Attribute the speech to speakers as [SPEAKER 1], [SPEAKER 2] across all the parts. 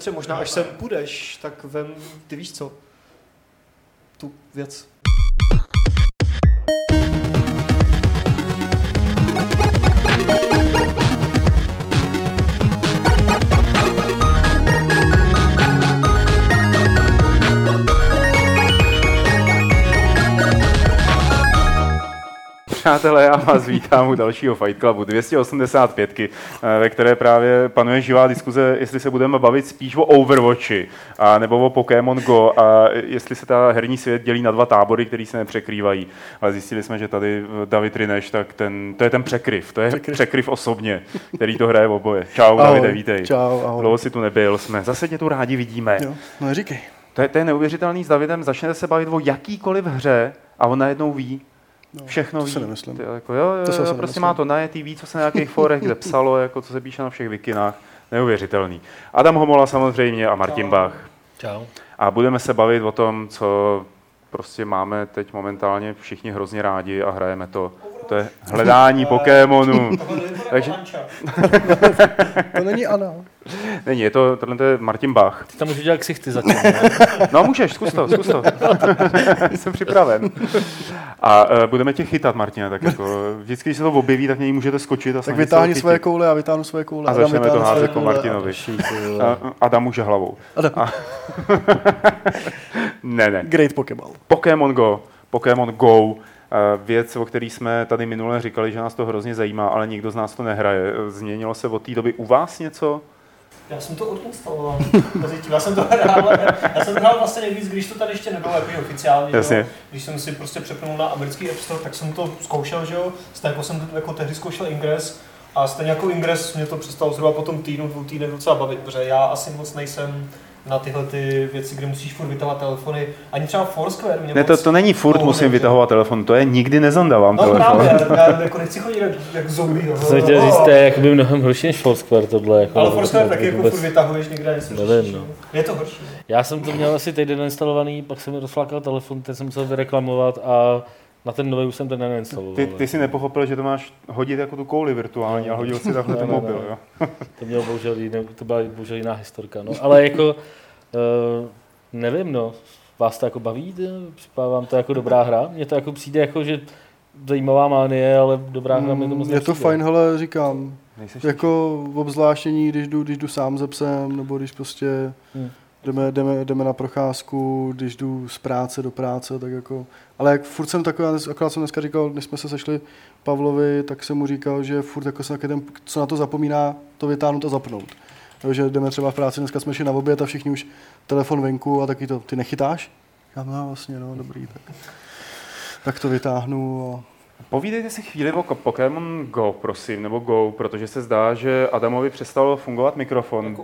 [SPEAKER 1] Petře, možná až sem půjdeš, tak vem, ty víš co, tu věc.
[SPEAKER 2] Přátelé, já vás vítám u dalšího Fight Clubu 285, eh, ve které právě panuje živá diskuze, jestli se budeme bavit spíš o Overwatchi a nebo o Pokémon Go a jestli se ta herní svět dělí na dva tábory, které se nepřekrývají. Ale zjistili jsme, že tady David Rineš, tak ten, to je ten překryv, to je překryv, překryv osobně, který to hraje v oboje. Čau, ahoj, Davide, vítej.
[SPEAKER 3] Čau, ahoj.
[SPEAKER 2] Dlouho si tu nebyl, jsme zase tě tu rádi vidíme.
[SPEAKER 3] Jo, no neříkej.
[SPEAKER 2] To je, to je neuvěřitelný s Davidem, začnete se bavit o jakýkoliv hře a on najednou ví,
[SPEAKER 3] No,
[SPEAKER 2] všechno
[SPEAKER 3] to
[SPEAKER 2] ví.
[SPEAKER 3] si nemyslím.
[SPEAKER 2] Ty, jako, jo, jo,
[SPEAKER 3] To si
[SPEAKER 2] jo, prostě
[SPEAKER 3] nemyslím.
[SPEAKER 2] má to na ví, co se na nějakých forech kde psalo, jako, co se píše na všech vikinách. Neuvěřitelný. Adam Homola samozřejmě a Martin
[SPEAKER 1] Čau.
[SPEAKER 2] Bach.
[SPEAKER 4] Čau.
[SPEAKER 2] A budeme se bavit o tom, co prostě máme teď momentálně všichni hrozně rádi a hrajeme to. To je hledání Pokémonů. Takže-
[SPEAKER 3] To není Ana.
[SPEAKER 2] Není, je to, tohle to je Martin Bach.
[SPEAKER 4] Ty tam můžeš dělat ksichty zatím. ne?
[SPEAKER 2] No můžeš, zkus to, zkus to. Jsem připraven. A uh, budeme tě chytat, Martina, tak jako vždycky, když se to objeví, tak něj můžete skočit a
[SPEAKER 3] Tak vytáhni
[SPEAKER 2] chytit.
[SPEAKER 3] koule, já vytáhnu svoje koule.
[SPEAKER 2] A
[SPEAKER 3] Adam
[SPEAKER 2] začneme to házet po
[SPEAKER 3] koule.
[SPEAKER 2] Martinovi. A- Adam může hlavou.
[SPEAKER 3] Adam.
[SPEAKER 2] A... ne, ne.
[SPEAKER 3] Great Pokeball.
[SPEAKER 2] Pokémon Go. Pokémon Go. Eh, Věc, o který jsme tady minule říkali, že nás to hrozně zajímá, ale nikdo z nás to nehraje. Změnilo se od té doby u vás něco?
[SPEAKER 1] Já jsem to odinstaloval. Já jsem to hrál, já jsem to hrál vlastně nejvíc, když to tady ještě nebylo jako oficiálně.
[SPEAKER 2] Jasně.
[SPEAKER 1] Jo? Když jsem si prostě přepnul na americký App Store, tak jsem to zkoušel, že jo. Stejně jako jsem jako tehdy zkoušel Ingress. A stejně jako Ingress mě to přestalo zhruba po tom týdnu, dvou týdnech docela bavit, protože já asi moc nejsem na tyhle ty věci, kde musíš furt vytahovat telefony. Ani třeba Foursquare mě
[SPEAKER 2] Ne, to, to není furt musím
[SPEAKER 1] nevzal.
[SPEAKER 2] vytahovat telefon, to je nikdy nezandávám
[SPEAKER 1] No
[SPEAKER 2] telefon.
[SPEAKER 1] právě, já jako nechci chodit jak, jak zombie. jo.
[SPEAKER 4] To jsem chtěl říct, to je jakoby mnohem horší než Foursquare tohle. Jako,
[SPEAKER 1] Ale Foursquare taky jako
[SPEAKER 4] vůbec-
[SPEAKER 1] furt vytahuješ někde, něco
[SPEAKER 4] Nevím, no.
[SPEAKER 1] jo. Je to horší.
[SPEAKER 4] Já jsem to měl asi týden instalovaný, pak jsem mi rozflákal telefon, ten jsem musel vyreklamovat a na ten nový už jsem ten neinstaloval.
[SPEAKER 2] Ty, ty si nepochopil, že to máš hodit jako tu kouli virtuálně a hodil si takhle ten
[SPEAKER 4] ne,
[SPEAKER 2] mobil,
[SPEAKER 4] ne.
[SPEAKER 2] jo?
[SPEAKER 4] To, mělo bohužel, jiné, to byla bohužel jiná historka. No. Ale jako, uh, nevím, no, vás to jako baví? Připadá vám to jako dobrá hra? Mně to jako přijde jako, že zajímavá mánie, ale dobrá hra mi to moc
[SPEAKER 3] Mm, Je to
[SPEAKER 4] nepřijde.
[SPEAKER 3] fajn, hele, říkám.
[SPEAKER 2] Nejseš
[SPEAKER 3] Jako obzvláštění, když jdu, když jdu sám ze psem, nebo když prostě
[SPEAKER 4] Hmm.
[SPEAKER 3] Jdeme, jdeme, jdeme na procházku, když jdu z práce do práce, tak jako... Ale jak furt jsem takový, akorát jsem dneska říkal, když jsme se sešli Pavlovi, tak jsem mu říkal, že furt jako takový ten, co na to zapomíná, to vytáhnout a zapnout. Jo, že jdeme třeba v práci, dneska jsme šli na oběd a všichni už telefon venku a taky to, ty nechytáš? Já no vlastně, no, dobrý, tak, tak to vytáhnu a
[SPEAKER 2] Povídejte si chvíli o Pokémon Go, prosím, nebo Go, protože se zdá, že Adamovi přestal fungovat mikrofon.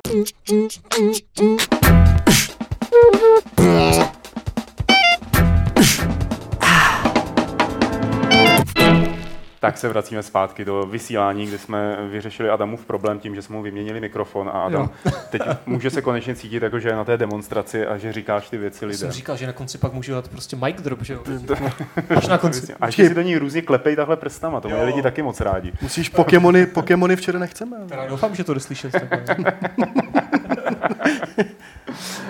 [SPEAKER 2] Tak se vracíme zpátky do vysílání, kde jsme vyřešili Adamův problém tím, že jsme mu vyměnili mikrofon a Adam teď může se konečně cítit, jako že je na té demonstraci a že říkáš ty věci
[SPEAKER 1] Jsem
[SPEAKER 2] lidem.
[SPEAKER 1] říkal, že na konci pak můžu dát prostě mic drop, že jo? Až na konci.
[SPEAKER 2] A že si do ní různě klepej takhle prstama, to mají
[SPEAKER 1] Jo.
[SPEAKER 2] lidi taky moc rádi.
[SPEAKER 3] musíš Pokémony, Pokémony včera nechceme.
[SPEAKER 1] Teda doufám, že to takhle.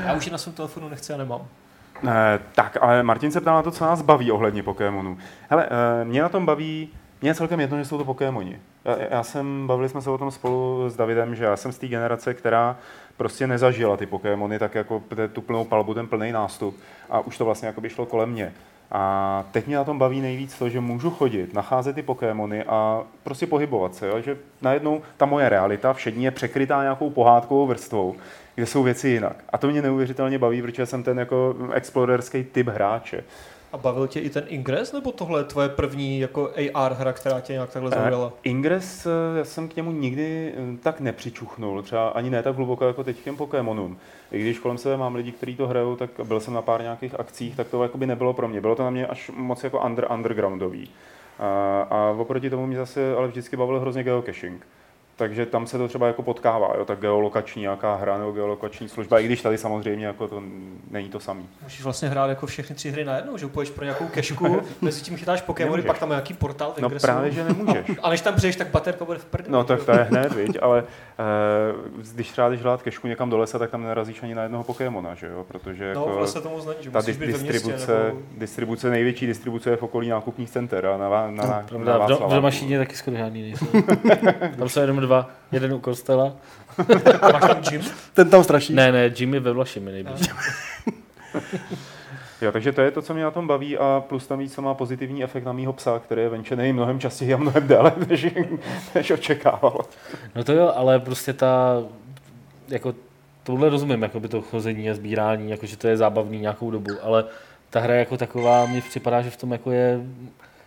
[SPEAKER 1] Já už je na svém telefonu nechci a nemám.
[SPEAKER 2] Eh, tak, ale Martin se ptal na to, co nás baví ohledně Pokémonů. Hele, eh, mě na tom baví, mě je celkem jedno, že jsou to Pokémoni. Já, já jsem, bavili jsme se o tom spolu s Davidem, že já jsem z té generace, která prostě nezažila ty Pokémony, tak jako tu plnou palbu, ten plný nástup a už to vlastně jako by šlo kolem mě. A teď mě na tom baví nejvíc to, že můžu chodit, nacházet ty Pokémony a prostě pohybovat se, jo? že najednou ta moje realita všední je překrytá nějakou pohádkovou vrstvou, kde jsou věci jinak. A to mě neuvěřitelně baví, protože jsem ten jako explorerský typ hráče.
[SPEAKER 1] A bavil tě i ten Ingress, nebo tohle je tvoje první jako AR hra, která tě nějak takhle zaujala?
[SPEAKER 2] Ingress, eh, já jsem k němu nikdy eh, tak nepřičuchnul, třeba ani ne tak hluboko jako teď k těm Pokémonům. I když kolem sebe mám lidi, kteří to hrajou, tak byl jsem na pár nějakých akcích, tak to jakoby nebylo pro mě. Bylo to na mě až moc jako under, undergroundový. A, a oproti tomu mě zase ale vždycky bavil hrozně geocaching. Takže tam se to třeba jako potkává, jo, tak geolokační nějaká hra nebo geolokační služba, i když tady samozřejmě jako to není to samý.
[SPEAKER 1] Můžeš vlastně hrát jako všechny tři hry najednou, že půjdeš pro nějakou kešku, mezi tím chytáš Pokémony, pak tam je nějaký portál
[SPEAKER 2] No
[SPEAKER 1] Ingresu.
[SPEAKER 2] právě, že nemůžeš.
[SPEAKER 1] A než tam přijdeš, tak baterka bude v prdeli.
[SPEAKER 2] No tak to je hned, viď? ale eh, když třeba jdeš hlát kešku někam do lesa, tak tam nerazíš ani na jednoho Pokémona, že jo? Protože
[SPEAKER 1] No,
[SPEAKER 2] jako
[SPEAKER 1] vlastně to moc není, že
[SPEAKER 2] ta
[SPEAKER 1] musíš
[SPEAKER 2] dis-
[SPEAKER 1] městě,
[SPEAKER 2] distribuce,
[SPEAKER 1] nebo...
[SPEAKER 2] distribuce, největší distribuce je v okolí nákupních center a na, na, na, na,
[SPEAKER 4] Pravda, v, do, v
[SPEAKER 2] Václaváku.
[SPEAKER 4] Domašíně taky skoro žádný nejsou. Tam jsou jenom dva. Jeden u kostela.
[SPEAKER 1] Máš tam gym?
[SPEAKER 3] Ten tam straší.
[SPEAKER 4] Ne, ne, Jimmy ve Vlašimi nejblíž.
[SPEAKER 2] Jo, takže to je to, co mě na tom baví a plus tam víc to má pozitivní efekt na mýho psa, který je venčený mnohem častěji a mnohem déle, než, než očekával.
[SPEAKER 4] No to jo, ale prostě ta, jako tohle rozumím, jako by to chození a sbírání, jako že to je zábavný nějakou dobu, ale ta hra jako taková, mně připadá, že v tom jako je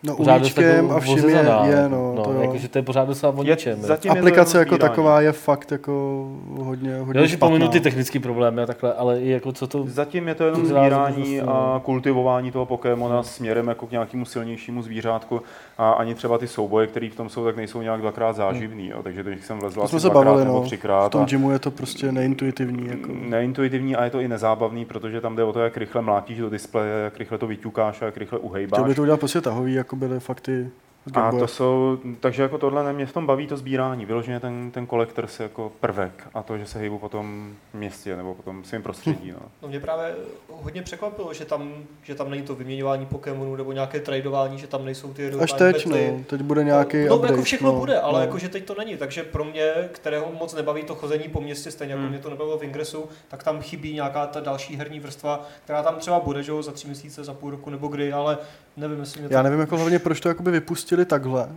[SPEAKER 3] No
[SPEAKER 4] pořád jako
[SPEAKER 3] a všim je,
[SPEAKER 4] vozezaná,
[SPEAKER 3] je no,
[SPEAKER 4] no
[SPEAKER 3] to jo.
[SPEAKER 4] jako, že to je pořád docela o ničem.
[SPEAKER 2] je
[SPEAKER 3] Aplikace
[SPEAKER 2] jenom
[SPEAKER 3] jako
[SPEAKER 2] sbírání.
[SPEAKER 3] taková je fakt jako hodně, hodně špatná.
[SPEAKER 4] pominu ty technické problémy a takhle, ale i jako co to...
[SPEAKER 2] Zatím je to jenom sbírání
[SPEAKER 4] prostě,
[SPEAKER 2] a kultivování toho Pokémona směrem jako k nějakému silnějšímu zvířátku a ani třeba ty souboje, které v tom jsou, tak nejsou nějak dvakrát záživný, jo. takže když jsem vlezl asi dvakrát
[SPEAKER 3] bavili,
[SPEAKER 2] nebo
[SPEAKER 3] no.
[SPEAKER 2] třikrát
[SPEAKER 3] V tom gymu je to prostě neintuitivní. Jako.
[SPEAKER 2] neintuitivní a je to i nezábavný, protože tam jde o to, jak rychle mlátíš do displeje, jak rychle to vyťukáš a jak rychle
[SPEAKER 3] Chtěl
[SPEAKER 2] uhejbáš.
[SPEAKER 3] by to udělat prostě tahový, jako byly fakty z
[SPEAKER 2] A to jsou, takže jako tohle mě v tom baví to sbírání, vyloženě ten, ten collectors jako prvek a to, že se hejbu po tom městě nebo po tom svém prostředí. No.
[SPEAKER 1] No mě právě hodně překvapilo, že tam, že tam není to vyměňování Pokémonů nebo nějaké tradování, že tam nejsou ty
[SPEAKER 3] Až teď, no. Teď bude nějaký
[SPEAKER 1] no,
[SPEAKER 3] update.
[SPEAKER 1] jako všechno
[SPEAKER 3] no.
[SPEAKER 1] bude, ale
[SPEAKER 3] no.
[SPEAKER 1] jakože teď to není, takže pro mě, kterého moc nebaví to chození po městě, stejně jako
[SPEAKER 2] Hmm.
[SPEAKER 1] mě to nebavilo v Ingresu, tak tam chybí nějaká ta další herní vrstva, která tam třeba bude, že jo, za tři měsíce, za půl roku nebo kdy, ale nevím, jestli mě to...
[SPEAKER 3] Já nevím jako hlavně, proč to jakoby vypustili takhle.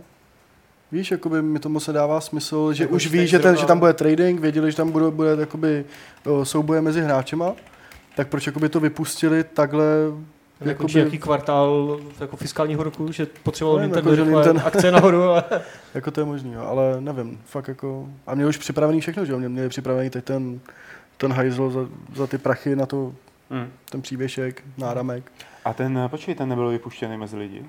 [SPEAKER 3] Víš, jakoby mi to moc nedává smysl, že
[SPEAKER 1] Jako
[SPEAKER 3] už ví, že, ten, že tam bude trading, věděli, že tam bude, bude jakoby, souboje mezi hráčema, tak proč jakoby to vypustili takhle
[SPEAKER 1] Jako
[SPEAKER 3] jakoby-
[SPEAKER 1] nějaký kvartál jako fiskálního roku, že potřeboval
[SPEAKER 3] Nevím,
[SPEAKER 1] Nintendo
[SPEAKER 3] jako, že
[SPEAKER 1] rychle
[SPEAKER 3] Nintendo-
[SPEAKER 1] akce nahoru, ale...
[SPEAKER 3] Jako to je možný, jo, ale nevím, fakt jako... A mě už připravený všechno, že jo, mě měli připravený teď ten, ten hajzl za, za ty prachy na to,
[SPEAKER 2] Hmm.
[SPEAKER 3] ten příběšek, náramek.
[SPEAKER 2] A ten, počkej, ten nebyl vypuštěný mezi lidi?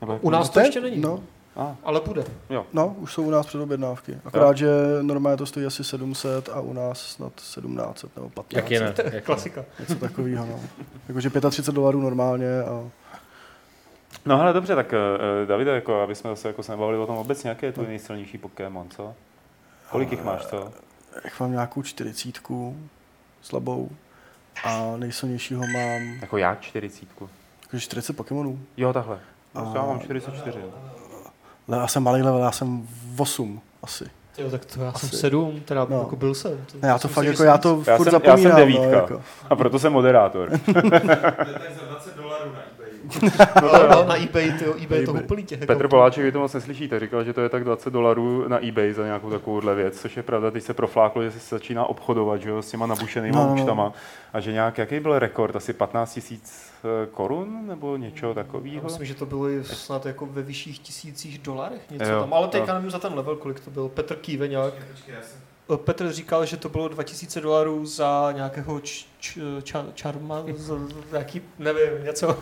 [SPEAKER 2] Nebo
[SPEAKER 1] U nás to ještě není,
[SPEAKER 3] No,
[SPEAKER 2] A,
[SPEAKER 1] ale bude.
[SPEAKER 3] no, už jsou u nás předobjednávky. Akorát, že normálně to stojí asi 700 a u nás snad 1700 nebo 1500.
[SPEAKER 4] Jak
[SPEAKER 1] je
[SPEAKER 4] Jak
[SPEAKER 1] klasika.
[SPEAKER 3] Něco takového, no. Jakože 35 dolarů normálně a
[SPEAKER 2] No hele, dobře, tak uh, Davide, jako, aby jsme zase jako se nebavili o tom obecně, jaký je tvůj nejsilnější Pokémon, co? Kolik jich máš, co?
[SPEAKER 3] jak mám nějakou čtyřicítku slabou a nejsilnějšího mám
[SPEAKER 2] Jako já čtyřicítku.
[SPEAKER 3] jakože 40 Pokémonů.
[SPEAKER 2] Jo, takhle.
[SPEAKER 3] A-.
[SPEAKER 2] Já mám 44.
[SPEAKER 3] Ale já jsem malý level, já jsem 8 asi.
[SPEAKER 1] Jo, tak to já jsem
[SPEAKER 3] Asi.
[SPEAKER 1] sedm, teda
[SPEAKER 3] No.
[SPEAKER 1] jako byl jsem. To
[SPEAKER 3] Ne, já to fakt jako,
[SPEAKER 1] jsem-
[SPEAKER 3] já to
[SPEAKER 2] Já
[SPEAKER 3] furt
[SPEAKER 2] jsem- já jsem
[SPEAKER 3] zapomínám. no,
[SPEAKER 2] devítka.
[SPEAKER 3] jako.
[SPEAKER 2] A proto jsem moderátor.
[SPEAKER 1] No, no, na eBay, tyjo, eBay je to
[SPEAKER 3] eBay.
[SPEAKER 1] úplný těch.
[SPEAKER 2] Petr
[SPEAKER 1] jako-
[SPEAKER 2] Poláček, vy to moc neslyšíte, říkal, že to je tak 20 dolarů na eBay za nějakou takovouhle věc, což je pravda, teď se profláklo, že se začíná obchodovat že jo, s těma nabušenýma
[SPEAKER 3] No,
[SPEAKER 2] no,
[SPEAKER 3] no, no.
[SPEAKER 2] účtama a že nějak, jaký byl rekord, asi 15 tisíc eh, korun nebo něčeho takového?
[SPEAKER 1] myslím, že to bylo i snad jako ve vyšších tisících dolarech něco
[SPEAKER 2] Jo,
[SPEAKER 1] tam, ale teďka nevím za ten level, kolik to byl. Petr kýve nějak. Eh, Petr říkal, že to bylo 2000 dolarů za nějakého č, č, ča, čarma, za, nevím, něco.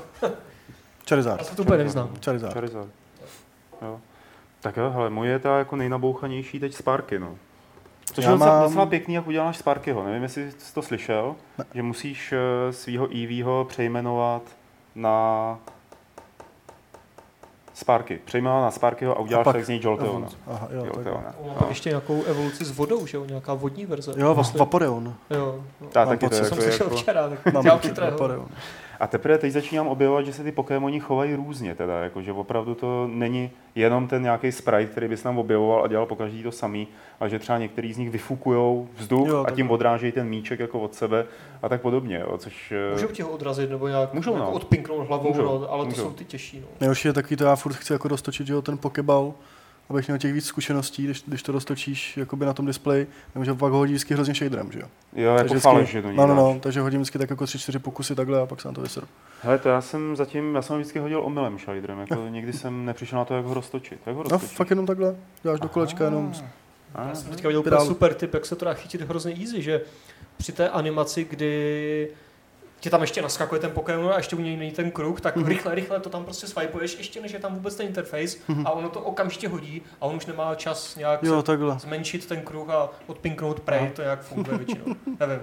[SPEAKER 1] Já
[SPEAKER 3] Charizard.
[SPEAKER 1] se to úplně nevyznám.
[SPEAKER 3] Charizard.
[SPEAKER 2] Charizard. Jo. Tak jo, hele, moje je ta jako nejnabouchanější teď Sparky, no. Což
[SPEAKER 3] Já
[SPEAKER 2] je docela,
[SPEAKER 3] mám-
[SPEAKER 2] docela pěkný, jak uděláš Sparkyho. Nevím, jestli jsi to slyšel, že musíš eh, svýho EVho přejmenovat na Sparky. Přejmenovat na Sparkyho a uděláš
[SPEAKER 3] pak-
[SPEAKER 2] tak z něj Jolteona.
[SPEAKER 3] Aha, jo, tak.
[SPEAKER 2] Jolteona.
[SPEAKER 1] Pak ještě nějakou evoluci s vodou, že jo, nějaká vodní verze.
[SPEAKER 3] Jo,
[SPEAKER 1] Myslím.
[SPEAKER 3] Vaporeon.
[SPEAKER 1] Jo, jo.
[SPEAKER 2] Já taky to
[SPEAKER 1] jsem
[SPEAKER 2] jako,
[SPEAKER 1] slyšel
[SPEAKER 2] jako...
[SPEAKER 1] včera, tak
[SPEAKER 3] Mám
[SPEAKER 1] chytrého.
[SPEAKER 3] Vaporeon.
[SPEAKER 2] A teprve teď začínám objevovat, že se ty Pokémoni chovají různě, teda, jako, že opravdu to není jenom ten nějaký sprite, který bys nám objevoval a dělal po každý to samý, ale že třeba některý z nich vyfukují vzduch
[SPEAKER 3] Jo,
[SPEAKER 2] a
[SPEAKER 3] tak-
[SPEAKER 2] tím odrážejí ten míček jako od sebe a tak podobně, jo, což... eh,
[SPEAKER 1] Můžou ti ho odrazit nebo nějak
[SPEAKER 2] Můžou,
[SPEAKER 1] jako
[SPEAKER 2] no.
[SPEAKER 1] odpinknout hlavou,
[SPEAKER 2] Můžou,
[SPEAKER 1] no, ale
[SPEAKER 2] můžou.
[SPEAKER 1] to jsou ty těžší. No.
[SPEAKER 3] Nejhorší je takový to, já furt chci jako roztočit, že jo, ten pokeball, abych měl těch víc zkušeností, když, když to roztočíš jakoby na tom displeji, takže pak ho hodí vždycky hrozně shaderem, že jo.
[SPEAKER 2] Jo, jako
[SPEAKER 3] Takže
[SPEAKER 2] faleš, že ní
[SPEAKER 3] no, no, no, takže hodím vždycky tak jako tři, čtyři pokusy takhle a pak se na to vyseru.
[SPEAKER 2] Hele, to já jsem zatím, já jsem vždycky hodil omylem shaderem, jako nikdy jsem nepřišel na to, jak ho roztočit. Jak ho
[SPEAKER 3] No,
[SPEAKER 2] roztočit?
[SPEAKER 3] fakt jenom takhle, děláš do kolečka jenom.
[SPEAKER 2] Ah,
[SPEAKER 1] Já jsem teďka viděl super tip, jak se to dá chytit hrozně easy, že při té animaci, kdy ti tam ještě naskakuje ten Pokémon a ještě u něj není ten kruh, tak
[SPEAKER 3] Mhm.
[SPEAKER 1] rychle, rychle to tam prostě swipeuješ, ještě než je tam vůbec ten interface
[SPEAKER 3] Mhm.
[SPEAKER 1] a ono to okamžitě hodí a on už nemá čas nějak
[SPEAKER 3] Jo, takhle.
[SPEAKER 1] zmenšit ten kruh a odpinknout prej,
[SPEAKER 3] Aha.
[SPEAKER 1] to jak funguje většinou. Nevím.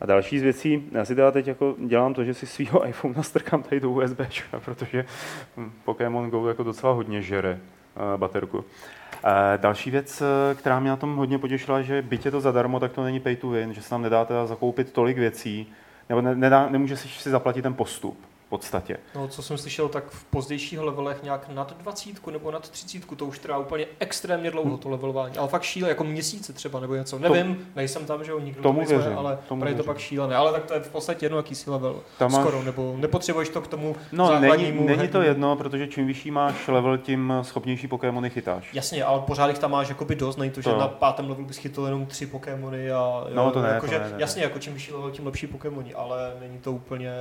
[SPEAKER 2] A další z věcí, já si teda teď jako dělám to, že si svýho iPhone nastrkám tady do USB, protože Pokémon Go jako docela hodně žere uh, baterku. Uh, další věc, eh, která mě na tom hodně potěšila, že byť je to zadarmo, tak to není pay to win, že se tam nedá teda zakoupit tolik věcí, nebo ne, nedá, nemůže si, zaplatit ten postup podstatě.
[SPEAKER 1] No, co jsem slyšel, tak v pozdějších levelech nějak nad 20 nebo nad 30, to už trvá úplně extrémně dlouho to levelování. Ale fakt šíle, jako měsíce třeba nebo něco. Nevím, nejsem tam, že jo, nikdo
[SPEAKER 2] Tomu
[SPEAKER 1] nejsme,
[SPEAKER 2] věřím,
[SPEAKER 1] ale
[SPEAKER 2] tomu
[SPEAKER 1] je to pak šílené. Ale tak to je v podstatě jedno, jaký level.
[SPEAKER 2] Tam máš-
[SPEAKER 1] Skoro, nebo nepotřebuješ to k tomu
[SPEAKER 2] No, není, není to jedno, protože čím vyšší máš level, tím schopnější Pokémony chytáš.
[SPEAKER 1] Jasně, ale pořád jich tam máš jakoby dost, není to, že
[SPEAKER 2] To
[SPEAKER 1] na pátém levelu bys chytil jenom tři Pokémony a jo,
[SPEAKER 2] No, to ne,
[SPEAKER 1] jako,
[SPEAKER 2] to
[SPEAKER 1] že,
[SPEAKER 2] ne, ne, ne.
[SPEAKER 1] jasně, jako čím vyšší level, tím lepší Pokémoni, ale není to úplně,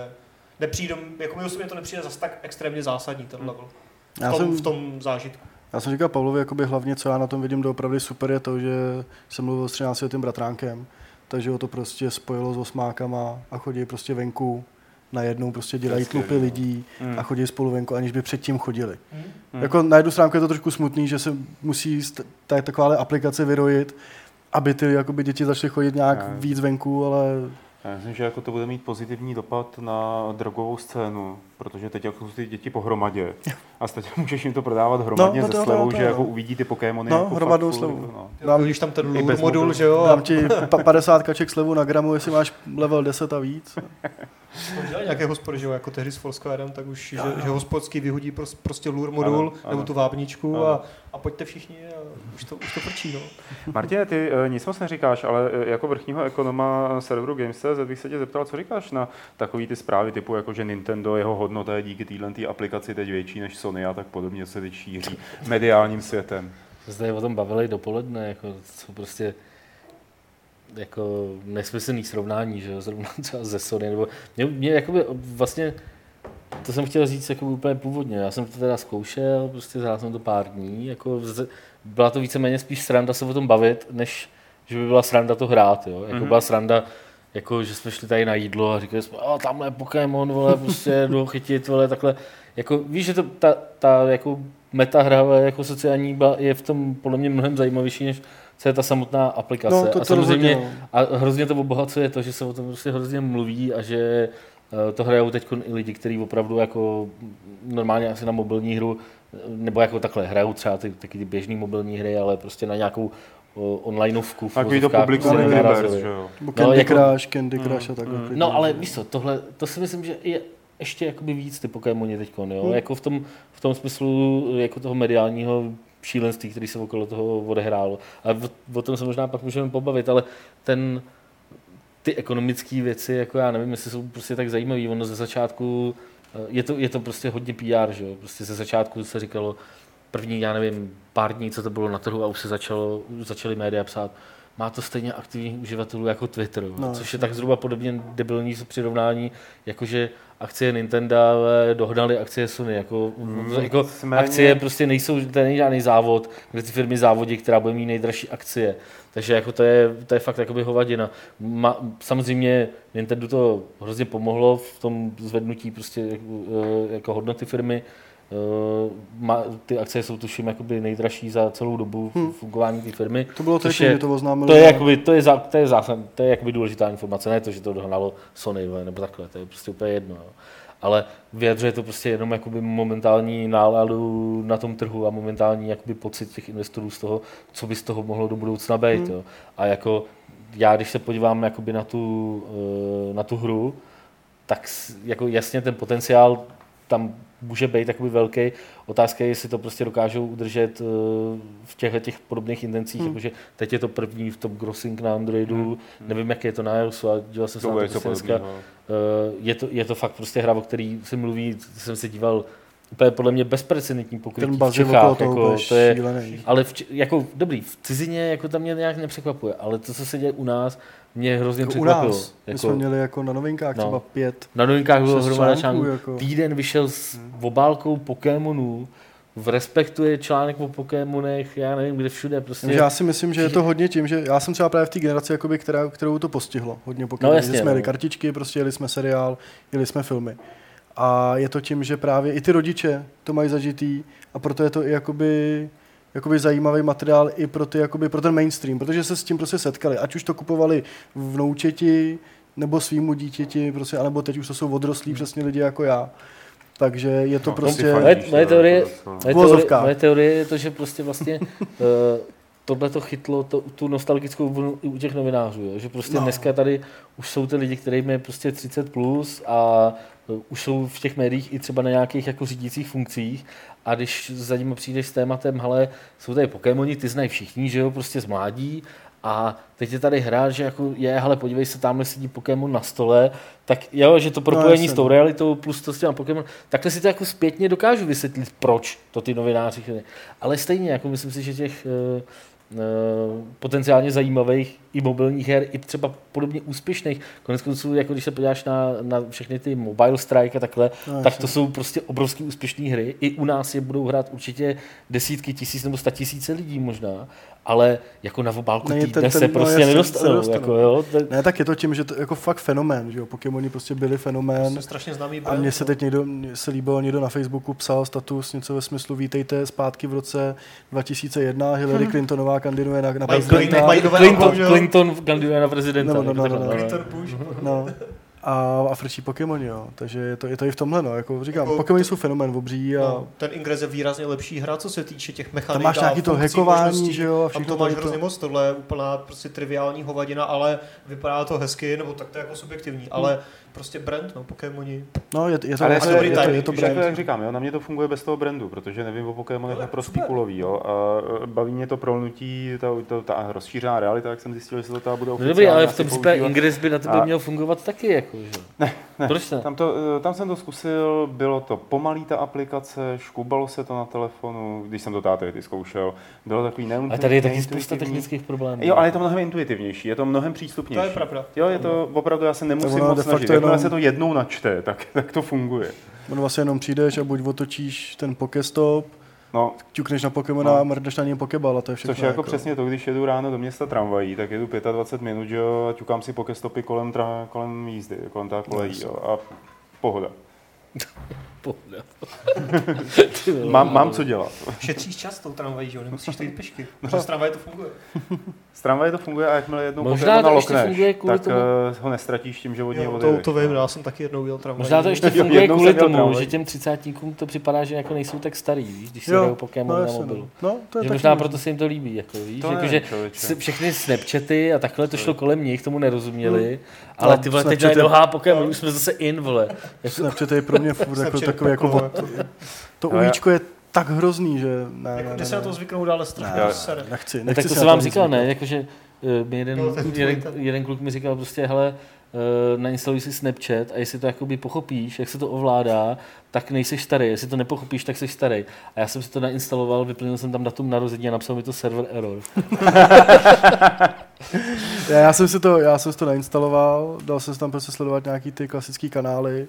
[SPEAKER 1] nepřijde, jako mi osobně to nepřijde zase tak extrémně zásadní ten level. V
[SPEAKER 3] Já
[SPEAKER 1] tom,
[SPEAKER 3] jsem,
[SPEAKER 1] v tom zážitku.
[SPEAKER 3] já jsem říkal Pavlovi, jakoby hlavně, co já na tom vidím doopravdy super, je to, že jsem mluvil s 13 letým bratránkem, takže ho to prostě spojilo s osmákama a chodí prostě venku najednou prostě dělají tlupy
[SPEAKER 2] skvělý,
[SPEAKER 3] lidí
[SPEAKER 2] Hmm.
[SPEAKER 3] a chodí spolu venku, aniž by předtím chodili.
[SPEAKER 2] Hmm.
[SPEAKER 3] Jako na jednu stránku je to trošku smutný, že se musí takováhle aplikace vyrojit, aby ty jakoby, děti začaly chodit nějak
[SPEAKER 2] Ne.
[SPEAKER 3] víc venku, ale
[SPEAKER 2] Já myslím, že jako to bude mít pozitivní dopad na drogovou scénu, protože teď jako jsou ty děti pohromadě a teď můžeš jim to prodávat hromadně
[SPEAKER 3] No,
[SPEAKER 2] no,
[SPEAKER 3] no
[SPEAKER 2] ze slevou,
[SPEAKER 3] to
[SPEAKER 2] že
[SPEAKER 3] jo.
[SPEAKER 2] jako uvidí ty Pokémony
[SPEAKER 3] No,
[SPEAKER 2] jako
[SPEAKER 3] hromadnou slevu.
[SPEAKER 2] jako, no.
[SPEAKER 1] Dám, když tam ten modul,
[SPEAKER 2] mobilu.
[SPEAKER 1] že jo,
[SPEAKER 3] dám ti pa- 50 kaček slevu na gramu, jestli máš level 10 a víc.
[SPEAKER 1] dělají nějaké hospody, že jo, jako tehdy s Foursquarem, tak už, že, že hospodský vyhodí pros, prostě lure modul,
[SPEAKER 2] Ano, ano.
[SPEAKER 1] nebo tu vábničku
[SPEAKER 2] Ano.
[SPEAKER 1] a, a pojďte všichni a už to, už to frčí, no.
[SPEAKER 2] Martine, ty eh, nic moc neříkáš, ale eh, jako vrchního ekonoma serveru Games.cz bych se tě zeptal, co říkáš na takový ty zprávy typu, jako že Nintendo, jeho hodnota je díky téhle aplikaci teď větší než Sony a tak podobně se teď šíří mediálním světem.
[SPEAKER 4] Zde o tom bavili dopoledne, jako co prostě jako nesmyslný srovnání, že jo, zrovna třeba ze Sony, nebo mě, mě jakoby vlastně, to jsem chtěl říct jako úplně původně, já jsem to teda zkoušel, prostě hrál jsem to pár dní, jako z, byla to víceméně spíš sranda se o tom bavit, než že by byla sranda to hrát, jo, jako
[SPEAKER 2] Mhm.
[SPEAKER 4] byla sranda, jako že jsme šli tady na jídlo a říkali jsme, a tamhle je Pokémon, vole, prostě jdu chytit, vole, takhle, jako víš, že to, ta, ta jako metahra jako sociální je v tom podle mě mnohem zajímavější, než co je ta samotná aplikace.
[SPEAKER 3] No, to,
[SPEAKER 4] a
[SPEAKER 3] to
[SPEAKER 4] samozřejmě
[SPEAKER 3] rozhodně, no.
[SPEAKER 4] a hrozně to obohacuje to, že se o tom prostě hrozně mluví a že eh, to hrajou teď i lidi, kteří opravdu jako normálně asi na mobilní hru, nebo jako takhle hrajou třeba ty, taky ty běžné mobilní hry, ale prostě na nějakou onlineovku.
[SPEAKER 2] Takový to publikum že jo.
[SPEAKER 3] Nebo
[SPEAKER 4] No,
[SPEAKER 3] Candy
[SPEAKER 4] jako-
[SPEAKER 3] Crush, Candy Crush a takhle.
[SPEAKER 2] mm.
[SPEAKER 4] No ale víš co, tohle, to si myslím, že je ještě jakoby víc ty Pokémoni teď, jo?
[SPEAKER 3] Hmm.
[SPEAKER 4] jako v tom, v tom smyslu jako toho mediálního šílenství, který se okolo toho odehrálo. A o, o tom se možná pak můžeme pobavit, ale ten, ty ekonomické věci, jako já nevím, jestli jsou prostě tak zajímavé. Ono ze začátku, je to, je to prostě hodně PR, že jo? Prostě ze začátku se říkalo, první, já nevím, pár dní, co to bylo na trhu a už se začalo, už začaly média psát, má to stejně aktivních uživatelů jako Twitter, no,
[SPEAKER 3] No,
[SPEAKER 4] což je tak zhruba podobně debilní přirovnání, jakože akcie Nintendo ale dohnaly akcie Sony. Jako,
[SPEAKER 2] Hmm,
[SPEAKER 4] jako
[SPEAKER 2] nicméně-
[SPEAKER 4] akcie prostě nejsou, to není žádný závod, kde ty firmy závodí, která bude mít nejdražší akcie. Takže jako to je, to je fakt jakoby hovadina. Ma, samozřejmě Nintendo to hrozně pomohlo v tom zvednutí prostě jako, jako hodnoty firmy. Eh, Ma, ty akcie jsou tuším jakoby nejdražší za celou dobu
[SPEAKER 3] Hmm.
[SPEAKER 4] fungování té firmy.
[SPEAKER 3] To bylo
[SPEAKER 4] je-
[SPEAKER 3] že to oznámili.
[SPEAKER 4] To je, jakoby, to je, zá, to je, zásad, to je jakoby důležitá informace, ne to, že to dohnalo Sony nebo takhle, to je prostě úplně jedno. Jo. Ale vyjadřuje to prostě jenom jakoby momentální náladu na tom trhu a momentální jakoby pocit těch investorů z toho, co by z toho mohlo do budoucna být.
[SPEAKER 3] Hmm.
[SPEAKER 4] Jo. A jako já, když se podívám jakoby na, tu, eh, na tu hru, tak jako jasně ten potenciál tam může být takový velký. Otázka je, jestli to prostě dokážou udržet eh, v těchto těch podobných intencích,
[SPEAKER 3] Hmm.
[SPEAKER 4] jakože teď je to první v top grossing na Androidu,
[SPEAKER 2] Hmm.
[SPEAKER 4] nevím, jak je to na iOSu, a díval jsem se
[SPEAKER 2] To
[SPEAKER 4] na to prostě dneska.
[SPEAKER 2] podobného.
[SPEAKER 4] Eh, je, to, je to fakt prostě hra, o který se mluví, jsem se díval, úplně podle mě bezprecedentní pokrytí
[SPEAKER 3] Ten
[SPEAKER 4] v Čechách,
[SPEAKER 3] toho
[SPEAKER 4] jako, to je,
[SPEAKER 3] šílený.
[SPEAKER 4] ale v, jako dobrý, v cizině jako tam mě nějak nepřekvapuje, ale to, co se děje u nás, mě hrozně
[SPEAKER 3] Jako u
[SPEAKER 4] překvapilo.
[SPEAKER 3] nás. My
[SPEAKER 4] Jako,
[SPEAKER 3] jsme měli jako na novinkách
[SPEAKER 4] No.
[SPEAKER 3] třeba pět,
[SPEAKER 4] na novinkách bylo hromada
[SPEAKER 3] článků, jako.
[SPEAKER 4] Týden vyšel s obálkou Pokémonů v Respektu je článek o Pokémonech, já nevím, kde všude, prostě.
[SPEAKER 3] Já si myslím, že je to hodně tím, že já jsem třeba právě v té generaci, jakoby, která, kterou to postihlo. Hodně Pokémon.
[SPEAKER 4] No, jasně,
[SPEAKER 3] že jsme jeli
[SPEAKER 4] no.
[SPEAKER 3] kartičky, prostě jeli jsme seriál, jeli jsme filmy. A je to tím, že právě i ty rodiče to mají zažitý a proto je to i jakoby, jakoby zajímavý materiál i pro, ty, jakoby, pro ten mainstream, protože se s tím prostě setkali. Ať už to kupovali vnoučeti, nebo svýmu dítěti, prostě, anebo teď už to jsou odrostlí přesně lidi jako já. Takže je to
[SPEAKER 2] No,
[SPEAKER 3] prostě...
[SPEAKER 4] Moje, teorie,
[SPEAKER 2] jako docela.
[SPEAKER 4] moje, teorie, moje teorie je to, že prostě vlastně uh, tohle to chytlo to, tu nostalgickou vlnu i u těch novinářů, jo? že prostě
[SPEAKER 3] No.
[SPEAKER 4] dneska tady už jsou ty lidi, kterým je prostě 30 plus a uh, už jsou v těch médiích i třeba na nějakých jako řídících funkcích a když za nimi přijdeš s tématem, hele, jsou tady Pokémoni, ty znají všichni, že jo, prostě z mládí a teď je tady hra, že jako je, hele, podívej se, tamhle sedí Pokémon na stole, tak jo, že to propojení
[SPEAKER 3] jasně,
[SPEAKER 4] s tou
[SPEAKER 3] no.
[SPEAKER 4] realitou plus to s těma Pokémon, takhle si to jako zpětně dokážu vysvětlit, proč to ty novináři chtěli. Ale stejně, jako myslím si, že těch eh, eh, potenciálně zajímavých i mobilních her, i třeba podobně úspěšných. Konec konců, jako když se podíváš na, na všechny ty Mobile Strike a takhle,
[SPEAKER 3] No,
[SPEAKER 4] tak to jsou prostě obrovský úspěšné hry. I u nás je budou hrát určitě desítky tisíc nebo sta tisíce lidí možná, ale jako na obálku
[SPEAKER 3] Ne,
[SPEAKER 4] týdne
[SPEAKER 3] ten- ten-
[SPEAKER 4] se
[SPEAKER 3] no
[SPEAKER 4] prostě
[SPEAKER 3] jasně, se
[SPEAKER 4] nedostanou.
[SPEAKER 3] nedostanou.
[SPEAKER 4] Jako, jo, ten,
[SPEAKER 3] Ne, tak je to tím, že to je jako fakt fenomén, že jo, Pokémoni prostě byli fenomén.
[SPEAKER 1] Prostě strašně známý
[SPEAKER 3] A mně se
[SPEAKER 1] no.
[SPEAKER 3] teď někdo, mně se líbilo, někdo na Facebooku psal status něco ve smyslu vítejte zpátky v roce 2001, Hillary Clintonová kandiduje na, na prezidenta.
[SPEAKER 4] Clinton,
[SPEAKER 1] jo?
[SPEAKER 4] Clinton kandiduje na prezidenta.
[SPEAKER 3] No, no, no, no, no.
[SPEAKER 1] Bush.
[SPEAKER 3] No. A, a frčí Pokémoni, jo. Takže je to, je to i v tomhle, no. Jako říkám,
[SPEAKER 1] Jako-
[SPEAKER 3] Pokémoni jsou fenomén obří a
[SPEAKER 1] No, ten Ingress je výrazně lepší hra, co se týče těch mechanik
[SPEAKER 3] tam máš
[SPEAKER 1] a
[SPEAKER 3] nějaký to hackování, že jo, a
[SPEAKER 1] Tam
[SPEAKER 3] všechno
[SPEAKER 1] to máš
[SPEAKER 3] to-
[SPEAKER 1] hrozně moc, tohle je úplná prostě triviální hovadina, ale vypadá to hezky, nebo tak to je jako subjektivní, ale prostě brand, no, Pokémoni.
[SPEAKER 3] No, je, je to,
[SPEAKER 2] Ale
[SPEAKER 3] je, to,
[SPEAKER 1] dobrý
[SPEAKER 3] je, to, je to
[SPEAKER 2] Víš, jak,
[SPEAKER 3] brand.
[SPEAKER 2] jak říkám, jo, na mě to funguje bez toho brandu, protože nevím o Pokémonech
[SPEAKER 1] No,
[SPEAKER 2] naprosto
[SPEAKER 1] super.
[SPEAKER 2] kulový, jo, a e, baví mě to prolnutí, ta, ta, ta rozšířená realita, jak jsem zjistil, že se to teda bude
[SPEAKER 4] No
[SPEAKER 2] oficiálně
[SPEAKER 4] dobrý, ale v tom případě. Ingress by na tebe
[SPEAKER 2] A-
[SPEAKER 4] měl fungovat taky. Jako, že? Ne, ne. Proč ne?
[SPEAKER 2] Tam, to, eh, tam jsem to zkusil, bylo to pomalý ta aplikace, škubalo se to na telefonu, když jsem to táty ty zkoušel, bylo takový neun-
[SPEAKER 4] Ale tady je taky spousta technických problémů.
[SPEAKER 2] Jo, ale je to mnohem intuitivnější, je to mnohem přístupnější.
[SPEAKER 1] To je pravda.
[SPEAKER 2] Jo, je to opravdu, já se nemusím
[SPEAKER 3] ono
[SPEAKER 2] moc snažit. Jakmile
[SPEAKER 3] jenom-
[SPEAKER 2] se to jednou načte, tak, tak to funguje.
[SPEAKER 3] On vlastně jenom přijdeš a buď otočíš ten Pokestop,
[SPEAKER 2] No,
[SPEAKER 3] ťukneš na Pokémona
[SPEAKER 2] No.
[SPEAKER 3] a mrdneš na něj Pokeball a to je všechno.
[SPEAKER 2] Což je jako přesně to, když jedu ráno do města tramvají, tak jedu 25 minut, jo, a ťukám si pokestopy kolem, tra, kolem jízdy, kolem té kolejí, jo, a pohoda. Mám, mám co dělat.
[SPEAKER 1] Šetříš čas tou tramvají, že jo, nemusíš tady pešky.
[SPEAKER 2] No.
[SPEAKER 1] Protože z tramvaje to funguje.
[SPEAKER 2] Z tramvaje to funguje a jakmile jednou
[SPEAKER 4] Možná
[SPEAKER 2] Pokémona
[SPEAKER 4] to ještě
[SPEAKER 2] lokneš,
[SPEAKER 4] funguje kvůli
[SPEAKER 2] tak
[SPEAKER 4] tomu-
[SPEAKER 2] eh, ho nestratíš tím, že od něj
[SPEAKER 1] to, to vím,
[SPEAKER 2] no.
[SPEAKER 1] já jsem taky jednou jel tramvají.
[SPEAKER 4] Možná to ještě funguje
[SPEAKER 2] jednou
[SPEAKER 4] kvůli tomu,
[SPEAKER 2] tramvaj.
[SPEAKER 4] že těm třicátníkům to připadá, že jako nejsou tak starý, víš, když se
[SPEAKER 3] Jo,
[SPEAKER 4] hrajou Pokémon
[SPEAKER 3] no,
[SPEAKER 4] na
[SPEAKER 3] jasně,
[SPEAKER 4] mobilu.
[SPEAKER 3] No, no to je
[SPEAKER 4] Že
[SPEAKER 3] taky
[SPEAKER 4] možná proto se jim to líbí, jako víš,
[SPEAKER 2] To
[SPEAKER 4] jako, že s- všechny Snapchaty a takhle to šlo kolem nich, tomu nerozuměli, ale
[SPEAKER 3] No,
[SPEAKER 4] ty vole, teď najednou Pokémon, už jsme zase in, vole. Jako,
[SPEAKER 3] Snapchat je pro mě furt jako takový jako od, to
[SPEAKER 2] já-
[SPEAKER 3] uvíčko je tak hrozný, že ne, ne,
[SPEAKER 1] Jako,
[SPEAKER 3] ne,
[SPEAKER 1] Kde se na to
[SPEAKER 3] ne.
[SPEAKER 1] zvyknout, ale strašně
[SPEAKER 2] Ne,
[SPEAKER 1] sere.
[SPEAKER 3] Nechci,
[SPEAKER 4] ne,
[SPEAKER 3] nechci
[SPEAKER 4] tak to
[SPEAKER 3] na
[SPEAKER 4] vám říkal, ne, jakože eh, mi jeden,
[SPEAKER 1] No,
[SPEAKER 4] jeden, jeden kluk mi říkal prostě, hele, eh, nainstaluj si Snapchat a jestli to jakoby pochopíš, jak se to ovládá, tak nejseš starý, jestli to nepochopíš, tak jsi starý. A já jsem si to nainstaloval, vyplnil jsem tam datum narození a napsal mi to server error.
[SPEAKER 3] Já, já, jsem si to, já jsem si to nainstaloval, dal jsem si tam prostě sledovat nějaký ty klasické kanály,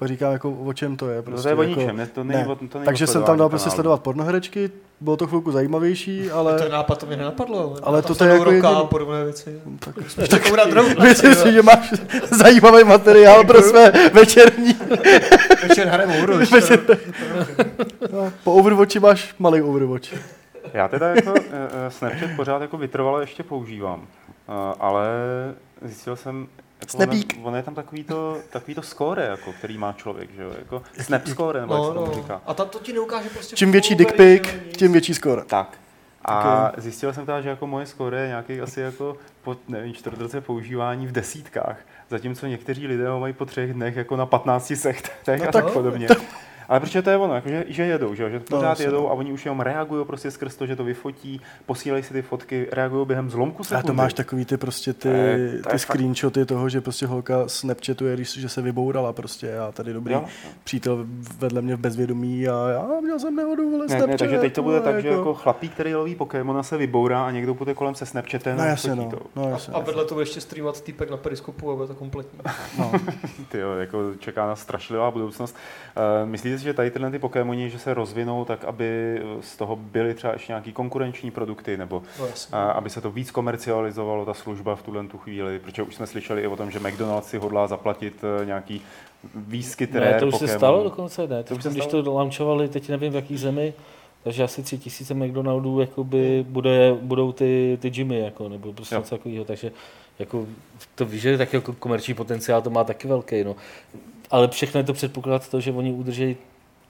[SPEAKER 3] pak říkám, jako, o čem to je.
[SPEAKER 2] No
[SPEAKER 3] Prostě,
[SPEAKER 2] to je o
[SPEAKER 3] jako,
[SPEAKER 2] ničem, ne, to není,
[SPEAKER 3] ne.
[SPEAKER 2] o- to není
[SPEAKER 3] Takže jsem tam dal prostě sledovat pornoherečky, bylo to chvilku zajímavější, ale...
[SPEAKER 1] To je nápad, to mě nenapadlo.
[SPEAKER 3] Ale to
[SPEAKER 1] jsou
[SPEAKER 3] je jako
[SPEAKER 1] roka a
[SPEAKER 3] jediný-
[SPEAKER 1] podobné věci.
[SPEAKER 3] Tak,
[SPEAKER 1] Jsme tak rovnou.
[SPEAKER 3] myslím si, že máš zajímavý materiál pro své večerní.
[SPEAKER 1] Večer hrajeme Overwatch.
[SPEAKER 3] No, po Overwatchi máš malý Overwatch.
[SPEAKER 2] Já teda jako eh, eh, Snapchat pořád jako vytrvale ještě používám, Eh, ale zjistil jsem,
[SPEAKER 3] Snapík.
[SPEAKER 2] ono, ono je tam takový to, takový to score, jako, který má člověk, že jo, jako snap score, nebo jak
[SPEAKER 1] No,
[SPEAKER 2] se tomu
[SPEAKER 1] no.
[SPEAKER 2] říká.
[SPEAKER 1] A tam to ti neukáže prostě...
[SPEAKER 3] Čím větší dick pic, tím větší skóre.
[SPEAKER 2] Tak. A zjistil jsem teda, že jako moje score je nějaký asi jako po, nevím, čtvrt roce používání v desítkách, zatímco někteří lidé ho mají po třech dnech jako na 15 sechtech
[SPEAKER 3] No
[SPEAKER 2] a
[SPEAKER 3] tak-
[SPEAKER 2] tak podobně. Ale protože to je ono, jako že, že jedou, že, že pořád
[SPEAKER 3] jasně,
[SPEAKER 2] jedou
[SPEAKER 3] no.
[SPEAKER 2] a oni už jenom reagují prostě skrz to, že to vyfotí, posílají si ty fotky, reagují během zlomku
[SPEAKER 3] A
[SPEAKER 2] sekundy.
[SPEAKER 3] to máš takový ty prostě ty,
[SPEAKER 2] je
[SPEAKER 3] ty
[SPEAKER 2] fakt-
[SPEAKER 3] screenshoty toho, že prostě holka snapchatuje, když, že se vybourala prostě a tady dobrý
[SPEAKER 2] Jo.
[SPEAKER 3] přítel vedle mě v bezvědomí a já měl jsem nehodu, vole,
[SPEAKER 2] Ne,
[SPEAKER 3] Snapchat.
[SPEAKER 2] ne, takže teď to bude
[SPEAKER 3] vole,
[SPEAKER 2] tak, že jako chlapík, který loví Pokémona, se vybourá a někdo půjde kolem se Snapchatem
[SPEAKER 3] No
[SPEAKER 2] a
[SPEAKER 3] jasně, no,
[SPEAKER 2] to.
[SPEAKER 3] no jasně.
[SPEAKER 1] A vedle to bude ještě streamovat týpek na periskopu a bude to kompletní.
[SPEAKER 3] No.
[SPEAKER 2] Ty jo, jako čeká nás strašlivá budoucnost. Uh, myslíte si, že tady tyhle ty Pokémoni, že se rozvinou tak, aby z toho byly třeba ještě nějaký konkurenční produkty, nebo
[SPEAKER 1] No,
[SPEAKER 2] a, aby se to víc komercializovalo, ta služba v tuhle tu chvíli, protože už jsme slyšeli i o tom, že McDonald's si hodlá zaplatit eh, nějaký výskyt
[SPEAKER 4] Ne, to už se
[SPEAKER 2] Pokémonů.
[SPEAKER 4] stalo dokonce, ne.
[SPEAKER 2] To
[SPEAKER 4] To
[SPEAKER 2] už se
[SPEAKER 4] když
[SPEAKER 2] stalo?
[SPEAKER 4] to launchovali, teď nevím v jaký zemi, takže asi tři tisíce McDonaldů jakoby bude, budou ty, ty gymy, jako, nebo prostě
[SPEAKER 2] Jo.
[SPEAKER 4] něco takového, takže jako, to víš, že taky jako komerční potenciál to má taky velký, no. Ale všechno je to předpoklad to, že oni udrží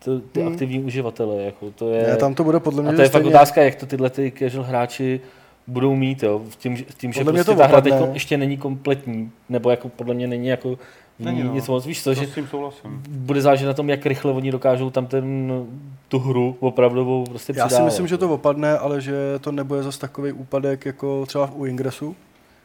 [SPEAKER 4] to, ty
[SPEAKER 3] Hmm.
[SPEAKER 4] aktivní uživatele, jako, to je,
[SPEAKER 3] Ne, tam to bude podle mě
[SPEAKER 4] a to je fakt
[SPEAKER 3] stejně-
[SPEAKER 4] otázka, jak to tyhle ty casual hráči budou mít, jo, v tím, v tím že
[SPEAKER 3] Podle mě
[SPEAKER 4] prostě
[SPEAKER 3] to
[SPEAKER 4] ta hra teď ještě není kompletní, nebo jako podle mě není jako
[SPEAKER 2] Není, no.
[SPEAKER 4] nic moc, víš co,
[SPEAKER 2] To
[SPEAKER 4] že
[SPEAKER 2] s tím souhlasím.
[SPEAKER 4] bude záležet na tom, jak rychle oni dokážou tam ten, tu hru opravdovou prostě
[SPEAKER 3] Já si myslím, že to opadne, ale že to nebude zase takový úpadek jako třeba u Ingresu.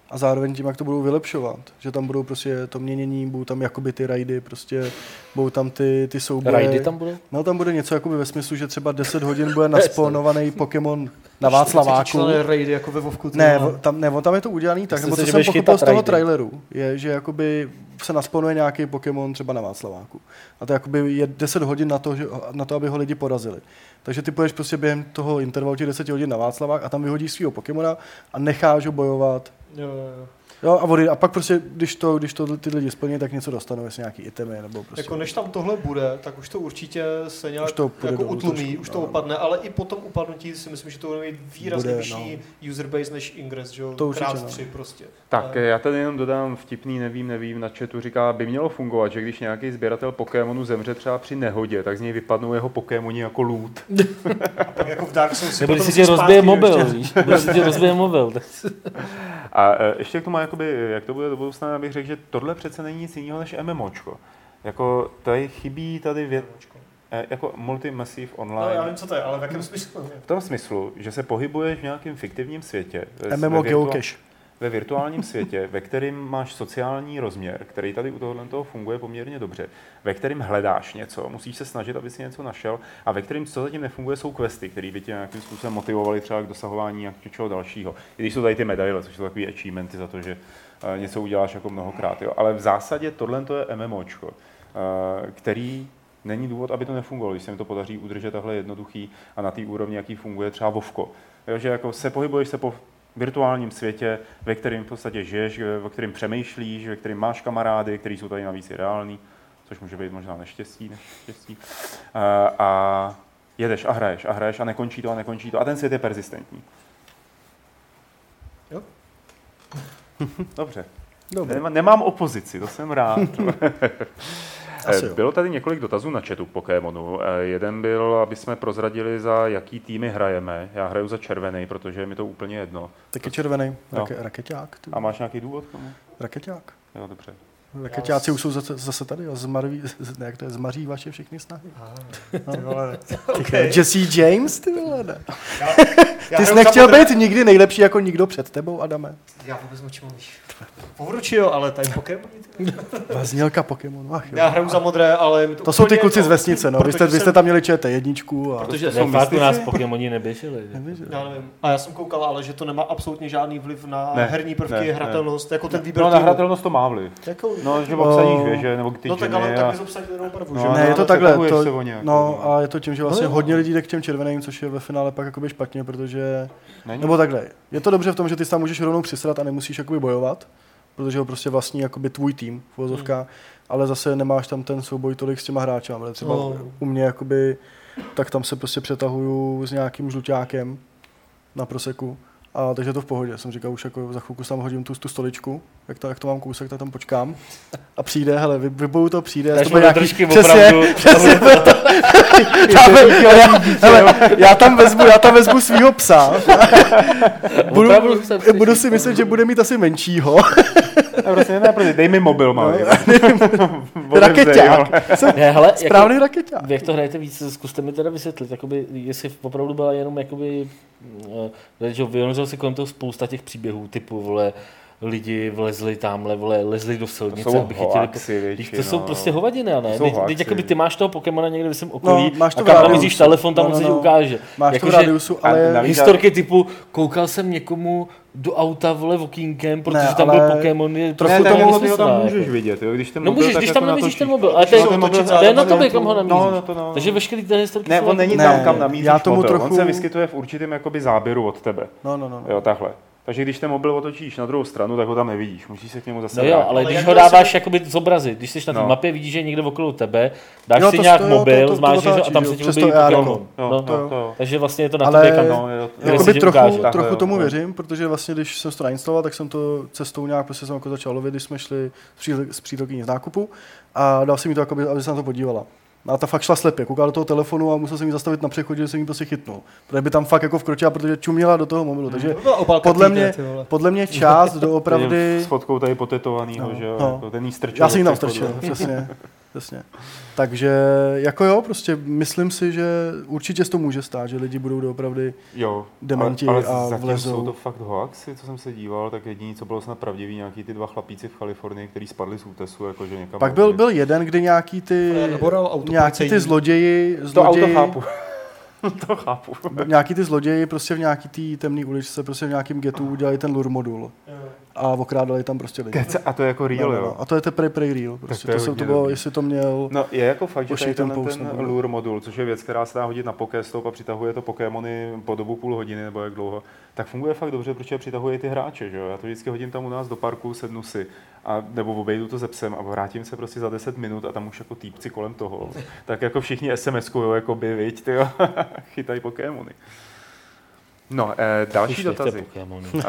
[SPEAKER 3] A zároveň tím, jak to budou vylepšovat. Že tam budou prostě to měnění, budou tam jakoby ty rajdy, prostě budou tam ty, ty souboje.
[SPEAKER 4] Rajdy tam budou?
[SPEAKER 3] No tam bude něco jakoby ve smyslu, že třeba 10 hodin bude nasponovaný Pokémon na Václaváku.
[SPEAKER 1] Raidy jako ve Vovku.
[SPEAKER 3] Ne, tam, ne, tam je to udělaný tak, nebo to
[SPEAKER 4] že
[SPEAKER 3] jsem pochopil z toho
[SPEAKER 4] rajdy.
[SPEAKER 3] traileru, je, že jakoby se nasponuje nějaký Pokémon třeba na Václaváku. A to jakoby je 10 hodin na to, že, na to, aby ho lidi porazili. Takže ty půjdeš prostě během toho intervalu těch 10 hodin na Václavák a tam vyhodíš svého Pokémona a necháš ho bojovat.
[SPEAKER 1] Jo, jo,
[SPEAKER 3] a, vody, a pak prostě, když to, když to ty lidi splní, tak něco dostanou, jestli nějaký itemy nebo prostě.
[SPEAKER 1] Jako než tam tohle bude, tak už to určitě se nějak
[SPEAKER 3] Už to
[SPEAKER 1] jako utlumí,
[SPEAKER 3] trošku,
[SPEAKER 1] už to
[SPEAKER 3] no.
[SPEAKER 1] opadne, ale i po tom upadnutí si myslím, že to bude mít výrazně
[SPEAKER 3] Bude,
[SPEAKER 1] vyšší user base než Ingress, že jo?
[SPEAKER 3] To určitě,
[SPEAKER 1] Krát
[SPEAKER 3] no.
[SPEAKER 1] tři prostě.
[SPEAKER 2] Tak
[SPEAKER 1] Ale-
[SPEAKER 2] já tady jenom dodám vtipný, nevím, nevím, na chatu říká, by mělo fungovat, že když nějaký sběratel Pokémonu zemře třeba při nehodě, tak z něj vypadnou jeho Pokémoni jako loot.
[SPEAKER 1] Jako v Dark Souls
[SPEAKER 4] Nebo když si tě rozbije mobil, víš? Když si tě rozbije mobil.
[SPEAKER 2] A e, ještě k tomu, jakoby, jak to bude do budoucna, abych řekl, že tohle přece není nic jiného než MMOčko. Jako tady chybí tady vě, e, jako multi-massive
[SPEAKER 1] No,
[SPEAKER 2] online.
[SPEAKER 1] já vím, co to je, ale v jakém smyslu?
[SPEAKER 2] V tom smyslu, že se pohybuješ v nějakém fiktivním světě.
[SPEAKER 3] MMO
[SPEAKER 2] virtua-
[SPEAKER 3] Geocache.
[SPEAKER 2] Ve virtuálním světě, ve kterém máš sociální rozměr, který tady u tohohle toho funguje poměrně dobře, ve kterém hledáš něco, musíš se snažit, aby si něco našel, a ve kterém, co zatím nefunguje, jsou questy, které by tě nějakým způsobem motivovaly třeba k dosahování něčeho dalšího. I když jsou tady ty medaile, což jsou takové achievementy za to, že eh, něco uděláš jako mnohokrát. Jo. Ale v zásadě tohle to je MMOčko, eh, který není důvod, aby to nefungovalo, když se mi to podaří udržet takhle jednoduchý a na té úrovni, jaký funguje třeba Vovko. Jo, že jako se pohybuješ se po virtuálním světě, ve kterém v podstatě žiješ, ve kterém přemýšlíš, ve kterém máš kamarády, kteří jsou tady navíc i reální, což může být možná neštěstí, než štěstí. A, a jedeš a hraješ a hraješ a nekončí to a nekončí to a ten svět je persistentní.
[SPEAKER 1] Jo.
[SPEAKER 2] Dobře.
[SPEAKER 3] Dobře.
[SPEAKER 2] Nemá, nemám opozici, to jsem rád.
[SPEAKER 3] Asi
[SPEAKER 2] Eh,
[SPEAKER 3] jo.
[SPEAKER 2] Bylo tady několik dotazů na chatu k Pokémonu. Eh, Jeden byl, aby jsme prozradili, za jaký týmy hrajeme. Já hraju za červený, protože je mi to úplně jedno.
[SPEAKER 3] Taky červený.
[SPEAKER 2] No.
[SPEAKER 3] Rake, rakeťák. Ty.
[SPEAKER 2] A máš nějaký důvod k tomu?
[SPEAKER 3] Rakeťák.
[SPEAKER 2] Jo, dobře.
[SPEAKER 3] Rakeťáci už jsou zase, zase tady a zmarví, ne, jak to je, zmaří vaše všechny snahy.
[SPEAKER 1] Ty vole.
[SPEAKER 3] Okay. Jesse James, ty vole, ne.
[SPEAKER 1] Já, já
[SPEAKER 3] Ty jsi nechtěl být nikdy nejlepší jako nikdo před tebou, Adame.
[SPEAKER 1] Já vůbec o čem mluvíš. Povruči jo, ale tady Pokémon.
[SPEAKER 3] Znělka Pokémonu, ach jo.
[SPEAKER 1] Já hraju za modré, ale... mi
[SPEAKER 3] To jsou ty kluci z vesnice, no. Vy jste, vy jste tam měli ČT jedničku a...
[SPEAKER 1] Protože
[SPEAKER 2] jsou.
[SPEAKER 4] Ne, fakt u nás? Pokémoni neběželi.
[SPEAKER 1] Já nevím. A já jsem koukal, ale že to nemá absolutně žádný vliv na
[SPEAKER 2] Ne,
[SPEAKER 1] herní prvky,
[SPEAKER 2] ne, ne.
[SPEAKER 1] hratelnost, jako ten výběr
[SPEAKER 2] No, na hratelnost to má vlv.
[SPEAKER 1] Jako,
[SPEAKER 2] No, že obsadíš věže, nebo ty
[SPEAKER 1] no tak ale
[SPEAKER 2] a...
[SPEAKER 1] tak bys obsadil jenom barvu,
[SPEAKER 2] No,
[SPEAKER 1] že?
[SPEAKER 2] no,
[SPEAKER 3] Ne, je to takhle, to,
[SPEAKER 2] nějak,
[SPEAKER 3] no
[SPEAKER 2] no.
[SPEAKER 3] a je to tím, že vlastně
[SPEAKER 1] No
[SPEAKER 3] hodně lidí jde k těm červeným, což je ve finále pak jakoby špatně, protože,
[SPEAKER 2] Není?
[SPEAKER 3] nebo takhle, je to dobře v tom, že ty tam můžeš rovnou přisrat a nemusíš jakoby bojovat, protože ho prostě vlastní jakoby tvůj tým, v vozovkách,
[SPEAKER 1] Hmm.
[SPEAKER 3] ale zase nemáš tam ten souboj tolik s těma hráčem, ale třeba
[SPEAKER 1] No.
[SPEAKER 3] u mě jakoby, tak tam se prostě přetahuju s nějakým žluťákem na proseku. A takže je to v pohodě. Jsem říkal, už jako za chvilku tam hodím tu, tu stoličku, jak to, jak to mám kousek, tak tam počkám. A přijde, hele, vy, vyboju to, přijde. To bude nějaký-
[SPEAKER 4] držky
[SPEAKER 3] přesně,
[SPEAKER 4] opravdu.
[SPEAKER 3] přesně, bude to, já, já, hele, já, tam vezmu, já tam vezmu svého psa. budu, budu si myslet, že bude mít asi menšího.
[SPEAKER 2] Ne, prostě ne, prostě dej mi mobil, malý.
[SPEAKER 3] Rakeťák. Jsem
[SPEAKER 4] Ne, hele,
[SPEAKER 3] správný
[SPEAKER 4] jako,
[SPEAKER 3] rakeťák.
[SPEAKER 4] vy jak to hrajete víc, zkuste mi teda vysvětlit, jakoby, jestli opravdu byla jenom jakoby, uh, že vynořil se kolem toho spousta těch příběhů, typu, vole, lidi vlezli tamhle, vole, lezli do silnice,
[SPEAKER 2] jsou
[SPEAKER 4] aby chytili...
[SPEAKER 2] hoaxy
[SPEAKER 4] Teď
[SPEAKER 2] většinou.
[SPEAKER 4] to jsou prostě hovadiny, a ne?
[SPEAKER 2] jsou
[SPEAKER 4] Teď, jakoby ty máš toho Pokémona někde ve svém okolí
[SPEAKER 3] No, máš to
[SPEAKER 4] a kam namíříš telefon, tam
[SPEAKER 3] No,
[SPEAKER 4] no,
[SPEAKER 3] no,
[SPEAKER 4] no,
[SPEAKER 3] no.
[SPEAKER 4] ukáže.
[SPEAKER 3] Máš to v radiusu, ale
[SPEAKER 4] Historky typu, koukal jsem někomu do auta, vole, okýnkem, protože
[SPEAKER 3] Ne,
[SPEAKER 4] tam
[SPEAKER 3] ale
[SPEAKER 4] byl Pokémon, je
[SPEAKER 3] trochu
[SPEAKER 2] ne,
[SPEAKER 3] tomu
[SPEAKER 2] jako ho tam
[SPEAKER 4] jako.
[SPEAKER 2] můžeš vidět, jo, když ten
[SPEAKER 4] No
[SPEAKER 2] mobil
[SPEAKER 4] můžeš,
[SPEAKER 2] tak
[SPEAKER 4] když
[SPEAKER 2] jako
[SPEAKER 4] tam namíříš
[SPEAKER 2] natočíš.
[SPEAKER 4] ten mobil, ale to je,
[SPEAKER 1] zároveň
[SPEAKER 4] na tobě, kam ho
[SPEAKER 2] No,
[SPEAKER 4] namíříš.
[SPEAKER 2] no to no.
[SPEAKER 4] Takže veškerý ty historky
[SPEAKER 2] Ne, on není
[SPEAKER 4] jako-
[SPEAKER 2] tam, kam namíříš
[SPEAKER 3] já tomu
[SPEAKER 2] mobil. On
[SPEAKER 3] trochu-
[SPEAKER 2] se vyskytuje v určitém jakoby záběru od tebe.
[SPEAKER 3] No, no, no. no.
[SPEAKER 2] Jo, takhle. Takže když ten mobil otočíš na druhou stranu, tak ho tam nevidíš. Musíš se k němu zase
[SPEAKER 4] No jo, ale
[SPEAKER 1] Ale
[SPEAKER 4] když ho dáváš
[SPEAKER 1] se-
[SPEAKER 4] jakoby zobrazit, když jsi na té
[SPEAKER 2] No.
[SPEAKER 4] mapě, vidíš, že je někde okolo tebe, dáš
[SPEAKER 3] Jo,
[SPEAKER 4] si
[SPEAKER 3] to-
[SPEAKER 4] nějak
[SPEAKER 3] to
[SPEAKER 4] mobil,
[SPEAKER 3] to-
[SPEAKER 4] ho a tam se ti objeví No,
[SPEAKER 2] no,
[SPEAKER 3] to jo.
[SPEAKER 4] takže vlastně je to na
[SPEAKER 3] Ale-
[SPEAKER 4] tobě, kam
[SPEAKER 2] No, jo, to-.
[SPEAKER 3] Jakoby trochu,
[SPEAKER 4] ukáže.
[SPEAKER 3] trochu
[SPEAKER 2] Tak,
[SPEAKER 3] tomu
[SPEAKER 2] jo, jo.
[SPEAKER 3] věřím, protože vlastně, když jsem to nainstaloval, tak jsem to cestou nějak prostě jsem jako začal lovit, když jsme šli s, s přítelkyní z nákupu a dal jsem jí to, jakoby, aby se na to podívala. A ta fakt šla slepě, koukala do toho telefonu a musel jsem jí zastavit na přechodě, že jsem jí prostě chytnul. Protože by tam fakt jako vkročila, protože čuměla do toho mobilu. Takže
[SPEAKER 1] To
[SPEAKER 3] podle
[SPEAKER 1] týdne,
[SPEAKER 3] mě,
[SPEAKER 1] vole.
[SPEAKER 3] podle mě část doopravdy...
[SPEAKER 2] S fotkou tady potetovanýho,
[SPEAKER 3] No,
[SPEAKER 2] že jo,
[SPEAKER 3] no.
[SPEAKER 2] jako ten jí strčil.
[SPEAKER 3] Já jsem
[SPEAKER 2] do
[SPEAKER 3] tam strčil, přesně. přesně. Takže jako jo, prostě myslím si, že určitě se to může stát, že lidi budou doopravdy
[SPEAKER 2] Jo,
[SPEAKER 3] dementi
[SPEAKER 2] ale, ale
[SPEAKER 3] a
[SPEAKER 2] zatím
[SPEAKER 3] vlezou.
[SPEAKER 2] jsou to fakt hoaxy, co jsem se díval, tak jediný, co bylo snad pravdivý, nějaký ty dva chlapíci v Kalifornii, kteří spadli z útesu, jakože někam.
[SPEAKER 3] Pak byl, byl jeden, kdy nějaký ty, nějaký ty
[SPEAKER 1] policejní.
[SPEAKER 3] zloději,
[SPEAKER 2] To auto
[SPEAKER 3] zloději
[SPEAKER 2] chápu. to chápu.
[SPEAKER 3] nějaký ty zloději prostě v nějaký té temné uličce, prostě v nějakém getu udělali ten lure modul a okrádali tam prostě lidi.
[SPEAKER 2] Kece, a to je jako real,
[SPEAKER 3] No, no,
[SPEAKER 2] jo.
[SPEAKER 3] no. A to je teprve prej real. Prostě
[SPEAKER 2] to je
[SPEAKER 3] to, jsem, to bylo, jestli to měl...
[SPEAKER 2] No je jako fakt, že tady tenhle
[SPEAKER 3] Post
[SPEAKER 2] ten lure modul, což je věc, která se dá hodit na Pokéstop a přitahuje to Pokémony po dobu půl hodiny nebo jak dlouho, tak funguje fakt dobře, protože přitahuje ty hráče, že jo. Já to vždycky hodím tam u nás do parku, sednu si a nebo obejdu to ze psem a vrátím se prostě za 10 minut a tam už jako týpci kolem toho. tak jako všichni SMS-kujou, jako by, viď, tyjo, chytají Pokémony. No, eh, další
[SPEAKER 4] Už
[SPEAKER 2] dotazy.
[SPEAKER 4] Pokémony.
[SPEAKER 2] Eh,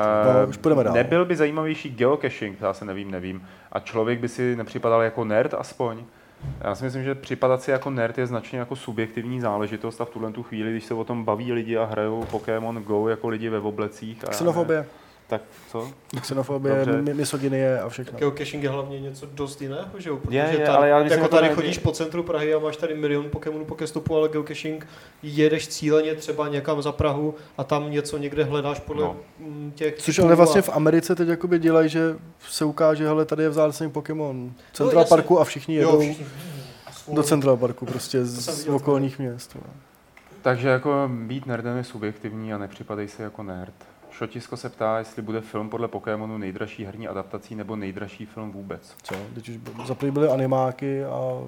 [SPEAKER 3] No, už půjdeme dál.
[SPEAKER 2] Nebyl by zajímavější geocaching, já se nevím, nevím. A člověk by si nepřipadal jako nerd aspoň? Já si myslím, že připadat si jako nerd je značně jako subjektivní záležitost a v tuhle tu chvíli, když se o tom baví lidi a hrajou Pokémon Go jako lidi ve oblecích. A
[SPEAKER 3] Xenofobie.
[SPEAKER 2] Tak co?
[SPEAKER 3] Xenofobie,
[SPEAKER 2] Dobře.
[SPEAKER 3] misogynie a všechno.
[SPEAKER 1] Geocaching je hlavně něco dost jiného, že jo? Protože
[SPEAKER 2] Je, je,
[SPEAKER 1] tady,
[SPEAKER 2] ale já myslím,
[SPEAKER 1] jako tady
[SPEAKER 2] ne-
[SPEAKER 1] chodíš po centru Prahy a máš tady milion Pokémonů po kestopu, ale geocaching jedeš cíleně třeba někam za Prahu a tam něco někde hledáš podle
[SPEAKER 2] No.
[SPEAKER 1] no. těch
[SPEAKER 3] Což ale vlastně
[SPEAKER 1] a-
[SPEAKER 3] v Americe teď jakoby dělají, že se ukáže, hele, tady je vzácný Pokémon. Central
[SPEAKER 1] No.
[SPEAKER 3] Parku a všichni jedou
[SPEAKER 1] Jo, všichni.
[SPEAKER 3] do Central Parku, prostě z, z okolních měst. no.
[SPEAKER 2] Takže jako být nerdem je subjektivní a nepřipadej si jako nerd. Šotisko se ptá, jestli bude film podle Pokémonu nejdražší herní adaptací nebo nejdražší film vůbec.
[SPEAKER 3] Co? Teď už za první byly animáky a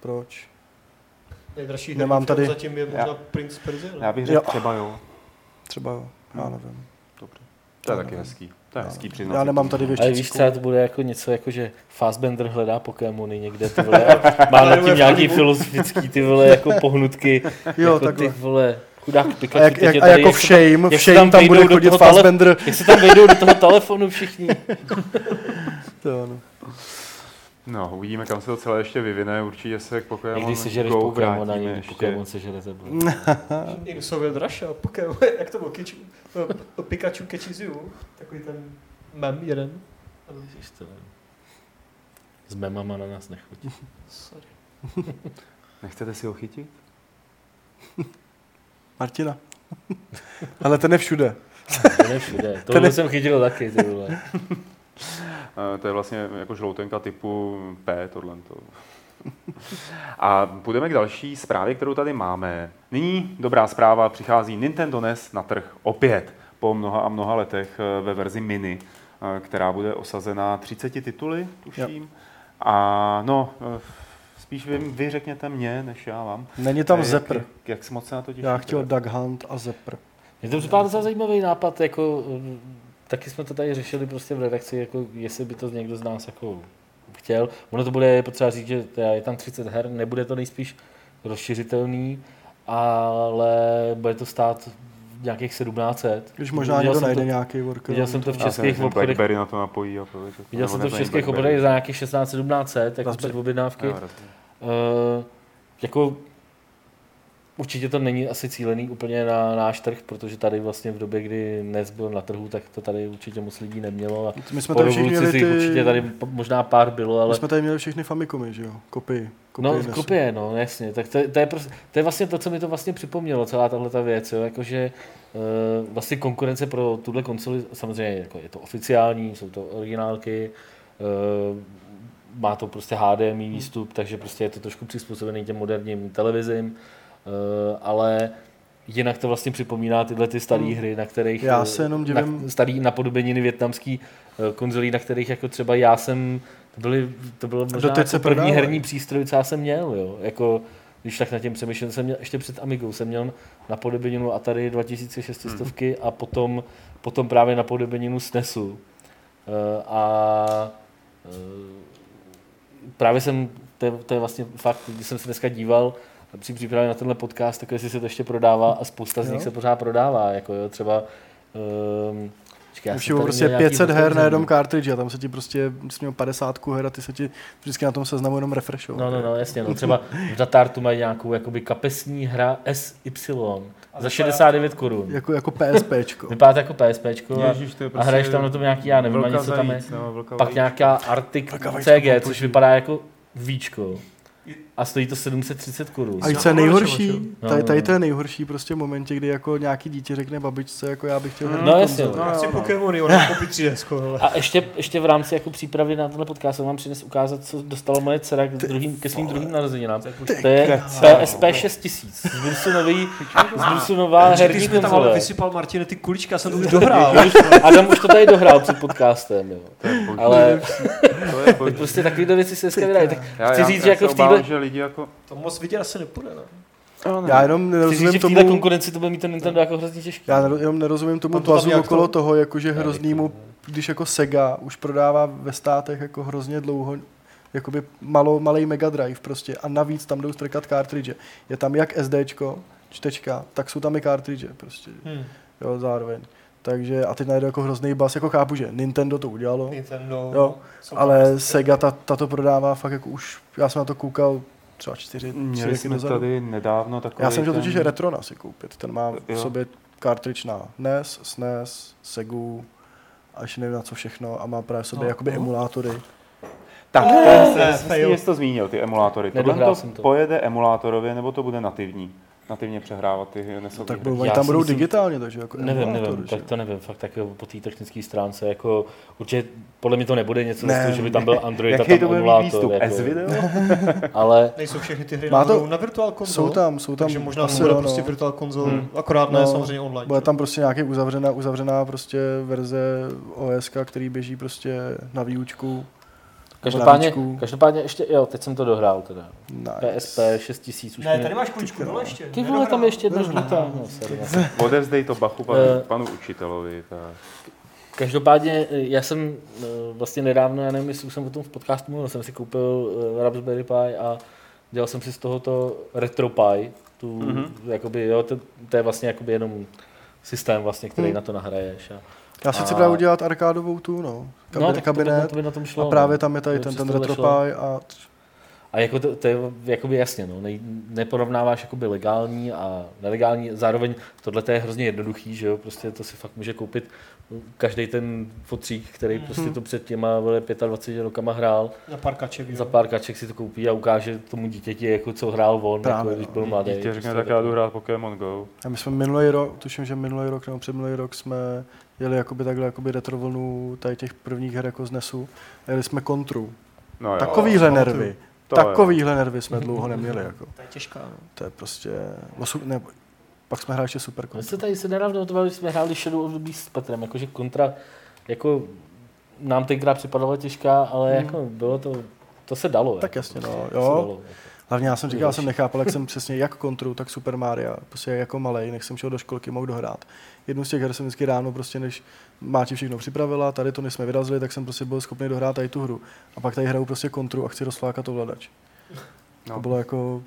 [SPEAKER 3] proč?
[SPEAKER 1] Nejdražší
[SPEAKER 3] Nemám
[SPEAKER 1] herní film
[SPEAKER 3] tady-
[SPEAKER 1] zatím je možná
[SPEAKER 2] Já-
[SPEAKER 1] Prince Persia?
[SPEAKER 2] Já bych
[SPEAKER 3] Jo.
[SPEAKER 2] řekl třeba jo.
[SPEAKER 3] Třeba, já
[SPEAKER 2] Hmm.
[SPEAKER 3] nevím.
[SPEAKER 2] Dobře. To je
[SPEAKER 3] Já
[SPEAKER 2] taky
[SPEAKER 3] nevím.
[SPEAKER 2] hezký. To je
[SPEAKER 3] Já
[SPEAKER 2] hezký přiznat.
[SPEAKER 3] Já nemám tady
[SPEAKER 4] Ale víš, třeba to bude jako něco, jako že Fassbender hledá Pokémony někde, ty vole, a má nad tím nějaký filozofický, ty vole, jako pohnutky,
[SPEAKER 3] Jo,
[SPEAKER 4] jako ty
[SPEAKER 3] takhle.
[SPEAKER 4] vole, chudák
[SPEAKER 3] A,
[SPEAKER 4] Pikachu,
[SPEAKER 3] jak,
[SPEAKER 4] teď
[SPEAKER 3] jak,
[SPEAKER 4] je
[SPEAKER 3] a jako
[SPEAKER 4] jak
[SPEAKER 3] v
[SPEAKER 4] tam-
[SPEAKER 3] Shame, v Shame tam bude
[SPEAKER 4] vejdou do
[SPEAKER 3] chodit Fassbender.
[SPEAKER 4] Jak se tam vejdou do toho telefonu všichni.
[SPEAKER 3] To ano.
[SPEAKER 2] No, uvidíme, kam se to celé ještě vyvine. Určitě se k Pokémon
[SPEAKER 4] Někdy se žereš Pokémon a
[SPEAKER 2] ještě.
[SPEAKER 4] Pokémon se žere tebe.
[SPEAKER 1] Někdo Sovět Russia, Pokémon, jak to bylo, Kichu, Pikachu catches you, takový ten mem jeden.
[SPEAKER 4] Ježiš, to nevím. S memama na nás nechodí.
[SPEAKER 1] Sorry.
[SPEAKER 2] Nechcete si ho chytit?
[SPEAKER 3] Martina. Ale ten je všude.
[SPEAKER 4] To ne všude. Tohle jsem chytil taky, ty vole.
[SPEAKER 2] Eh, To je vlastně jako žloutenka typu P, tohle. A půjdeme k další zprávě, kterou tady máme. Nyní dobrá zpráva, přichází Nintendo NES na trh opět po mnoha a mnoha letech eh, ve verzi mini, eh, která bude osazena 30 tituly, tuším. A no, spíš vy, vy řekněte mě, než já vám.
[SPEAKER 3] Není tam Zepr.
[SPEAKER 2] Jak, jak moc se na to těšíte?
[SPEAKER 3] Já chtěl Duck Hunt a Zepr.
[SPEAKER 4] Mně to připadá docela zajímavý nápad, jako mm, taky jsme to tady řešili prostě v redakci, jako jestli by to někdo z nás jako chtěl. Ono to bude potřeba říct, že je tam 30 her, nebude to nejspíš rozšiřitelný, ale bude to stát nějakých 1700.
[SPEAKER 3] Když možná
[SPEAKER 4] Viděl
[SPEAKER 3] někdo
[SPEAKER 4] jsem
[SPEAKER 3] najde
[SPEAKER 4] to-
[SPEAKER 3] nějaký workaround.
[SPEAKER 4] Viděl jsem to v českých obchodech.
[SPEAKER 2] Blackberry na to napojí. A to,
[SPEAKER 4] Viděl jsem to v českých obchodech za nějakých 16 1700 jako
[SPEAKER 3] Raspberry.
[SPEAKER 4] Uh, jako určitě to není asi cílený úplně na náš trh, protože tady vlastně v době, kdy NES byl na trhu, tak to tady určitě moc lidí nemělo. A
[SPEAKER 3] My jsme tady všichni měli ty...
[SPEAKER 4] určitě tady možná pár bylo,
[SPEAKER 3] My
[SPEAKER 4] ale
[SPEAKER 3] jsme tady měli všechny Famicomy, že jo? Kopii. kopii
[SPEAKER 4] no
[SPEAKER 3] Nesu.
[SPEAKER 4] kopie, no jasně. Tak to, to, je prostě, to je vlastně to, co mi to vlastně připomnělo, celá tahle ta věc, jo? Jakože uh, vlastně konkurence pro tuhle konsoli, samozřejmě jako je to oficiální, jsou to originálky, uh, má to prostě HDMI výstup, takže prostě je to trošku přizpůsobený těm moderním televizím, uh, ale jinak to vlastně připomíná tyhle ty staré
[SPEAKER 3] Hmm.
[SPEAKER 4] hry, na kterých...
[SPEAKER 3] Já
[SPEAKER 4] eh,
[SPEAKER 3] se jenom
[SPEAKER 4] na,
[SPEAKER 3] divím-
[SPEAKER 4] starý napodobeniny větnamský eh, konzolí, na kterých jako třeba já jsem, to, byly, to bylo možná
[SPEAKER 3] Doteď
[SPEAKER 4] jako
[SPEAKER 3] se
[SPEAKER 4] první
[SPEAKER 3] prodávají.
[SPEAKER 4] herní přístroj, co já jsem měl, jo. Jako, když tak na tím přemýšlel, jsem měl, ještě před Amigou jsem měl napodobeninu Atari 2600
[SPEAKER 3] Mhm.
[SPEAKER 4] a potom, potom právě napodobeninu SNESu. Eh, a eh, právě jsem, to je, to je vlastně fakt, když jsem se dneska díval při přípravě na tenhle podcast, tak jestli se to ještě prodává a spousta z
[SPEAKER 3] Jo.
[SPEAKER 4] nich se pořád prodává, jako jo, třeba um, Počkej, já
[SPEAKER 3] Už je prostě
[SPEAKER 4] měl nějaký
[SPEAKER 3] 500 her na jednom cartridge a tam se ti prostě, měl 50 her a ty se ti vždycky na tom seznamu jenom refreshou.
[SPEAKER 4] No, no, no, jasně, no. Třeba v Datartu mají nějakou jakoby kapesní hra SY za 69 korun.
[SPEAKER 3] Jako, jako PSPčko.
[SPEAKER 4] Vypadá to jako PSPčko a,
[SPEAKER 2] Ježíš, to je
[SPEAKER 4] a
[SPEAKER 2] prostě
[SPEAKER 4] hraješ tam na tom nějaký, já nevím, ani co tam je.
[SPEAKER 2] no,
[SPEAKER 4] Pak nějaká Arctic CG, což vypadá jako víčko. A stojí to 730 korun.
[SPEAKER 3] A co je nejhorší,
[SPEAKER 4] No,
[SPEAKER 3] tady,
[SPEAKER 4] no,
[SPEAKER 3] tady
[SPEAKER 4] no.
[SPEAKER 3] to je nejhorší prostě v momentě, kdy jako nějaký dítě řekne babičce, jako já bych chtěl herní
[SPEAKER 4] No, jasně, no.
[SPEAKER 1] Já chci
[SPEAKER 2] jo, no.
[SPEAKER 1] Pokémony, ona koupí 3DS, hele.
[SPEAKER 4] A ještě, ještě v rámci jako přípravy na tenhle podcast jsem vám přines ukázat, co dostala moje dcera k druhým, ke svým druhým narozeninám. To je PSP 6000. Z Brusu, nový, z Brusu nová
[SPEAKER 1] Ty
[SPEAKER 4] herní
[SPEAKER 1] jsi mi tam ale
[SPEAKER 4] konzole.
[SPEAKER 1] vysypal, Martine, ty kuličky, já jsem to už dohrál.
[SPEAKER 4] Adam už to tady dohrál před podcastem, jo.
[SPEAKER 2] To je boží.
[SPEAKER 4] Ale prostě takovéhle věci se dneska vydají. Tak chci říct, že jako v téhle,
[SPEAKER 2] lidi jako...
[SPEAKER 1] To moc vidět asi nepůjde, ne?
[SPEAKER 3] Já jenom
[SPEAKER 4] chci říct,
[SPEAKER 3] nerozumím
[SPEAKER 4] že v
[SPEAKER 3] tomu,
[SPEAKER 4] konkurenci to bude mít ten Nintendo jako hrozně těžký.
[SPEAKER 3] já jenom nerozumím tomu
[SPEAKER 1] to
[SPEAKER 3] tlazu
[SPEAKER 1] nějak
[SPEAKER 3] okolo
[SPEAKER 1] to-
[SPEAKER 3] toho, jakože
[SPEAKER 4] Já
[SPEAKER 3] hroznýmu, když jako Sega už prodává ve státech jako hrozně dlouho jakoby malo, malý Mega Drive prostě a navíc tam jdou strkat cartridge. Je tam jak SDčko, čtečka, tak jsou tam i cartridge prostě,
[SPEAKER 1] Hmm.
[SPEAKER 3] jo, zároveň. Takže a teď najde jako hrozný bas, jako chápu, že Nintendo to udělalo,
[SPEAKER 1] Nintendo.
[SPEAKER 3] Jo, ale
[SPEAKER 1] tam-
[SPEAKER 3] Sega ta, ta to prodává fakt jako už, já jsem na to koukal třeba čtyři,
[SPEAKER 2] Měli jsme
[SPEAKER 3] dozadu.
[SPEAKER 2] tady nedávno takový
[SPEAKER 3] Já jsem chtěl
[SPEAKER 2] ten...
[SPEAKER 3] totiž Retrona si koupit, ten má v sobě cartridge na NES, SNES, Segu a ještě nevím na co všechno a má právě v sobě
[SPEAKER 1] No,
[SPEAKER 3] jakoby
[SPEAKER 1] no.
[SPEAKER 3] emulátory.
[SPEAKER 2] Tak,
[SPEAKER 1] Ne,
[SPEAKER 2] ne,
[SPEAKER 1] ne,
[SPEAKER 2] ne,
[SPEAKER 1] fail.
[SPEAKER 2] jsi to zmínil, ty emulátory. Tohle
[SPEAKER 4] Nedohrál
[SPEAKER 2] to
[SPEAKER 4] to.
[SPEAKER 2] pojede emulátorově, nebo to bude nativní? Nativně přehrávat ty nesoutěže.
[SPEAKER 3] Tak oni tam budou
[SPEAKER 4] myslím-
[SPEAKER 3] digitálně, takže jako
[SPEAKER 4] Nevím, nevím,
[SPEAKER 3] že?
[SPEAKER 4] tak to nevím, fakt tak jo, po té technické stránce, jako určitě podle mě to nebude něco,
[SPEAKER 3] Ne.
[SPEAKER 4] ne, toho, že by tam byl Android a
[SPEAKER 2] Jaký
[SPEAKER 4] tam
[SPEAKER 2] to bude mít
[SPEAKER 4] emulátor, jako,
[SPEAKER 2] S-video?
[SPEAKER 4] ale
[SPEAKER 1] Nejsou všechny ty hry
[SPEAKER 3] Má
[SPEAKER 1] na,
[SPEAKER 3] to-
[SPEAKER 1] na Virtual Console.
[SPEAKER 3] Jsou tam, jsou tam,
[SPEAKER 1] takže možná
[SPEAKER 3] asi
[SPEAKER 1] bude prostě
[SPEAKER 3] no.
[SPEAKER 1] Virtual Console,
[SPEAKER 4] Hmm.
[SPEAKER 1] akorát ne
[SPEAKER 3] No,
[SPEAKER 1] samozřejmě online.
[SPEAKER 3] Bude tam prostě nějaký uzavřená, uzavřená prostě verze OS, který běží prostě na výučku.
[SPEAKER 4] Každopádně, každopádně ještě, jo, teď jsem to dohrál teda.
[SPEAKER 3] Nice.
[SPEAKER 4] PSP 6000 už
[SPEAKER 1] Ne,
[SPEAKER 4] mě...
[SPEAKER 1] tady máš kuličku dole ještě.
[SPEAKER 4] Ty vole, tam je ještě jedna žlutá. No.
[SPEAKER 2] Odevzdej to bachu panu,
[SPEAKER 4] Eh.
[SPEAKER 2] panu učitelovi. Tak.
[SPEAKER 4] Každopádně eh, já jsem eh, vlastně nedávno, já nevím, jestli už jsem o tom v podcastu mluvil, jsem si koupil Raspberry Pi a dělal jsem si z tohoto RetroPie, tu,
[SPEAKER 2] Mhm.
[SPEAKER 4] mm-hmm. jakoby, jo, to, to, je vlastně jakoby jenom systém, vlastně, který
[SPEAKER 3] Hmm.
[SPEAKER 4] na to nahraješ. A,
[SPEAKER 3] Já si chci
[SPEAKER 4] A-
[SPEAKER 3] právě udělat arkádovou tu, no. Kabinet,
[SPEAKER 4] no, tak to by,
[SPEAKER 3] kabinet.
[SPEAKER 4] to by na tom šlo.
[SPEAKER 3] a právě
[SPEAKER 4] no.
[SPEAKER 3] tam je tady ten, ten. RetroPie a
[SPEAKER 4] A jako to, to je jakoby jasně, no, nej, neporovnáváš jakoby legální a nelegální, zároveň tohle je hrozně jednoduchý, že jo, prostě to si fakt může koupit každý ten fotřík, který
[SPEAKER 1] Mhm.
[SPEAKER 4] prostě to před těma vole, 25 rokama hrál,
[SPEAKER 1] Na pár kaček. jo.
[SPEAKER 4] za pár kaček si to koupí a ukáže tomu dítěti, jako co hrál on,
[SPEAKER 3] Právě,
[SPEAKER 4] jako, když
[SPEAKER 3] no.
[SPEAKER 4] byl mladý.
[SPEAKER 2] Dítě řekne,
[SPEAKER 4] prostě
[SPEAKER 2] tak já jdu hrát Pokémon Go.
[SPEAKER 3] A my jsme minulý rok, tuším, že minulý rok nebo předminulý rok jsme jeli jakoby takhle jakoby retro vlnu tady těch prvních her jako z NESu. A jeli jsme kontru.
[SPEAKER 2] No jo,
[SPEAKER 3] Takovýhle
[SPEAKER 1] to-
[SPEAKER 3] nervy.
[SPEAKER 2] to.
[SPEAKER 3] Takovýhle nervy jsme dlouho neměli. Jako.
[SPEAKER 1] To je těžká. No.
[SPEAKER 3] To je prostě... Osu, ne, pak jsme hráli ještě super
[SPEAKER 4] My
[SPEAKER 3] kontru.
[SPEAKER 4] se tady se nedávno o tom jsme hráli Shadow of the Beast s Petrem, jakože kontra, jako nám tenkrát připadala těžká, ale
[SPEAKER 3] Hmm.
[SPEAKER 4] jako bylo to, to se dalo.
[SPEAKER 3] Tak
[SPEAKER 4] jako,
[SPEAKER 3] jasně, no.
[SPEAKER 4] to se
[SPEAKER 3] Jo. Hlavně já jsem říkal, já jsem nechápal, jak jsem přesně jak kontru, tak Super Mario, prostě jako malej, než jsem šel do školky, mohl dohrát. Jednu z těch her jsem vždycky ráno, prostě než Máti všechno připravila, tady to než jsme vyrazili, tak jsem prostě byl schopný dohrát tady tu hru. A pak tady hraju prostě kontru a chci rozflákat ovladač.
[SPEAKER 2] No.
[SPEAKER 3] To bylo jako,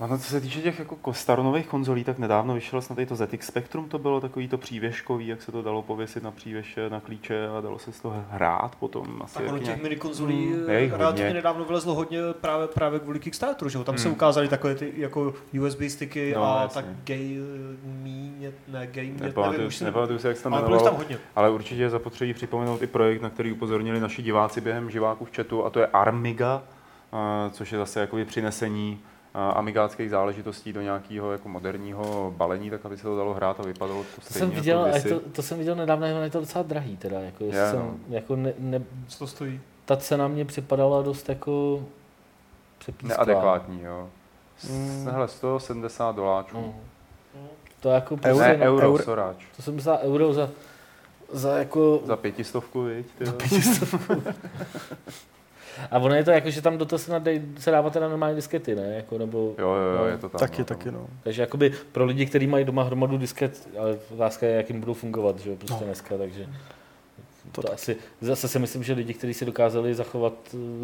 [SPEAKER 2] Ano, co se týče těch jako ko- staronových konzolí, tak nedávno vyšel snad i to ZX Spectrum, to bylo takový to přívěškový, jak se to dalo pověsit na přívěše, na klíče a dalo se z toho hrát potom. Asi
[SPEAKER 1] Tak ono těch
[SPEAKER 2] nějak...
[SPEAKER 1] minikonzolí
[SPEAKER 2] Hmm.
[SPEAKER 1] mm,
[SPEAKER 2] hodně.
[SPEAKER 1] relativně nedávno vylezlo hodně právě, právě kvůli Kickstarteru, že jo? Tam se
[SPEAKER 2] Hmm.
[SPEAKER 1] ukázaly takové ty jako USB sticky
[SPEAKER 2] No,
[SPEAKER 1] a
[SPEAKER 2] jasně.
[SPEAKER 1] tak gay me, ne gay me, nevím,
[SPEAKER 2] Nepamatuju,
[SPEAKER 1] už
[SPEAKER 2] nepamatuju se, jak se tam
[SPEAKER 1] ale
[SPEAKER 2] jmenovalo,
[SPEAKER 1] tam hodně.
[SPEAKER 2] ale určitě je zapotřebí připomenout i projekt, na který upozornili naši diváci během živáků v chatu, a to je Armiga, eh, což je zase jakoby přinesení eh, amigátských záležitostí do nějakého jako moderního balení, tak aby se to dalo hrát a vypadalo to
[SPEAKER 4] To
[SPEAKER 2] stejně
[SPEAKER 4] jsem viděl,
[SPEAKER 2] jako
[SPEAKER 4] a je
[SPEAKER 2] kdysi.
[SPEAKER 4] to, to jsem viděl nedávno, ale je to docela drahý teda, jako,
[SPEAKER 2] Je,
[SPEAKER 4] jsem,
[SPEAKER 2] no.
[SPEAKER 4] jako ne, ne,
[SPEAKER 1] Co to stojí?
[SPEAKER 4] ta cena mě připadala dost jako přepísklá.
[SPEAKER 2] Neadekvátní, jo.
[SPEAKER 3] Mm.
[SPEAKER 2] Mm. Hele, 170 doláčů.
[SPEAKER 4] Mm. To jako
[SPEAKER 3] Euro-
[SPEAKER 4] prostě,
[SPEAKER 2] Ne, euro,
[SPEAKER 3] euro-
[SPEAKER 2] soráč.
[SPEAKER 4] to jsem myslel euro za, za jako...
[SPEAKER 2] Za pětistovku, viď? Ty jo.
[SPEAKER 4] A ono je to jako, že tam do toho se, nadej, se dává teda normální diskety, ne? Jako, nebo,
[SPEAKER 2] Jo, jo, jo,
[SPEAKER 4] No,
[SPEAKER 2] je to tam.
[SPEAKER 3] Taky,
[SPEAKER 2] no,
[SPEAKER 3] taky, no.
[SPEAKER 4] Takže jakoby pro lidi, kteří mají doma hromadu disket, ale otázka je, jak jim budou fungovat, že jo, prostě
[SPEAKER 3] No.
[SPEAKER 4] dneska, takže to,
[SPEAKER 3] To
[SPEAKER 4] asi, zase si myslím, že lidi, kteří si dokázali zachovat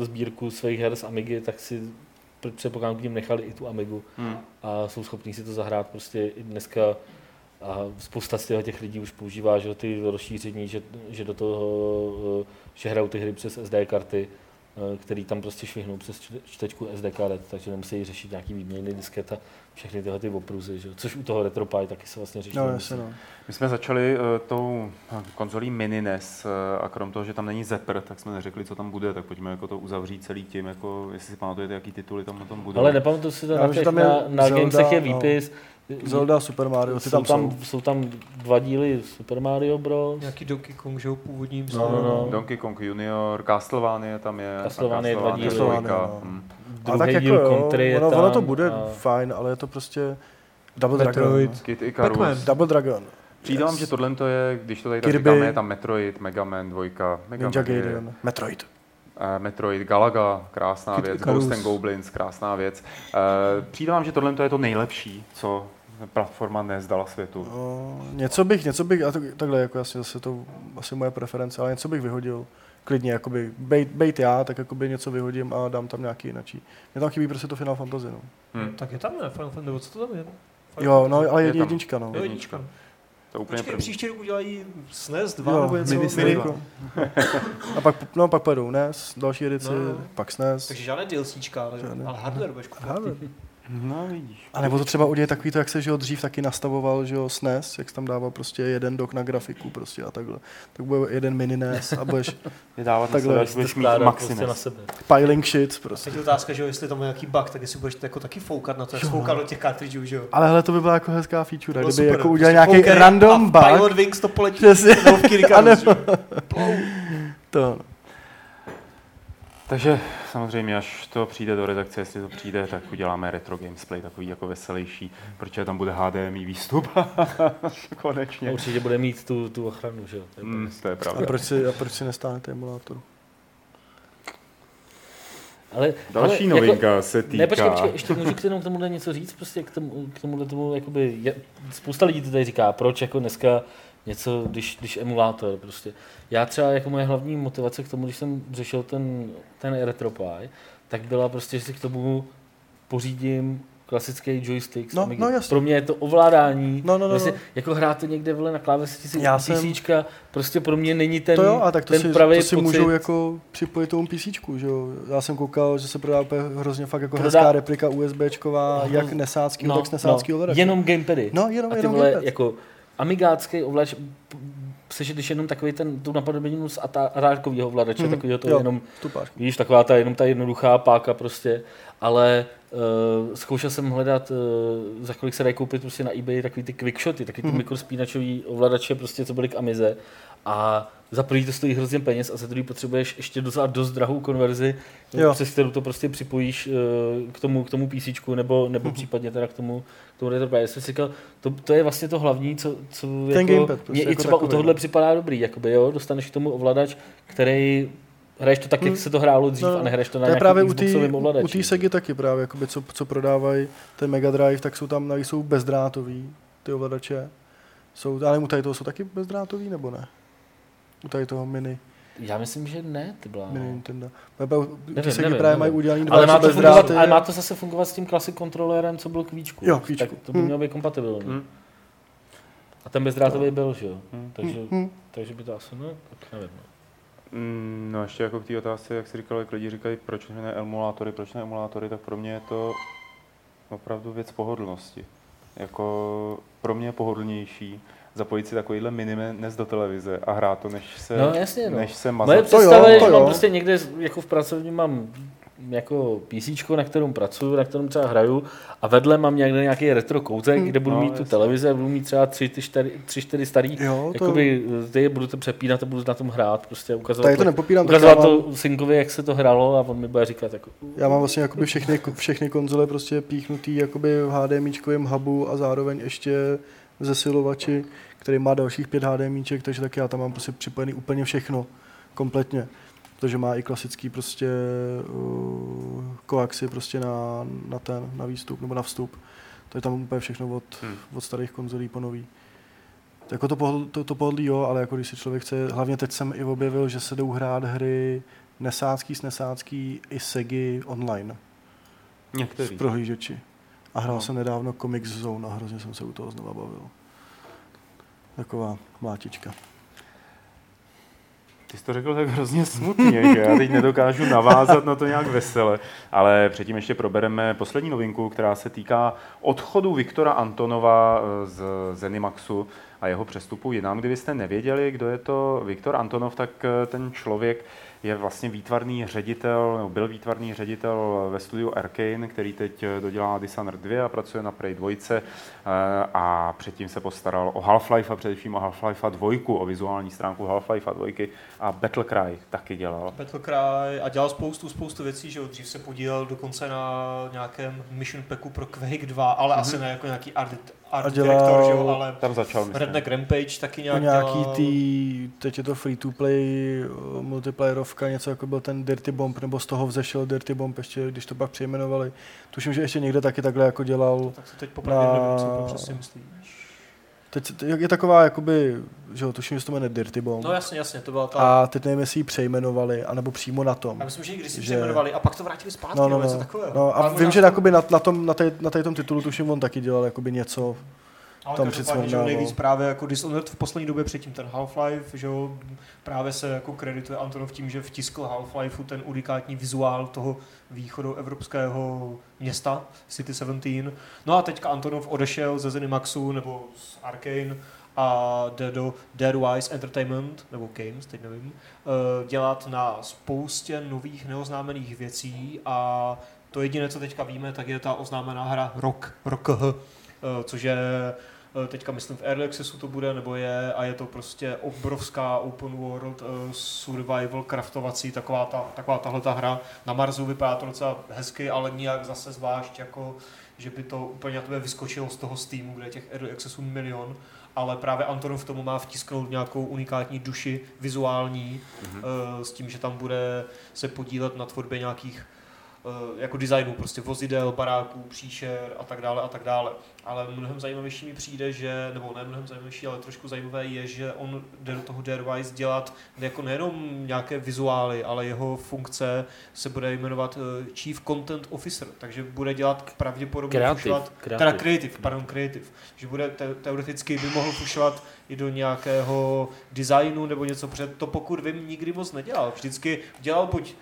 [SPEAKER 4] eh, sbírku svých her z Amigy, tak si předpokládám, k ním nechali i tu Amigu
[SPEAKER 2] Hmm.
[SPEAKER 4] a jsou schopní si to zahrát prostě i dneska a spousta z těch lidí už používá že, jo, ty rozšíření, že, že do toho, eh, že hrajou ty hry přes SD karty, který tam prostě švihnou přes čte- čtečku SD karet, takže nemusí řešit nějaký výměny disket a všechny tyhle ty opruzy, že? jo. což u toho RetroPie taky se vlastně řeší.
[SPEAKER 3] No, jasně, no.
[SPEAKER 2] My jsme začali uh, tou uh, konzolí Mini NES uh, a krom toho, že tam není Zapper, tak jsme neřekli, co tam bude, tak pojďme jako to uzavřít celý tím, jako jestli si pamatujete, jaký tituly tam na tom budou.
[SPEAKER 4] Ale nepamatuju si to
[SPEAKER 3] Já
[SPEAKER 4] na, těch,
[SPEAKER 3] tam je
[SPEAKER 4] na, na
[SPEAKER 3] Zelda,
[SPEAKER 4] Gamesech je
[SPEAKER 3] no. Zelda, Super Mario, ty
[SPEAKER 4] jsou,
[SPEAKER 3] tam
[SPEAKER 4] tam,
[SPEAKER 3] jsou.
[SPEAKER 4] jsou tam dva díly Super Mario Bros.
[SPEAKER 1] Nějaký Donkey Kong, že jo, původním.
[SPEAKER 4] No, no, no.
[SPEAKER 2] Donkey Kong Junior, Castlevania tam je.
[SPEAKER 4] Castlevania
[SPEAKER 2] a
[SPEAKER 4] dva díly.
[SPEAKER 3] no.
[SPEAKER 2] hm.
[SPEAKER 3] A tak
[SPEAKER 4] Druhý
[SPEAKER 3] jako
[SPEAKER 4] díl
[SPEAKER 3] jo,
[SPEAKER 4] Country je
[SPEAKER 3] ono,
[SPEAKER 4] tam
[SPEAKER 3] ono to bude
[SPEAKER 4] a-
[SPEAKER 3] fajn, ale je to prostě Double
[SPEAKER 1] Metroid.
[SPEAKER 3] Dragon.
[SPEAKER 2] Kid Icarus.
[SPEAKER 1] Pac-Man.
[SPEAKER 3] Double Dragon.
[SPEAKER 2] Přijde
[SPEAKER 3] Yes.
[SPEAKER 2] že tohle to je, když to tady tak říkáme, je tam Metroid, Mega Man 2, Mega
[SPEAKER 3] Ninja
[SPEAKER 2] Man je-
[SPEAKER 3] Gaiden. Metroid.
[SPEAKER 2] Eh, Metroid, Galaga, krásná
[SPEAKER 1] Kid
[SPEAKER 2] věc,
[SPEAKER 1] Icarus.
[SPEAKER 2] Ghost and Goblins, krásná věc. Eh, Přijde vám, že tohle je to nejlepší, co platforma nezdala světu.
[SPEAKER 3] No, něco bych, něco bych, a to, takhle jako jasně zase to asi moje preference, ale něco bych vyhodil. Klidně, jakoby, bejt, bejt já, tak jakoby něco vyhodím a dám tam nějaký jinačí. Mě tam chybí prostě to Final Fantasy, no.
[SPEAKER 2] Hm.
[SPEAKER 1] Tak je tam ne, Final Fantasy, nebo co to tam je?
[SPEAKER 3] Jo, no, ale
[SPEAKER 2] Je
[SPEAKER 3] jednička, no.
[SPEAKER 1] Jednička.
[SPEAKER 2] To úplně
[SPEAKER 1] Počkej,
[SPEAKER 2] první.
[SPEAKER 1] příští rok udělají SNES 2
[SPEAKER 3] Jo,
[SPEAKER 1] nebo něco.
[SPEAKER 2] mini
[SPEAKER 1] Mini.
[SPEAKER 2] SNES.
[SPEAKER 3] A pak, no, pak pojedou NES, další edici,
[SPEAKER 1] No, no.
[SPEAKER 3] pak SNES.
[SPEAKER 1] Takže žádné DLCčka, ale,
[SPEAKER 3] Žádné.
[SPEAKER 1] ale hardware budeš kupovat.
[SPEAKER 2] No vidíš.
[SPEAKER 3] A nebo to třeba udělat takový to, jak se že jo, dřív taky nastavoval, že jo, SNES, jak jsi tam dával prostě jeden dok na grafiku prostě a takhle. Tak bude jeden mini NES a budeš
[SPEAKER 2] Je dávat na
[SPEAKER 3] Takhle
[SPEAKER 2] sebe, až
[SPEAKER 4] Jste
[SPEAKER 2] budeš mít
[SPEAKER 4] skládat prostě
[SPEAKER 2] maximum.
[SPEAKER 4] na sebe.
[SPEAKER 3] piling shit prostě.
[SPEAKER 1] Teď je otázka, že jo, jestli tam je nějaký bug, tak jestli budeš jako taky foukat na to, jak foukat do těch cartridgeů, že jo.
[SPEAKER 3] Ale hele, to by byla jako hezká feature, kdyby
[SPEAKER 1] super.
[SPEAKER 3] jako udělali
[SPEAKER 1] Prostě
[SPEAKER 3] nějaký random
[SPEAKER 1] a
[SPEAKER 3] bug.
[SPEAKER 1] Pilot Wings to poletí.
[SPEAKER 3] Přesně.
[SPEAKER 1] Nebo v Kid
[SPEAKER 3] A nebo-
[SPEAKER 1] že jo.
[SPEAKER 2] Takže samozřejmě, až to přijde do redakce, jestli to přijde, tak uděláme retro gamesplay, takový jako veselější, protože tam bude HDMI výstup. Konečně.
[SPEAKER 4] Určitě bude mít tu, tu ochranu, že jo. To je
[SPEAKER 2] Mm, to je
[SPEAKER 3] a
[SPEAKER 2] pravda.
[SPEAKER 3] proč si, a proč si nestáhnete emulátor?
[SPEAKER 4] Ale,
[SPEAKER 2] Další
[SPEAKER 4] ale
[SPEAKER 2] novinka se týká...
[SPEAKER 4] Ne, počkej, počkej, ještě můžu k tomu, k tomuhle něco říct, prostě k tomu, k tomuhle tomu, jakoby, je, spousta lidí to tady říká, proč jako dneska něco, když, když emulátor prostě. Já třeba jako moje hlavní motivace k tomu, když jsem řešil ten, ten RetroPie, tak byla prostě, že si k tomu pořídím klasický joystick
[SPEAKER 3] No, no.
[SPEAKER 4] Pro mě je to ovládání,
[SPEAKER 3] No, no, no,
[SPEAKER 4] prostě,
[SPEAKER 3] no.
[SPEAKER 4] jako hrát to někde vole na klávesnici
[SPEAKER 3] Já jsem-
[SPEAKER 4] PCčka, prostě pro mě není ten,
[SPEAKER 3] to jo, a tak to
[SPEAKER 4] ten
[SPEAKER 3] si,
[SPEAKER 4] pravý
[SPEAKER 3] to si
[SPEAKER 4] pocit.
[SPEAKER 3] můžou jako připojit tomu PC, že jo. Já jsem koukal, že se prodá úplně hrozně fakt jako
[SPEAKER 4] Prodá-
[SPEAKER 3] hezká replika USBčková,
[SPEAKER 4] No,
[SPEAKER 3] jak nesáckýho, tak s nesáckýho ovladače.
[SPEAKER 4] Jenom gamepady.
[SPEAKER 3] No, jenom,
[SPEAKER 4] A ty
[SPEAKER 3] jenom
[SPEAKER 4] vole,
[SPEAKER 3] gamepad.
[SPEAKER 4] jako amigácký ovladač, sešedeš jenom takový ten, tu napodobeninu z arákového ovladače,
[SPEAKER 3] Mhm,
[SPEAKER 4] mm, takového to
[SPEAKER 3] jo.
[SPEAKER 4] jenom,
[SPEAKER 3] Tupáš.
[SPEAKER 4] víš, taková ta, jenom ta jednoduchá páka prostě, ale uh, zkoušel jsem hledat, uh, za kolik se dají koupit prostě na eBay takový ty quickshoty, takový ty
[SPEAKER 3] Mhm.
[SPEAKER 4] mikrospínačový ovladače, prostě, co byly k Amize a za prvý to stojí hrozně peněz a za druhý potřebuješ ještě docela dost drahou konverzi,
[SPEAKER 3] Jo.
[SPEAKER 4] přes kterou to prostě připojíš uh, k tomu, k tomu PC nebo, nebo
[SPEAKER 3] Mhm.
[SPEAKER 4] případně teda k tomu, k tomu jsem si říkal, to, to, je vlastně to hlavní, co, co
[SPEAKER 3] Ten
[SPEAKER 4] jako,
[SPEAKER 3] gamepad prostě
[SPEAKER 4] mě i
[SPEAKER 3] jako
[SPEAKER 4] třeba u
[SPEAKER 3] takový,
[SPEAKER 4] tohohle
[SPEAKER 3] no.
[SPEAKER 4] připadá dobrý, jakoby, jo, dostaneš k tomu ovladač, který hraješ to tak, jak
[SPEAKER 3] Hmm.
[SPEAKER 4] se to hrálo dřív
[SPEAKER 3] No,
[SPEAKER 4] a nehraješ to na
[SPEAKER 3] To je
[SPEAKER 4] nějakým
[SPEAKER 3] právě u té u Segy taky právě, jakoby, co, co prodávají ten Mega Drive, tak jsou tam jsou bezdrátový ty ovladače. Jsou, ale u tady toho jsou taky bezdrátový, nebo ne? U tady toho mini,
[SPEAKER 4] Já myslím, že ne, ty byla.
[SPEAKER 3] mini Nintendo. Nebo
[SPEAKER 4] Nevím, nevím,
[SPEAKER 3] právě mají udělaný dva
[SPEAKER 4] ale, má to fungovat, ale má to zase fungovat s tím klasik kontrolérem, co byl k víčku.
[SPEAKER 3] Jo, k víčku.
[SPEAKER 4] Tak to by
[SPEAKER 3] Hmm.
[SPEAKER 4] mělo být kompatibilní.
[SPEAKER 2] Hm,
[SPEAKER 4] A ten bezdrátový byl, že jo?
[SPEAKER 2] hm.
[SPEAKER 4] Takže,
[SPEAKER 3] Hm,
[SPEAKER 4] takže by to asi, no, tak nevím. No.
[SPEAKER 2] Mm, No ještě jako k té otázce, jak jsi říkal, jak lidi říkají, proč ne emulátory, proč ne emulátory, tak pro mě je to opravdu věc pohodlnosti. Jako pro mě je pohodlnější zapojit si takovýhle minimes do televize a hrát to, než se,
[SPEAKER 4] No, jasně, no.
[SPEAKER 2] než se
[SPEAKER 4] Moje
[SPEAKER 2] mazat.
[SPEAKER 3] To jo,
[SPEAKER 4] představa je,
[SPEAKER 3] to
[SPEAKER 4] že
[SPEAKER 3] jo.
[SPEAKER 4] mám prostě někde jako v pracovní mám jako PC, na kterém pracuju, na kterém třeba hraju a vedle mám někde nějaký retro koutek, kde budu
[SPEAKER 2] no,
[SPEAKER 4] mít tu
[SPEAKER 2] jasně.
[SPEAKER 4] televizi a budu mít třeba tři, ty čtyři, tři čtyři starý,
[SPEAKER 3] Jo, to-
[SPEAKER 4] jakoby, ty je budu to přepínat a budu na tom hrát, prostě ukazovat,
[SPEAKER 3] Tady to nepopírám, tak
[SPEAKER 4] ukazovat
[SPEAKER 3] mám,
[SPEAKER 4] to synkovi, jak se to hrálo a on mi bude říkat, jako,
[SPEAKER 3] já mám vlastně jakoby všechny, všechny konzole prostě píchnutý jakoby v HDMIčkovém hubu a zároveň ještě zesilovači, který má dalších pět HDMIček, takže tak já tam mám prostě připojený úplně všechno, kompletně. Protože má i klasický prostě uh, koaxy prostě na, na ten, na výstup nebo na vstup. To je tam úplně všechno od,
[SPEAKER 2] Hmm.
[SPEAKER 3] od starých konzolí po nový. Jako to, pohodl, to, to pohodlí jo, ale jako když si člověk chce, hlavně teď jsem i objevil, že se jdou hrát hry nesácký, snesácký i segy online
[SPEAKER 2] Některý.
[SPEAKER 3] v prohlížeči. A hrál
[SPEAKER 2] No.
[SPEAKER 3] jsem nedávno Comics Zone a hrozně jsem se u toho znova bavil. Taková mlátička.
[SPEAKER 2] Ty jsi to řekl tak hrozně smutně, že já teď nedokážu navázat na to nějak vesele. Ale předtím ještě probereme poslední novinku, která se týká odchodu Viktora Antonova eh, z Zenimaxu a jeho přestupu jinam. Kdybyste nevěděli, kdo je to Viktor Antonov, tak eh, ten člověk je vlastně výtvarný ředitel, nebo byl výtvarný ředitel ve studiu Arkane, který teď eh, dodělá Dishonored 2 a pracuje na Prey 2 eh, a předtím se postaral o Half-Life a především o Half-Life 2, o vizuální stránku Half-Life 2 a Battlecry taky dělal.
[SPEAKER 1] Battlecry a dělal spoustu, spoustu věcí, že jo, dřív se podílel dokonce na nějakém mission packu pro Quake 2, ale mm-hmm. asi ne jako nějaký art, art
[SPEAKER 3] A dělal-
[SPEAKER 1] director, že jo, ale
[SPEAKER 2] Tam začal.
[SPEAKER 1] Redneck Rampage taky nějak
[SPEAKER 3] nějaký
[SPEAKER 1] dělal.
[SPEAKER 3] tý, teď je to free to play uh, multiplayerovka, něco jako byl ten Dirty Bomb, nebo z toho vzešel Dirty Bomb, ještě když to pak přejmenovali. Tuším, že ještě někde taky takhle jako dělal.
[SPEAKER 1] Tak to teď popravdě
[SPEAKER 3] na-
[SPEAKER 1] nevím, co to přesně myslíš.
[SPEAKER 3] Teď je taková jakoby, že jo, tuším, že se to jmenuje Dirty Bomb.
[SPEAKER 1] No jasně, jasně, to byla ta...
[SPEAKER 3] A teď nevím, jestli ji přejmenovali, anebo přímo na tom.
[SPEAKER 1] Já myslím, že i když si
[SPEAKER 3] že-
[SPEAKER 1] přejmenovali a pak to vrátili zpátky,
[SPEAKER 3] No, no,
[SPEAKER 1] nebo něco
[SPEAKER 3] no.
[SPEAKER 1] takového.
[SPEAKER 3] no a
[SPEAKER 1] Ale
[SPEAKER 3] vím, že
[SPEAKER 1] to-
[SPEAKER 3] jakoby na, na, tom, na, tady, na tady tom titulu tuším on taky dělal jakoby něco.
[SPEAKER 1] Ale
[SPEAKER 3] tam
[SPEAKER 1] každopádně, že nejvíc právě jako Dishonored v poslední době předtím ten Half-Life, že jo, právě se jako kredituje Antonov tím, že vtiskl Half-Lifeu ten unikátní vizuál toho východu evropského města City 17. No a teďka Antonov odešel ze Zenimaxu nebo z Arkane a jde do Deadwise Entertainment, nebo Games, teď nevím, eh, dělat na spoustě nových neoznámených věcí. A to jediné, co teďka víme, tak je ta oznámená hra Rock, Rock, což je eh, teďka myslím v Early Accessu to bude, nebo je, a je to prostě obrovská open world eh, survival craftovací, taková, ta, taková tahle ta hra. Na Marsu vypadá to docela hezky, ale nijak zase zvlášť jako že by to úplně na tebe vyskočilo z toho Steamu, kde je těch Early Accessů milion, ale právě Antonov v tomu má vtisknout nějakou unikátní duši vizuální,
[SPEAKER 2] Mhm.
[SPEAKER 1] eh, s tím, že tam bude se podílet na tvorbě nějakých eh, jako designů, prostě vozidel, baráků, příšer a tak dále a tak dále. Ale mnohem zajímavější mi přijde, že, nebo ne mnohem zajímavější, ale trošku zajímavé je, že on jde do toho Darewise dělat jako nejenom nějaké vizuály, ale jeho funkce se bude jmenovat eh, Chief Content Officer, takže bude dělat pravděpodobně
[SPEAKER 4] Kreativ,
[SPEAKER 1] fušovat-
[SPEAKER 4] kreativ.
[SPEAKER 1] Teda creative, pardon, creative. Že bude te- teoreticky by mohl fušovat i do nějakého designu nebo něco, protože to pokud vím, nikdy moc nedělal. Vždycky dělal buď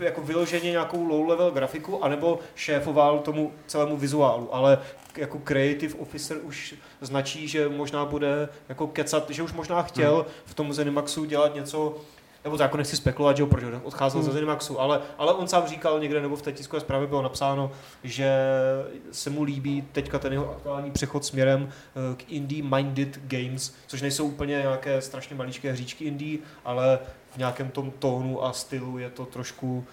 [SPEAKER 1] jako vyloženě nějakou low level grafiku, anebo šéfoval tomu celému vizuálu, ale jako creative officer už značí, že možná bude jako kecat, že už možná chtěl v tom Zenimaxu dělat něco, nebo to jako nechci spekulovat, že jo, proč odcházel
[SPEAKER 3] Hmm.
[SPEAKER 1] ze Zenimaxu, ale, ale on sám říkal někde, nebo v té tiskové zprávě bylo napsáno, že se mu líbí teďka ten jeho aktuální přechod směrem eh, k indie minded games, což nejsou úplně nějaké strašně maličké hříčky indie, ale v nějakém tom tónu a stylu je to trošku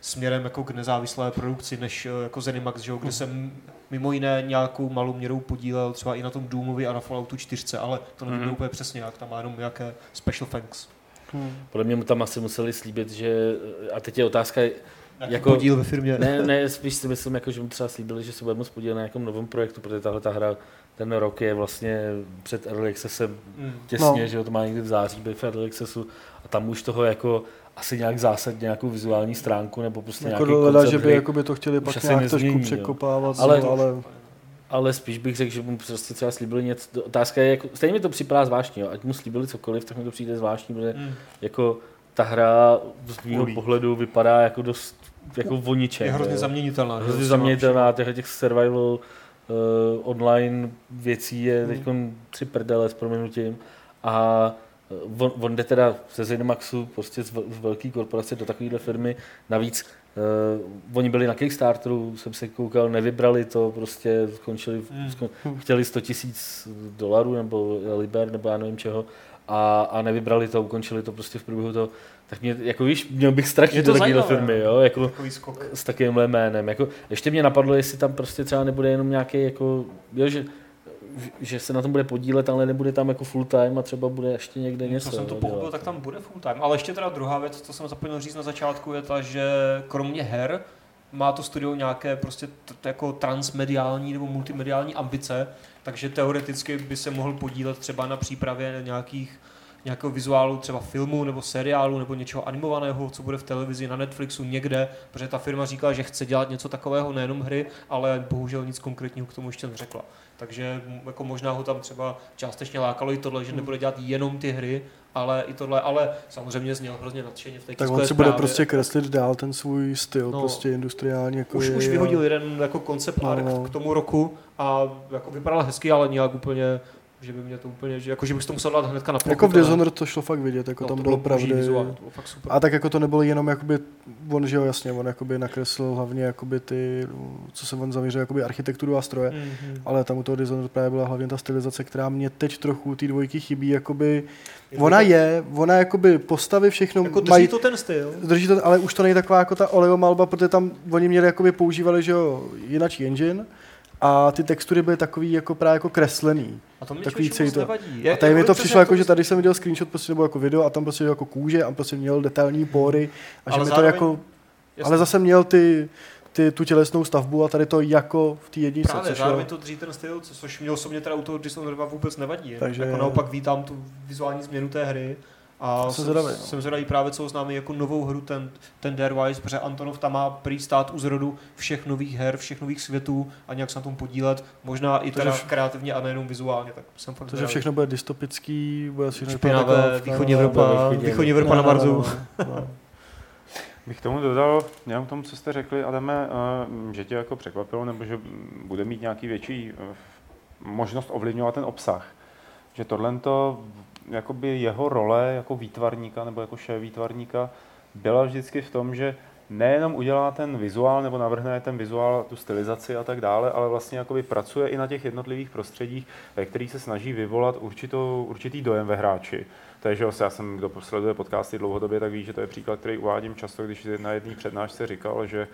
[SPEAKER 1] směrem jako k nezávislé produkci, než eh, jako Zenimax, že jo, kde jsem mimo jiné nějakou malou měrou podílel třeba i na tom Doomovi a na Falloutu 4, ale to nevím
[SPEAKER 2] Mhm.
[SPEAKER 1] úplně přesně jak, tam má jenom nějaké special thanks.
[SPEAKER 3] Hmm.
[SPEAKER 4] Podle mě mu tam asi museli slíbit, že, a teď je otázka,
[SPEAKER 1] Jaký
[SPEAKER 4] Jako-
[SPEAKER 1] podíl ve firmě?
[SPEAKER 4] ne, ne, spíš si myslím, jako, že mu třeba slíbili, že se bude moc podílet na nějakém novém projektu, protože tahle ta hra, ten rok je vlastně před Early Accessem
[SPEAKER 1] Mm.
[SPEAKER 4] těsně,
[SPEAKER 3] No.
[SPEAKER 4] že jo, to má někdy v září být v Early Accessu a tam už toho jako asi nějak zásadně nějakou vizuální stránku nebo prostě
[SPEAKER 3] Jako
[SPEAKER 4] nějaký koncept
[SPEAKER 3] že by
[SPEAKER 4] hry.
[SPEAKER 3] jakoby to chtěli pak nějak
[SPEAKER 4] nezmění,
[SPEAKER 3] trošku překopávat,
[SPEAKER 4] Ale-
[SPEAKER 3] ale, ale
[SPEAKER 4] Ale spíš bych řekl, že mu prostě třeba slíbili něco. Otázka je, jako, stejně mi to připadá zvláštní, jo. ať mu slíbili cokoliv, tak mi to přijde zvláštní, protože
[SPEAKER 1] Mm.
[SPEAKER 4] jako ta hra z mého pohledu vypadá jako dost jako o ničem.
[SPEAKER 1] Je hrozně
[SPEAKER 4] jo.
[SPEAKER 1] zaměnitelná.
[SPEAKER 4] Hrozně zaměnitelná, těch, těch survival uh, online věcí je
[SPEAKER 1] Hmm.
[SPEAKER 4] teď tři prdele s proměnutím a on, on jde teda ze Zenimaxu, prostě z, z velké korporace do takovéhle firmy. Navíc uh, oni byli na Kickstarteru, jsem se koukal, nevybrali to, prostě skončili,
[SPEAKER 1] Hmm.
[SPEAKER 4] skon, chtěli 100 tisíc dolarů nebo liber, nebo já nevím čeho, a, a nevybrali to, ukončili to prostě v průběhu toho. Tak mě, jako víš, měl bych
[SPEAKER 1] to
[SPEAKER 4] do takovéhle firmy,
[SPEAKER 1] no.
[SPEAKER 4] jo, jako
[SPEAKER 1] Takový skok.
[SPEAKER 4] s takovýmhle jménem. Jako, ještě mě napadlo, jestli tam prostě třeba nebude jenom nějaký, jako, jo, že, že se na tom bude podílet, ale nebude tam jako full time a třeba bude ještě někde něco.
[SPEAKER 1] Co jsem to pochopil,
[SPEAKER 4] dělat.
[SPEAKER 1] tak tam bude full time. Ale ještě teda druhá věc, co jsem zapomněl říct na začátku, je ta, že kromě her má to studio nějaké prostě t- t- jako transmediální nebo multimediální ambice, takže teoreticky by se mohl podílet třeba na přípravě nějakých nějakého vizuálu, třeba filmu nebo seriálu nebo něčeho animovaného, co bude v televizi, na Netflixu, někde, protože ta firma říkala, že chce dělat něco takového, nejenom hry, ale bohužel nic konkrétního k tomu ještě neřekla. Takže jako možná ho tam třeba částečně lákalo i tohle, že nebude dělat jenom ty hry, ale i tohle, ale samozřejmě zněl hrozně nadšeně v té
[SPEAKER 3] Tak on si bude
[SPEAKER 1] zprávě.
[SPEAKER 3] prostě kreslit dál ten svůj styl,
[SPEAKER 1] No.
[SPEAKER 3] prostě industriální. Jako
[SPEAKER 1] Už,
[SPEAKER 3] je,
[SPEAKER 1] už
[SPEAKER 3] a-
[SPEAKER 1] vyhodil jeden jako koncept
[SPEAKER 3] No, no.
[SPEAKER 1] k tomu roku a jako vypadal hezky, ale nějak úplně, že by mě to úplně, že, jako, že bych to musel dát hnedka na plochu,
[SPEAKER 3] Jako v. Dishonored to šlo fakt vidět, jako
[SPEAKER 1] No,
[SPEAKER 3] tam
[SPEAKER 1] to
[SPEAKER 3] bylo
[SPEAKER 1] boží
[SPEAKER 3] pravdy.
[SPEAKER 1] vizuál, to bylo fakt super.
[SPEAKER 3] A tak jako to nebylo jenom jakoby, on, že jo, jasně, on jakoby nakreslil hlavně jakoby ty, co se on zaměřil, jakoby architekturu a stroje,
[SPEAKER 1] Mhm.
[SPEAKER 3] ale tam u toho Dishonored právě byla hlavně ta stylizace, která mě teď trochu té dvojky chybí, jakoby,
[SPEAKER 1] Je
[SPEAKER 3] ona
[SPEAKER 1] to-
[SPEAKER 3] je, ona jakoby postavy všechno
[SPEAKER 1] Jako drží
[SPEAKER 3] mají,
[SPEAKER 1] to ten styl.
[SPEAKER 3] drží to, ale už to není taková jako ta oleomalba, protože tam oni měli jakoby používali, že jo, jinačí engine, a ty textury byly takový jako právě jako kreslený.
[SPEAKER 1] A to mě
[SPEAKER 3] Takový to-
[SPEAKER 1] nevadí.
[SPEAKER 3] A tady mi to přišlo jako, že
[SPEAKER 1] to-
[SPEAKER 3] tady jsem viděl screenshot prostě, nebo jako video a tam prostě jako kůže a prostě měl detailní pory a že
[SPEAKER 1] Ale
[SPEAKER 3] mi to
[SPEAKER 1] zároveň-
[SPEAKER 3] jako,
[SPEAKER 1] jasně.
[SPEAKER 3] ale zase měl ty, ty, tu tělesnou stavbu a tady to jako v té jedničce,
[SPEAKER 1] Právě,
[SPEAKER 3] což
[SPEAKER 1] zároveň
[SPEAKER 3] je,
[SPEAKER 1] to drží ten styl, co- což mě osobně teda u toho Dishonored 2 vůbec nevadí.
[SPEAKER 3] Takže-
[SPEAKER 1] Takže... Jako naopak vítám tu vizuální změnu té hry. A
[SPEAKER 3] Jsem
[SPEAKER 1] jsem,
[SPEAKER 3] zvědavý, no.
[SPEAKER 1] jsem zvědavý právě, co oznámí jako novou hru, ten, ten Darewise, protože Antonov tam má prý stát u zrodu všech nových her, všech nových světů a nějak se na tom podílet. Možná i
[SPEAKER 3] To,
[SPEAKER 1] teda
[SPEAKER 3] vš-
[SPEAKER 1] kreativně a nejenom vizuálně, tak jsem fakt
[SPEAKER 3] to, že všechno bude dystopický, bude všechno
[SPEAKER 1] Špinavé,
[SPEAKER 3] jako
[SPEAKER 1] východní Evropa,
[SPEAKER 4] východní
[SPEAKER 3] no,
[SPEAKER 1] Evropa na
[SPEAKER 3] no, no, no, no.
[SPEAKER 2] Bych tomu dodal, jenom k tomu, co jste řekli, Adame, eh, že tě jako překvapilo, nebo že bude mít nějaký větší eh, možnost ovlivňovat ten obsah. Že tohle to, jakoby jeho role jako výtvarníka nebo jako šéf výtvarníka byla vždycky v tom, že nejenom udělá ten vizuál nebo navrhne ten vizuál, tu stylizaci a tak dále, ale vlastně jakoby pracuje i na těch jednotlivých prostředích, ve kterých se snaží vyvolat určitou, určitý dojem ve hráči. Takže já jsem, kdo sleduje podcasty dlouhodobě, tak ví, že to je příklad, který uvádím často, když na jedné přednášce říkal, že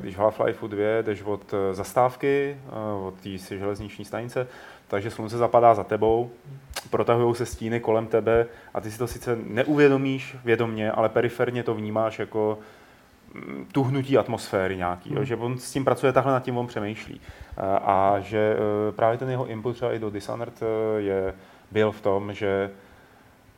[SPEAKER 2] když Half-Life 2 jdeš od eh, zastávky, eh, od té železniční stanice, takže slunce zapadá za tebou, protahují se stíny kolem tebe a ty si to sice neuvědomíš vědomně, ale periferně to vnímáš jako mm, tuhnutí atmosféry nějaký, jo, že on s tím pracuje takhle, nad tím on přemýšlí. A, a že eh, právě ten jeho input třeba i do Dishonored eh, je, byl v tom, že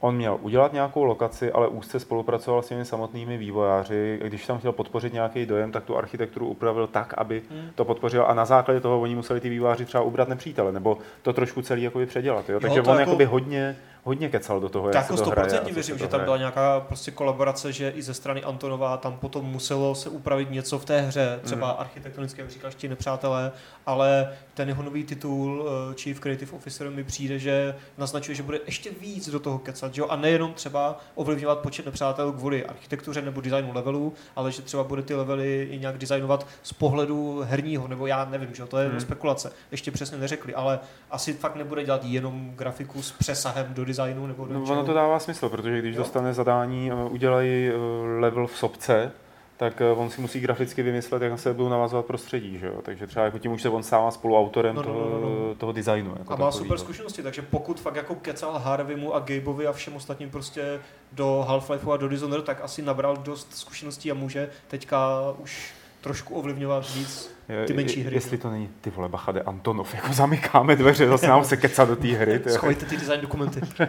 [SPEAKER 2] on měl udělat nějakou lokaci, ale úzce spolupracoval s těmi samotnými vývojáři. Když tam chtěl podpořit nějaký dojem, tak tu architekturu upravil tak, aby
[SPEAKER 1] Hmm.
[SPEAKER 2] to podpořil a na základě toho oni museli ty vývojáři třeba ubrat nepřítele, nebo to trošku celý jakoby předělat. Jo?
[SPEAKER 1] Jo,
[SPEAKER 2] Takže
[SPEAKER 1] to
[SPEAKER 2] on
[SPEAKER 1] jako-
[SPEAKER 2] jakoby hodně, hodně kecal do toho,
[SPEAKER 1] Tak
[SPEAKER 2] jak
[SPEAKER 1] jako
[SPEAKER 2] se to hraje. a
[SPEAKER 1] 100%
[SPEAKER 2] co
[SPEAKER 1] věřím, že tam byla nějaká prostě kolaborace, že i ze strany Antonova tam potom muselo se upravit něco v té hře, třeba architektonicky, jak říkáš, ti nepřátelé, ale ten jeho nový titul eh, Chief Creative Officer mi přijde, že naznačuje, že bude ještě víc do toho kecat, že jo? a nejenom třeba ovlivňovat počet nepřátel kvůli architektuře nebo designu levelů, ale že třeba bude ty levely i nějak designovat z pohledu herního, nebo já nevím, že jo? to je hmm. spekulace, ještě přesně neřekli, ale asi fakt nebude dělat jenom grafiku s přesahem do designu nebo do
[SPEAKER 2] No, ono to dává smysl, protože když
[SPEAKER 1] Jo.
[SPEAKER 2] dostane zadání, eh, udělají eh, level v sobce, tak eh, on si musí graficky vymyslet, jak se budou navazovat prostředí, že jo? Takže třeba jako tím už se on stává spoluautorem
[SPEAKER 1] No, no,
[SPEAKER 2] toho,
[SPEAKER 1] no, no, no.
[SPEAKER 2] toho designu. Jako
[SPEAKER 1] A má super zkušenosti, takže pokud fakt jako kecal Harveymu a Gabeovi a všem ostatním prostě do Half-Lifeu a do Dishonored, tak asi nabral dost zkušeností a může teďka už trošku ovlivňovat víc. Ty menší hry,
[SPEAKER 2] Jestli
[SPEAKER 1] no.
[SPEAKER 2] to není ty vole Bachade Antonov, jako zamykáme dveře, zase nám se keca do té hry.
[SPEAKER 1] Schovejte ty design dokumenty.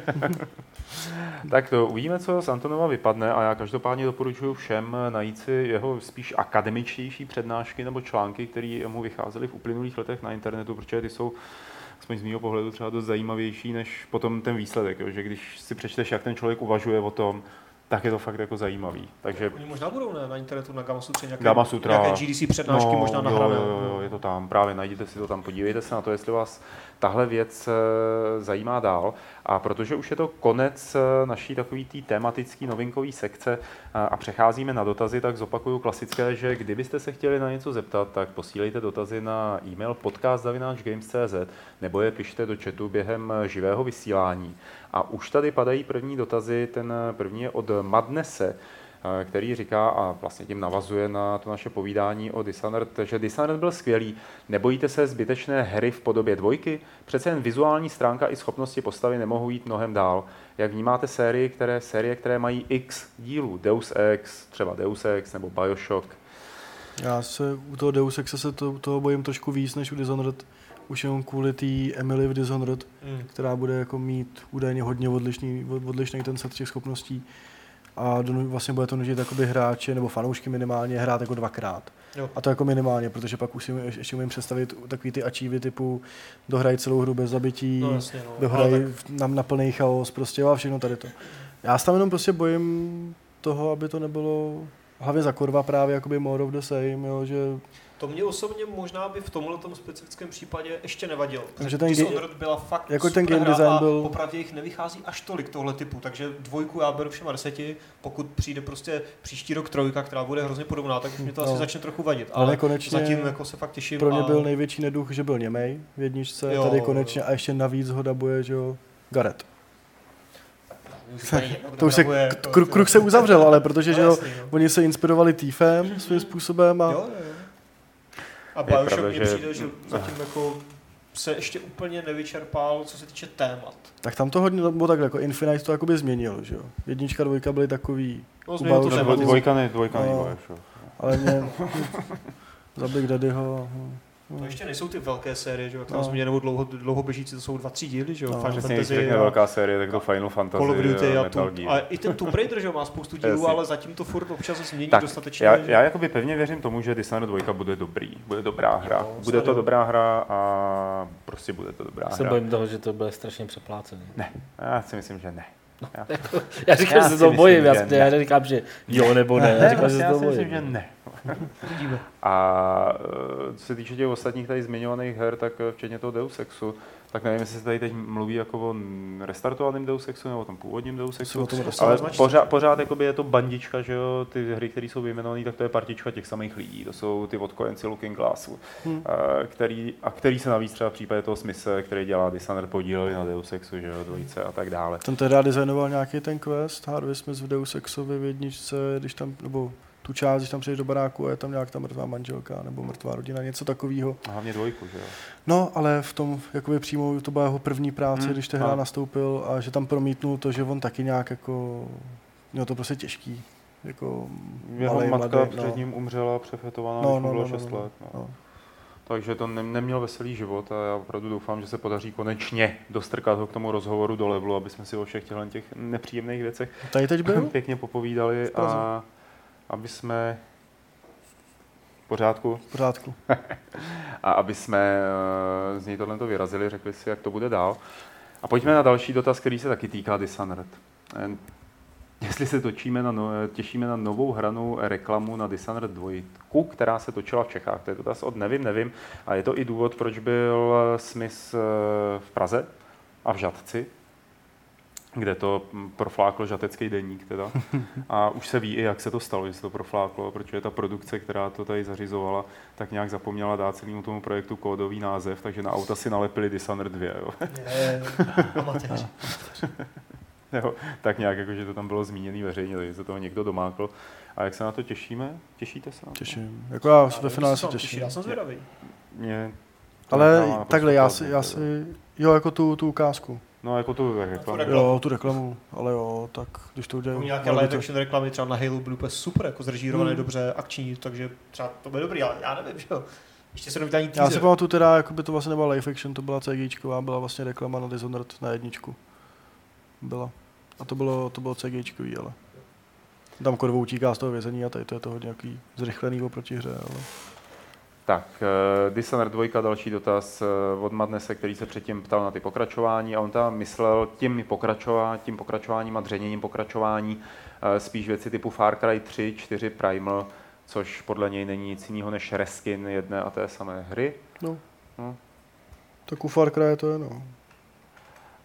[SPEAKER 2] Tak to uvidíme, co z Antonova vypadne a já každopádně doporučuji všem najít si jeho spíš akademičtější přednášky nebo články, které mu vycházely v uplynulých letech na internetu, protože ty jsou aspoň z mého pohledu třeba dost zajímavější než potom ten výsledek, jo? že když si přečteš, jak ten člověk uvažuje o tom, tak je to fakt jako zajímavý. Takže
[SPEAKER 1] Oni možná budou ne, na internetu na Gamma Sutra nějaké,
[SPEAKER 2] Gamma Sutra.
[SPEAKER 1] nějaké GDC přednášky
[SPEAKER 2] no,
[SPEAKER 1] možná nahrané.
[SPEAKER 2] jo, jo, jo, je to tam, právě najděte si to tam, podívejte se na to, jestli vás tahle věc eh, zajímá dál. A protože už je to konec eh, naší takový tý tematický novinkový sekce a, a přecházíme na dotazy, tak zopakuju klasické, že kdybyste se chtěli na něco zeptat, tak posílejte dotazy na e-mail podcast.games.cz nebo je pište do chatu během eh, živého vysílání. A už tady padají první dotazy, ten eh, první je od Madnese, eh, který říká, a vlastně tím navazuje na to naše povídání o Dishonored, že Dishonored byl skvělý. Nebojíte se zbytečné hry v podobě dvojky? Přece jen vizuální stránka i schopnosti postavy nemohou jít mnohem dál. Jak vnímáte série, které, série, které mají x dílů? Deus Ex, třeba Deus Ex nebo Bioshock?
[SPEAKER 3] Já se u toho Deus Exe se to, toho bojím trošku víc než u Dishonored. Už jenom kvůli té Emily v Dishonored,
[SPEAKER 1] Mm.
[SPEAKER 3] která bude jako mít údajně hodně odlišný, odlišný ten set těch schopností. A vlastně bude to nutit jakoby hráče nebo fanoušky minimálně hrát jako dvakrát.
[SPEAKER 1] Jo.
[SPEAKER 3] A to jako minimálně, protože pak už si ješ- ještě umím představit takový ty achievy typu dohrají celou hru bez zabití,
[SPEAKER 1] No jasně, no.
[SPEAKER 3] dohrají
[SPEAKER 1] Ale tak
[SPEAKER 3] na, na plný chaos, prostě a všechno tady to. Já se tam jenom prostě bojím toho, aby to nebylo hlavně za korva právě jakoby more of the same, jo, že
[SPEAKER 1] To mě osobně možná by v tomhle specifickém případě ještě nevadilo.
[SPEAKER 3] Takže ten
[SPEAKER 1] Dishonored byla fakt
[SPEAKER 3] jako ten game design
[SPEAKER 1] a
[SPEAKER 3] byl-
[SPEAKER 1] popravdě jich nevychází až tolik tohle typu, takže dvojku já beru všema deseti, pokud přijde prostě příští rok trojka, která bude hrozně podobná, tak už mě to asi
[SPEAKER 3] No.
[SPEAKER 1] začne trochu vadit.
[SPEAKER 3] Ale
[SPEAKER 1] Ale
[SPEAKER 3] konečně
[SPEAKER 1] zatím jako se fakt těším.
[SPEAKER 3] pro mě
[SPEAKER 1] a...
[SPEAKER 3] byl největší neduch, že byl němej v jedničce,
[SPEAKER 1] Jo,
[SPEAKER 3] tady
[SPEAKER 1] jo.
[SPEAKER 3] konečně a ještě navíc ho dabuje, že jo, Gareth.
[SPEAKER 1] Kdo
[SPEAKER 3] To už se, kruh, kruh se uzavřel, ale protože,
[SPEAKER 1] No,
[SPEAKER 3] že jo,
[SPEAKER 1] jasný, no.
[SPEAKER 3] oni se inspirovali Thiefem svým způsobem a
[SPEAKER 1] Jo, jo, jo. A Bioshock mně
[SPEAKER 2] že-
[SPEAKER 1] přijde, že zatím jako se ještě úplně nevyčerpal, co se týče témat.
[SPEAKER 3] tak tam to hodně, bylo takhle, jako Infinite to jakoby změnil, že jo. Jednička, dvojka byly takový,
[SPEAKER 1] No, změnil to
[SPEAKER 2] No,
[SPEAKER 1] témat.
[SPEAKER 2] Dvojka ne, dvojka
[SPEAKER 3] No.
[SPEAKER 2] no. Bioshock.
[SPEAKER 3] ale mě za Big Daddyho.
[SPEAKER 1] To ještě nejsou ty velké série, že jo,
[SPEAKER 3] No.
[SPEAKER 1] která změnou dlouho, dlouho běžící, to jsou dva, tři díly, že jo,
[SPEAKER 3] No.
[SPEAKER 1] Final
[SPEAKER 2] Přesně, když
[SPEAKER 1] Fantasy
[SPEAKER 2] řekne
[SPEAKER 1] a
[SPEAKER 2] velká série, tak to Final Fantasy
[SPEAKER 1] Call of Duty a,
[SPEAKER 2] Metal Gear.
[SPEAKER 1] a i ten Tomb Raider, že jo, má spoustu dílů, ale zatím to furt občas se změní
[SPEAKER 2] Tak,
[SPEAKER 1] dostatečně.
[SPEAKER 2] Já,
[SPEAKER 1] že-
[SPEAKER 2] já jakoby pevně věřím tomu, že Dishonored 2 bude dobrý, bude dobrá hra.
[SPEAKER 1] Jo,
[SPEAKER 2] bude to dobrá hra a prostě bude to dobrá
[SPEAKER 4] Já se
[SPEAKER 2] hra.
[SPEAKER 4] bojím toho, že to bude strašně přeplácený.
[SPEAKER 2] Já si myslím, že ne. Já,
[SPEAKER 4] Já říkám,
[SPEAKER 2] Já
[SPEAKER 4] že se to bojím, já, já
[SPEAKER 2] ne.
[SPEAKER 4] neříkám, že jo nebo ne, já říkám, že se
[SPEAKER 2] já
[SPEAKER 4] to
[SPEAKER 2] si myslím, že
[SPEAKER 4] bojím.
[SPEAKER 2] ne. A eh, co se týče těch ostatních tady zmiňovaných her, tak eh, včetně toho Deus Exu, tak nevím, jestli se tady teď mluví jako o restartovaném Deus Exu nebo o tom původním Deus Exu, ale pořád, pořád jakoby je to bandička, že jo, ty hry, které jsou vyjmenované, tak to je partička těch samých lidí, to jsou ty odkojenci Looking Glassu,
[SPEAKER 3] Hmm.
[SPEAKER 2] eh, který, a který se navíc třeba v případě toho Smise, který dělá Dishonored, podíleli na Deus Exu, že jo, dvojice a tak dále.
[SPEAKER 3] Ten teda designoval nějaký ten quest, Harvey Smith v Deus Exovi v jedničce, když tam, nebo tu část, když tam přijdeš do baráku a je tam nějak ta mrtvá manželka nebo mrtvá rodina, něco takového.
[SPEAKER 2] A hlavně dvojku, že jo.
[SPEAKER 3] No, ale v tom, jakoby přímo, to byla jeho první práce,
[SPEAKER 2] Hmm,
[SPEAKER 3] když tehdy
[SPEAKER 2] ano.
[SPEAKER 3] nastoupil a že tam promítnul to, že on taky nějak jako, měl to prostě těžký. Jako
[SPEAKER 2] Jeho
[SPEAKER 3] malej,
[SPEAKER 2] matka
[SPEAKER 3] mladý,
[SPEAKER 2] před ním umřela přefetovaná,
[SPEAKER 3] No,
[SPEAKER 2] když
[SPEAKER 3] no,
[SPEAKER 2] bylo
[SPEAKER 3] no, no,
[SPEAKER 2] 6
[SPEAKER 3] no.
[SPEAKER 2] let. No.
[SPEAKER 3] No.
[SPEAKER 2] Takže to ne, neměl veselý život a já opravdu doufám, že se podaří konečně dostrkat ho k tomu rozhovoru do levelu, aby jsme si o všech těchto těch nepříjemných věcech
[SPEAKER 3] Tady teď byl?
[SPEAKER 2] pěkně popovídali a aby jsme v pořádku
[SPEAKER 3] V pořádku.
[SPEAKER 2] a aby jsme eh, z něj tohle vyrazili, řekli si, jak to bude dál. A pojďme na další dotaz, který se taky týká Dishonored. Eh, Jestli se točíme na no, těšíme na novou hranou reklamu na Dishonored 2, která se točila v Čechách. To je dotaz od nevím, nevím. A je to i důvod, proč byl Smith eh, v Praze a v Žatci, kde to proflákl žatecký deník teda. A už se ví i, jak se to stalo, že se to profláklo, protože ta produkce, která to tady zařizovala, tak nějak zapomněla dát celému tomu projektu kódový název, takže na auta si nalepili Dishonored 2. Jo.
[SPEAKER 1] Je.
[SPEAKER 2] Jo, tak nějak, jako, že to tam bylo zmíněný veřejně, takže se toho někdo domákl. A jak se na to těšíme? Těšíte se na to?
[SPEAKER 3] Těším. Jako já
[SPEAKER 1] Já
[SPEAKER 3] ve finále se
[SPEAKER 1] vám těší,
[SPEAKER 3] těším.
[SPEAKER 1] Já jsem zvědavý.
[SPEAKER 2] Mě to nechává
[SPEAKER 3] Ale takhle, já si, já si, jo, jako tu, tu ukázku.
[SPEAKER 2] No, jako tu tak jako,
[SPEAKER 1] reklamu.
[SPEAKER 3] Jo, tu reklamu, ale jo, tak když to udělají.
[SPEAKER 1] Jako nějaké live
[SPEAKER 3] to-
[SPEAKER 1] action reklamy třeba na Halo byly úplně super, jako zrežírované
[SPEAKER 3] Hmm.
[SPEAKER 1] dobře, akční, takže třeba to bude dobrý, ale já nevím, že jo. Ještě se nevydání
[SPEAKER 3] Já si pamatuju teda, jako by to vlastně nebyla live action, to byla CGčková, byla vlastně reklama na Dishonored na jedničku. Byla. A to bylo, to bylo CGčkový, ale. Tam korvou utíká z toho vězení a tady to je to hodně nějaký zrychlený oproti hře, ale.
[SPEAKER 2] Tak, uh, Dishonored 2, další dotaz uh, od Madnese, který se předtím ptal na ty pokračování a on tam myslel tím, pokračová, tím pokračováním a dřeněním pokračování uh, spíš věci typu Far Cry 3, 4 Primal, což podle něj není nic jiného než reskin jedné a té samé hry.
[SPEAKER 3] No.
[SPEAKER 2] No.
[SPEAKER 3] Tak u Far Cry to je, no.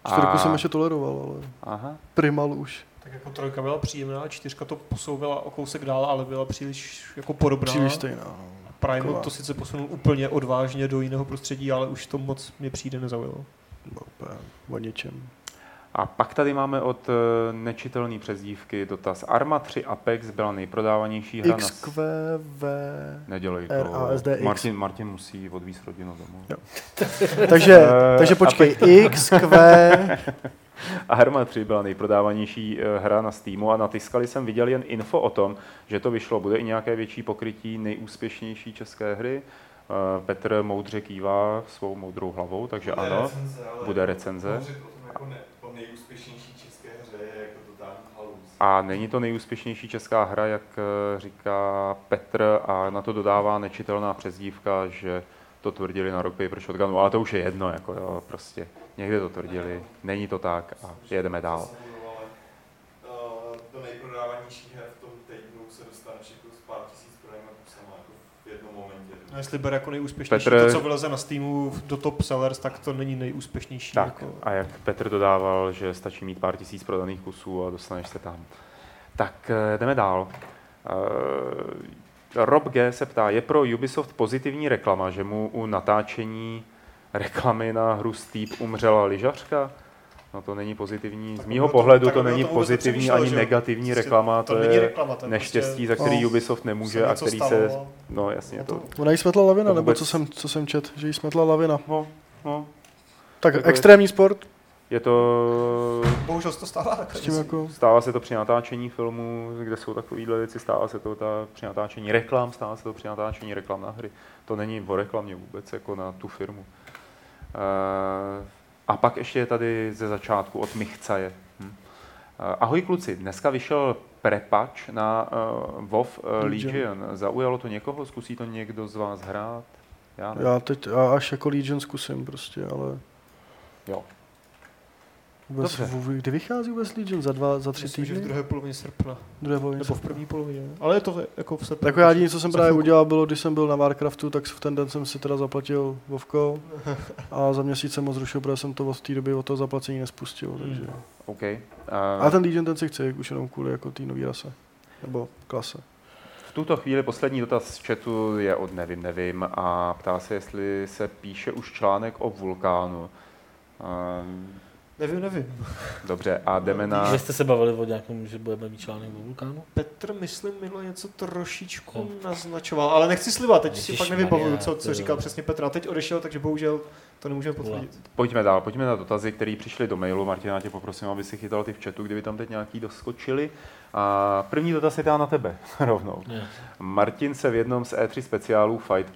[SPEAKER 3] Čtyřku jsem ještě toleroval, ale
[SPEAKER 2] Aha.
[SPEAKER 3] Primal už.
[SPEAKER 1] Tak jako trojka byla příjemná, čtyřka to posouvala o kousek dál, ale byla příliš jako podobná.
[SPEAKER 3] Příliš stejná. No.
[SPEAKER 1] Primal to sice posunul úplně odvážně do jiného prostředí, ale už to moc mě přijde nezaujalo.
[SPEAKER 3] Úplně o ničem.
[SPEAKER 2] A pak tady máme od eh, nečitelné přezdívky dotaz. Arma 3 Apex byla nejprodávanější hra na...
[SPEAKER 3] XQV.
[SPEAKER 2] Nedělej to.
[SPEAKER 3] RASDX.
[SPEAKER 2] Martin, Martin musí odvízt rodinu domů.
[SPEAKER 3] Takže,
[SPEAKER 2] Eh,
[SPEAKER 3] takže počkej, XQ,
[SPEAKER 2] A Arma 3 byla nejprodávanější eh, hra na Steamu a na Tiskali jsem viděl jen info o tom, že to vyšlo. Bude i nějaké větší pokrytí nejúspěšnější české hry. Petr moudře kývá svou moudrou hlavou, takže
[SPEAKER 5] Bude
[SPEAKER 2] ano,
[SPEAKER 5] recenze, ale
[SPEAKER 2] bude recenze.
[SPEAKER 5] jako ne, nejúspěšnější české hře je jako totální halus.
[SPEAKER 2] A není to nejúspěšnější česká hra, jak eh, říká Petr, a na to dodává nečitelná přezdívka, že to tvrdili na Rock Paper Shotgunu, ale to už je jedno, jako jo, prostě někde to tvrdili, není to tak a jedeme dál.
[SPEAKER 5] To eh, Do nejprodávanější her v tom týdnu se dostaneš jako z pár tisíc prodaných sama jako v jednom momentě.
[SPEAKER 1] No, jestli bere jako nejúspěšnější
[SPEAKER 2] Petr-
[SPEAKER 1] to, co vyleze na Steamu do top sellers, tak to není nejúspěšnější.
[SPEAKER 2] Tak,
[SPEAKER 1] Jako...
[SPEAKER 2] a jak Petr dodával, že stačí mít pár tisíc prodaných kusů a dostaneš se tam. Tak eh, jdeme dál. Eh, Rob G. se ptá, je pro Ubisoft pozitivní reklama, že mu u natáčení reklamy na hru Steep umřela lyžařka? No to není pozitivní. Z
[SPEAKER 1] Tak
[SPEAKER 2] mýho
[SPEAKER 1] ono to-
[SPEAKER 2] pohledu to není
[SPEAKER 1] to vůbec
[SPEAKER 2] pozitivní ani
[SPEAKER 1] že
[SPEAKER 2] negativní
[SPEAKER 1] Prostě
[SPEAKER 2] reklama, to,
[SPEAKER 1] není
[SPEAKER 2] je
[SPEAKER 1] reklama, to je
[SPEAKER 2] neštěstí,
[SPEAKER 1] prostě,
[SPEAKER 2] za který
[SPEAKER 3] No.
[SPEAKER 2] Ubisoft nemůže a který
[SPEAKER 1] stalo,
[SPEAKER 2] se...
[SPEAKER 1] no.
[SPEAKER 2] No jasně, to...
[SPEAKER 1] to-
[SPEAKER 3] ona jí smetla lavina,
[SPEAKER 2] To
[SPEAKER 3] nebo
[SPEAKER 2] vůbec-
[SPEAKER 3] co jsem, co jsem čet, že jí smetla lavina.
[SPEAKER 2] No, no,
[SPEAKER 3] Tak
[SPEAKER 2] Jako je-
[SPEAKER 3] extrémní sport,
[SPEAKER 2] je to
[SPEAKER 1] Bohužel se to stává takhle.
[SPEAKER 3] tím jako,
[SPEAKER 2] Stává se to při natáčení filmu, kde jsou takovéhle věci, stává se to ta, při natáčení reklam, stává se to při natáčení reklam na hry. To není o reklamě vůbec, jako na tu firmu. Uh, a pak ještě je tady ze začátku od Michcaje. Hm. Uh, ahoj kluci, dneska vyšel prepač na uh, WoW uh,
[SPEAKER 3] Legion.
[SPEAKER 2] Legion. Zaujalo to někoho? Zkusí to někdo z vás hrát? Já ne.
[SPEAKER 3] já teď já až jako Legion zkusím prostě, ale
[SPEAKER 2] Jo.
[SPEAKER 3] Vůbec,
[SPEAKER 2] Dobře.
[SPEAKER 3] vůbec, kdy vychází vůbec Legion? Za dva, za tři
[SPEAKER 1] Myslím, že v
[SPEAKER 3] týdny?
[SPEAKER 1] druhé polovině srpna.
[SPEAKER 3] Druhé polovině
[SPEAKER 1] Nebo v první polovině. Ale je to jako v srpnu.
[SPEAKER 3] Jako já jediné, co jsem právě
[SPEAKER 1] chvilku.
[SPEAKER 3] udělal, bylo, když jsem byl na Warcraftu, tak v ten den jsem si teda zaplatil Vovko a za měsíc jsem ho zrušil, protože jsem to od té doby od toho zaplacení nespustil. Takže.
[SPEAKER 1] Hmm.
[SPEAKER 2] OK. Uh,
[SPEAKER 3] A ten Legion ten si chci, už jenom kvůli jako té nový rase. Nebo klase.
[SPEAKER 2] V tuto chvíli poslední dotaz z chatu je od Nevím Nevím a ptá se, jestli se píše už článek o vulkánu. Ehm,
[SPEAKER 1] Nevím, nevím.
[SPEAKER 2] Dobře, a jdeme na...
[SPEAKER 4] Že jste se bavili o nějakém, že budeme mít článek o vulkánu?
[SPEAKER 1] Petr, myslím, minule něco trošičku naznačoval, ale nechci slivat, teď si fakt nevybavuju, co, co říkal přesně Petr. A teď odešel, takže bohužel to nemůžeme potvrdit.
[SPEAKER 2] Pojďme dál, pojďme na dotazy, které přišly do mailu. Martina, tě poprosím, aby si chytal ty v chatu, kdyby tam teď nějaký doskočili. A první dotaz je dá na tebe rovnou.
[SPEAKER 4] Ne.
[SPEAKER 2] Martin se v jednom z E3 speciálů Fight,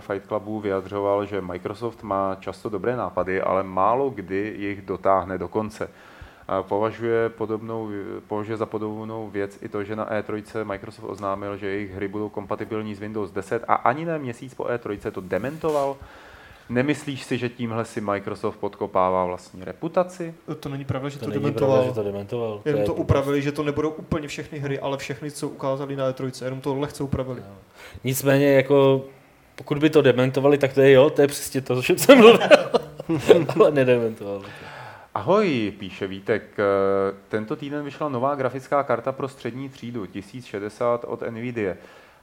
[SPEAKER 2] Fight Clubu vyjadřoval, že Microsoft má často dobré nápady, ale málo kdy jich dotáhne do konce. A považuje, podobnou, považuje za podobnou věc i to, že na E3 Microsoft oznámil, že jejich hry budou kompatibilní s Windows 10 a ani ne měsíc po E3 to dementoval. Nemyslíš si, že tímhle si Microsoft podkopává vlastní reputaci?
[SPEAKER 1] To není pravda, že
[SPEAKER 4] To,
[SPEAKER 1] to, dementoval.
[SPEAKER 4] pravda, že to dementoval.
[SPEAKER 1] Jenom
[SPEAKER 4] je
[SPEAKER 1] to upravili, že to nebudou úplně všechny hry, ale všechny, co ukázali na E3, jenom to lehce upravili.
[SPEAKER 4] Jo. Nicméně, jako, pokud by to dementovali, tak to je jo, to je přesně to, o čem jsem mluvil. ale nedementovali.
[SPEAKER 2] Ahoj, píše Vítek. Eh, Tento týden vyšla nová grafická karta pro střední třídu 1060 od NVIDIA.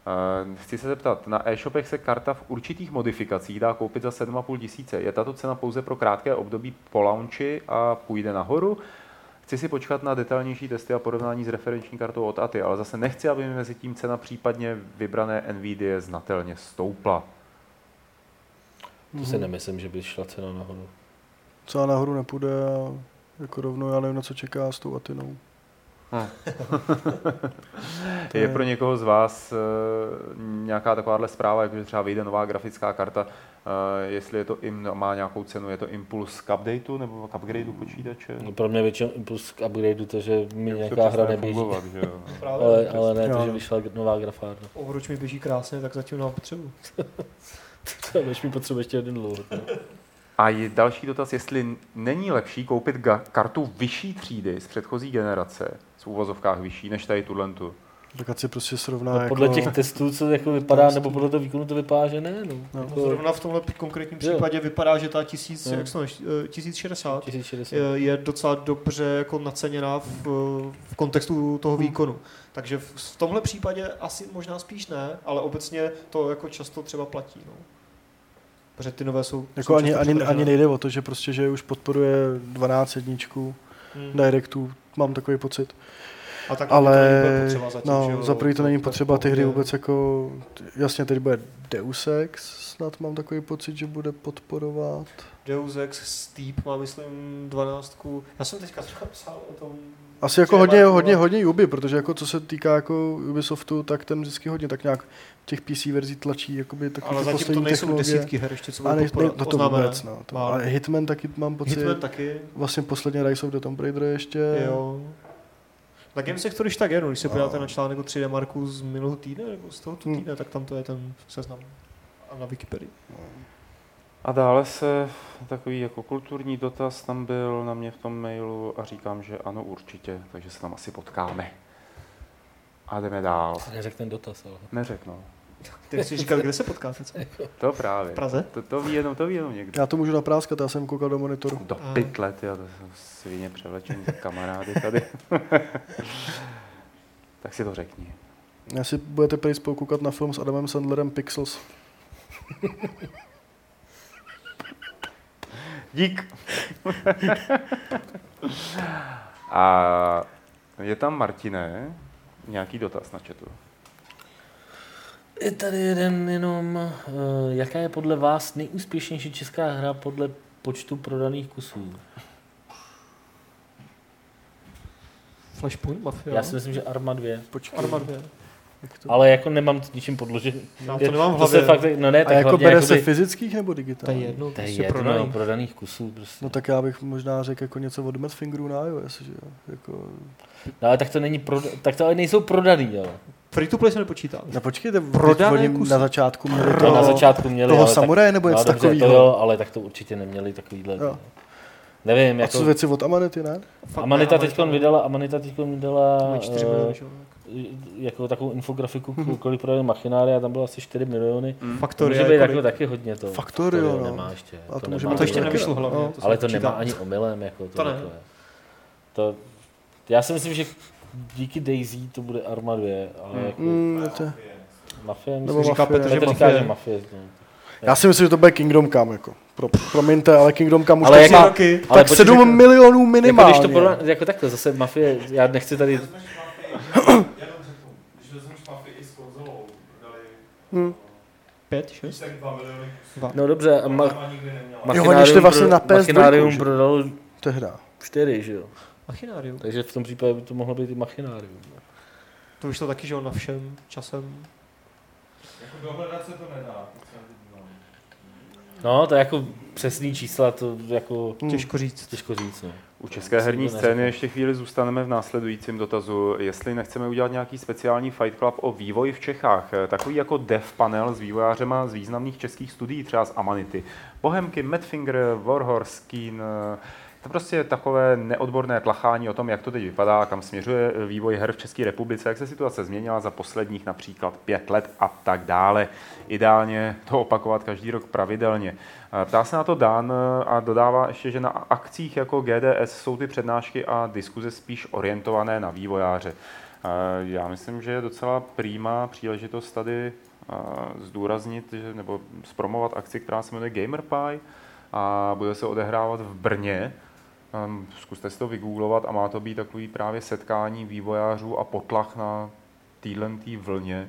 [SPEAKER 2] Eh, Chci se zeptat, na e-shopech se karta v určitých modifikacích dá koupit za 7,5 tisíce. Je tato cena pouze pro krátké období po launchi a půjde nahoru? Chci si počkat na detailnější testy a porovnání s referenční kartou od ATI, ale zase nechci, aby mi mezi tím cena případně vybrané NVIDIA znatelně stoupla.
[SPEAKER 4] To si nemyslím, že by šla cena nahoru.
[SPEAKER 3] Co nahoru nepůjde a jako rovnou, já nevím, na co čeká s tou Atinou.
[SPEAKER 2] Je pro někoho z vás uh, nějaká takováhle zpráva, jako že třeba vyjde nová grafická karta, uh, jestli je to im, má nějakou cenu, je to impuls k updateu nebo k upgradeu počítače?
[SPEAKER 4] No, pro mě většinou impuls k upgradeu, to, že mi
[SPEAKER 2] Jak to
[SPEAKER 4] nějaká hra neběží.
[SPEAKER 2] fungovat, že jo?
[SPEAKER 4] Ale, ale ne, to, že vyšla nová grafárna.
[SPEAKER 1] Overwatch mi běží krásně, tak zatím mám potřebu.
[SPEAKER 4] Než mi potřebuje ještě jeden dlouho.
[SPEAKER 2] A je další dotaz, jestli není lepší koupit ga- kartu vyšší třídy z předchozí generace, v úvozovkách vyšší, než tady tuhle tu.
[SPEAKER 3] Tak ať si prostě srovná
[SPEAKER 4] No,
[SPEAKER 3] jako...
[SPEAKER 4] podle těch testů, co jako vypadá, nebo podle toho výkonu to vypadá, že ne. No.
[SPEAKER 3] No.
[SPEAKER 4] Jako
[SPEAKER 1] Zrovna v tomhle konkrétním
[SPEAKER 4] Jo.
[SPEAKER 1] případě vypadá, že ta 1000,
[SPEAKER 4] Jo.
[SPEAKER 1] jak se eh, 1060
[SPEAKER 4] 1060.
[SPEAKER 1] je- je docela dobře jako naceněná v, v kontextu toho výkonu. Takže v, v tomhle případě asi možná spíš ne, ale obecně to jako často třeba platí. No. Protože ty nové jsou
[SPEAKER 3] Jako
[SPEAKER 1] jsou
[SPEAKER 3] ani, ani,
[SPEAKER 1] předražené.
[SPEAKER 3] ani nejde o to, že prostě, že už podporuje 12 jedničku
[SPEAKER 1] Hmm.
[SPEAKER 3] directů, mám takový pocit.
[SPEAKER 1] A tak
[SPEAKER 3] Ale
[SPEAKER 1] to zatím,
[SPEAKER 3] no,
[SPEAKER 1] jo,
[SPEAKER 3] za prvý to není potřeba, ty hry vůbec jako, jasně teď bude Deus Ex, snad mám takový pocit, že bude podporovat.
[SPEAKER 1] Deus Ex Steep má, myslím, 12. Já jsem teďka třeba psal o tom.
[SPEAKER 3] Asi jako
[SPEAKER 1] Že
[SPEAKER 3] hodně,
[SPEAKER 1] Marko-
[SPEAKER 3] hodně, hodně Ubi, protože jako co se týká jako Ubisoftu, tak ten vždycky hodně tak nějak těch PC verzí tlačí jakoby takový
[SPEAKER 1] Ale
[SPEAKER 3] ty
[SPEAKER 1] zatím to nejsou
[SPEAKER 3] technologie.
[SPEAKER 1] desítky her, ještě co
[SPEAKER 3] A
[SPEAKER 1] budou
[SPEAKER 3] ne, ne, no to
[SPEAKER 1] oznámené.
[SPEAKER 3] vůbec, no. To, ale Hitman taky mám pocit.
[SPEAKER 1] Hitman taky,
[SPEAKER 3] Vlastně posledně Rise of the Tomb Raider ještě.
[SPEAKER 1] jo. Na Game Sector, když tak je, no, když se
[SPEAKER 3] No.
[SPEAKER 1] podíváte na článek o 3D Marku z minulého týdne, nebo z tohoto
[SPEAKER 3] Hmm.
[SPEAKER 1] týdne, tak tam to je ten seznam. A na Wikipedii.
[SPEAKER 2] A dále se takový jako kulturní dotaz tam byl na mě v tom mailu a říkám, že ano určitě, takže se tam asi potkáme. A jdeme dál.
[SPEAKER 4] Neřek ten dotaz, ale.
[SPEAKER 2] Neřeknu.
[SPEAKER 1] Ty jsi říkal, kde se potkáte? Co?
[SPEAKER 2] To právě.
[SPEAKER 1] V Praze?
[SPEAKER 2] To, to ví jenom, to ví jenom někdo.
[SPEAKER 3] Já to můžu napráskat, já jsem koukal do monitoru.
[SPEAKER 2] Do
[SPEAKER 1] A-
[SPEAKER 2] pytle, já to jsem svině převlečený kamarády tady. tak si to řekni.
[SPEAKER 3] Já si budete prý spolu koukat na film s Adamem Sandlerem Pixels.
[SPEAKER 2] Dík. A je tam Martine, nějaký dotaz na chatu.
[SPEAKER 4] Je tady jeden jenom, uh, jaká je podle vás nejúspěšnější česká hra podle počtu prodaných kusů?
[SPEAKER 1] Flashpoint Mafia.
[SPEAKER 4] Já si myslím, že Arma 2.
[SPEAKER 3] Počkej.
[SPEAKER 1] Arma 2.
[SPEAKER 3] To?
[SPEAKER 4] Ale jako nemám to ničím podložený.
[SPEAKER 1] Já to nemám v
[SPEAKER 4] to se
[SPEAKER 1] hlavě.
[SPEAKER 4] fakt, no ne,
[SPEAKER 3] A
[SPEAKER 4] tak
[SPEAKER 3] jako
[SPEAKER 4] hlavně
[SPEAKER 3] bere
[SPEAKER 4] jakoby-
[SPEAKER 3] se fyzických nebo
[SPEAKER 1] To je
[SPEAKER 3] digitálně?
[SPEAKER 1] jedno,
[SPEAKER 4] To je
[SPEAKER 1] prostě
[SPEAKER 4] jedno,
[SPEAKER 1] prodaný.
[SPEAKER 4] prodaných kusů prostě.
[SPEAKER 3] No tak já bych možná řekl jako něco od Madfingeru na iOS, že jo? Jako...
[SPEAKER 4] No, ale tak to není proda- tak to ale nejsou prodaný, ale.
[SPEAKER 1] Free to play se nepočítá.
[SPEAKER 3] No počkejte,
[SPEAKER 1] Prodané
[SPEAKER 3] oni
[SPEAKER 1] kusy.
[SPEAKER 3] na začátku měli
[SPEAKER 4] To
[SPEAKER 3] toho,
[SPEAKER 4] na začátku měli,
[SPEAKER 3] toho
[SPEAKER 4] ale
[SPEAKER 3] samuraje nebo
[SPEAKER 4] tak,
[SPEAKER 3] něco
[SPEAKER 4] no,
[SPEAKER 3] takového.
[SPEAKER 4] to jo, ale tak to určitě neměli takovýhle.
[SPEAKER 3] Jo.
[SPEAKER 4] Nevím,
[SPEAKER 3] A
[SPEAKER 4] jako...
[SPEAKER 3] co věci od Amanity, ne?
[SPEAKER 1] Fakt
[SPEAKER 4] Amanita teď vydala, Amanita teď vydala
[SPEAKER 1] Mají 4
[SPEAKER 4] eh,
[SPEAKER 1] miliony, jo?
[SPEAKER 4] Jako takovou infografiku, kolik prodali machináry a tam bylo asi 4 miliony. To
[SPEAKER 1] Factoria
[SPEAKER 4] může být
[SPEAKER 1] jako
[SPEAKER 4] jako taky hodně to.
[SPEAKER 3] Factorio, no.
[SPEAKER 4] nemá ještě.
[SPEAKER 3] A to
[SPEAKER 4] nemá
[SPEAKER 3] může
[SPEAKER 1] A
[SPEAKER 3] být
[SPEAKER 1] to ještě nevyšlo hlavně.
[SPEAKER 3] No.
[SPEAKER 1] se
[SPEAKER 4] ale to nemá ani omylem. Jako to,
[SPEAKER 1] To ne.
[SPEAKER 4] takové. To, já si myslím, že díky Daisy to bude Arma 2, ale
[SPEAKER 2] Hmm.
[SPEAKER 4] jako
[SPEAKER 3] Mm, to,
[SPEAKER 4] Mafie,
[SPEAKER 3] nebo
[SPEAKER 4] myslím,
[SPEAKER 1] říká
[SPEAKER 3] Mafie.
[SPEAKER 1] Petr,
[SPEAKER 4] že to říká,
[SPEAKER 1] Mafie.
[SPEAKER 4] že Mafie. No.
[SPEAKER 3] Já si myslím, že to bude Kingdom Come, jako. Pro, promiňte, ale Kingdom Come už
[SPEAKER 4] Ale
[SPEAKER 3] tak
[SPEAKER 4] jak-
[SPEAKER 3] má
[SPEAKER 1] roky.
[SPEAKER 4] ale
[SPEAKER 3] tak 7
[SPEAKER 4] jako-
[SPEAKER 3] milionů
[SPEAKER 4] Jako
[SPEAKER 3] minimálně.
[SPEAKER 4] když to porovná, jako takhle, zase Mafie, já nechci tady,
[SPEAKER 5] Já jenom řeknu, když vezmeš mafii i s konzolou, dali
[SPEAKER 3] Hmm.
[SPEAKER 1] 5,
[SPEAKER 5] víc
[SPEAKER 1] 6?
[SPEAKER 5] tak 2 miliony kusů.
[SPEAKER 1] Dva.
[SPEAKER 4] no dobře, a ma,
[SPEAKER 5] Arma nikdy neměla.
[SPEAKER 3] Jo, oni šli vlastně na PS2,
[SPEAKER 4] Machinarium
[SPEAKER 3] že?
[SPEAKER 4] prodalo
[SPEAKER 3] Tehda.
[SPEAKER 4] 4, že jo.
[SPEAKER 1] Machinárium.
[SPEAKER 4] Takže v tom případě by to mohlo být i Machinarium. no.
[SPEAKER 1] To vyšlo taky, že jo, na všem časem.
[SPEAKER 5] Jako dohledat se to nedá. to jsem viděl.
[SPEAKER 4] No, to je jako přesný čísla, to jako
[SPEAKER 3] Hmm.
[SPEAKER 1] Těžko říct.
[SPEAKER 4] těžko říct, no.
[SPEAKER 2] U české herní scény ještě chvíli zůstaneme v následujícím dotazu, jestli nechceme udělat nějaký speciální Fight Club o vývoji v Čechách. Eh, Takový jako dev panel s vývojářema z významných českých studií, třeba z Amanity. Bohemky, Madfinger, Warhorse, Keen, eh, to prostě je takové neodborné tlachání o tom, jak to teď vypadá, kam směřuje eh, vývoj her v České republice, jak se situace změnila za posledních například pět let a tak dále. Ideálně to opakovat každý rok pravidelně. Ptá se na to Dan a dodává ještě, že na akcích jako GDS jsou ty přednášky a diskuze spíš orientované na vývojáře. Já myslím, že je docela přímá příležitost tady zdůraznit, nebo zpromovat akci, která se jmenuje GamerPie a bude se odehrávat v Brně. Zkuste si to vygooglovat a má to být takový právě setkání vývojářů a potlach na téhle vlně.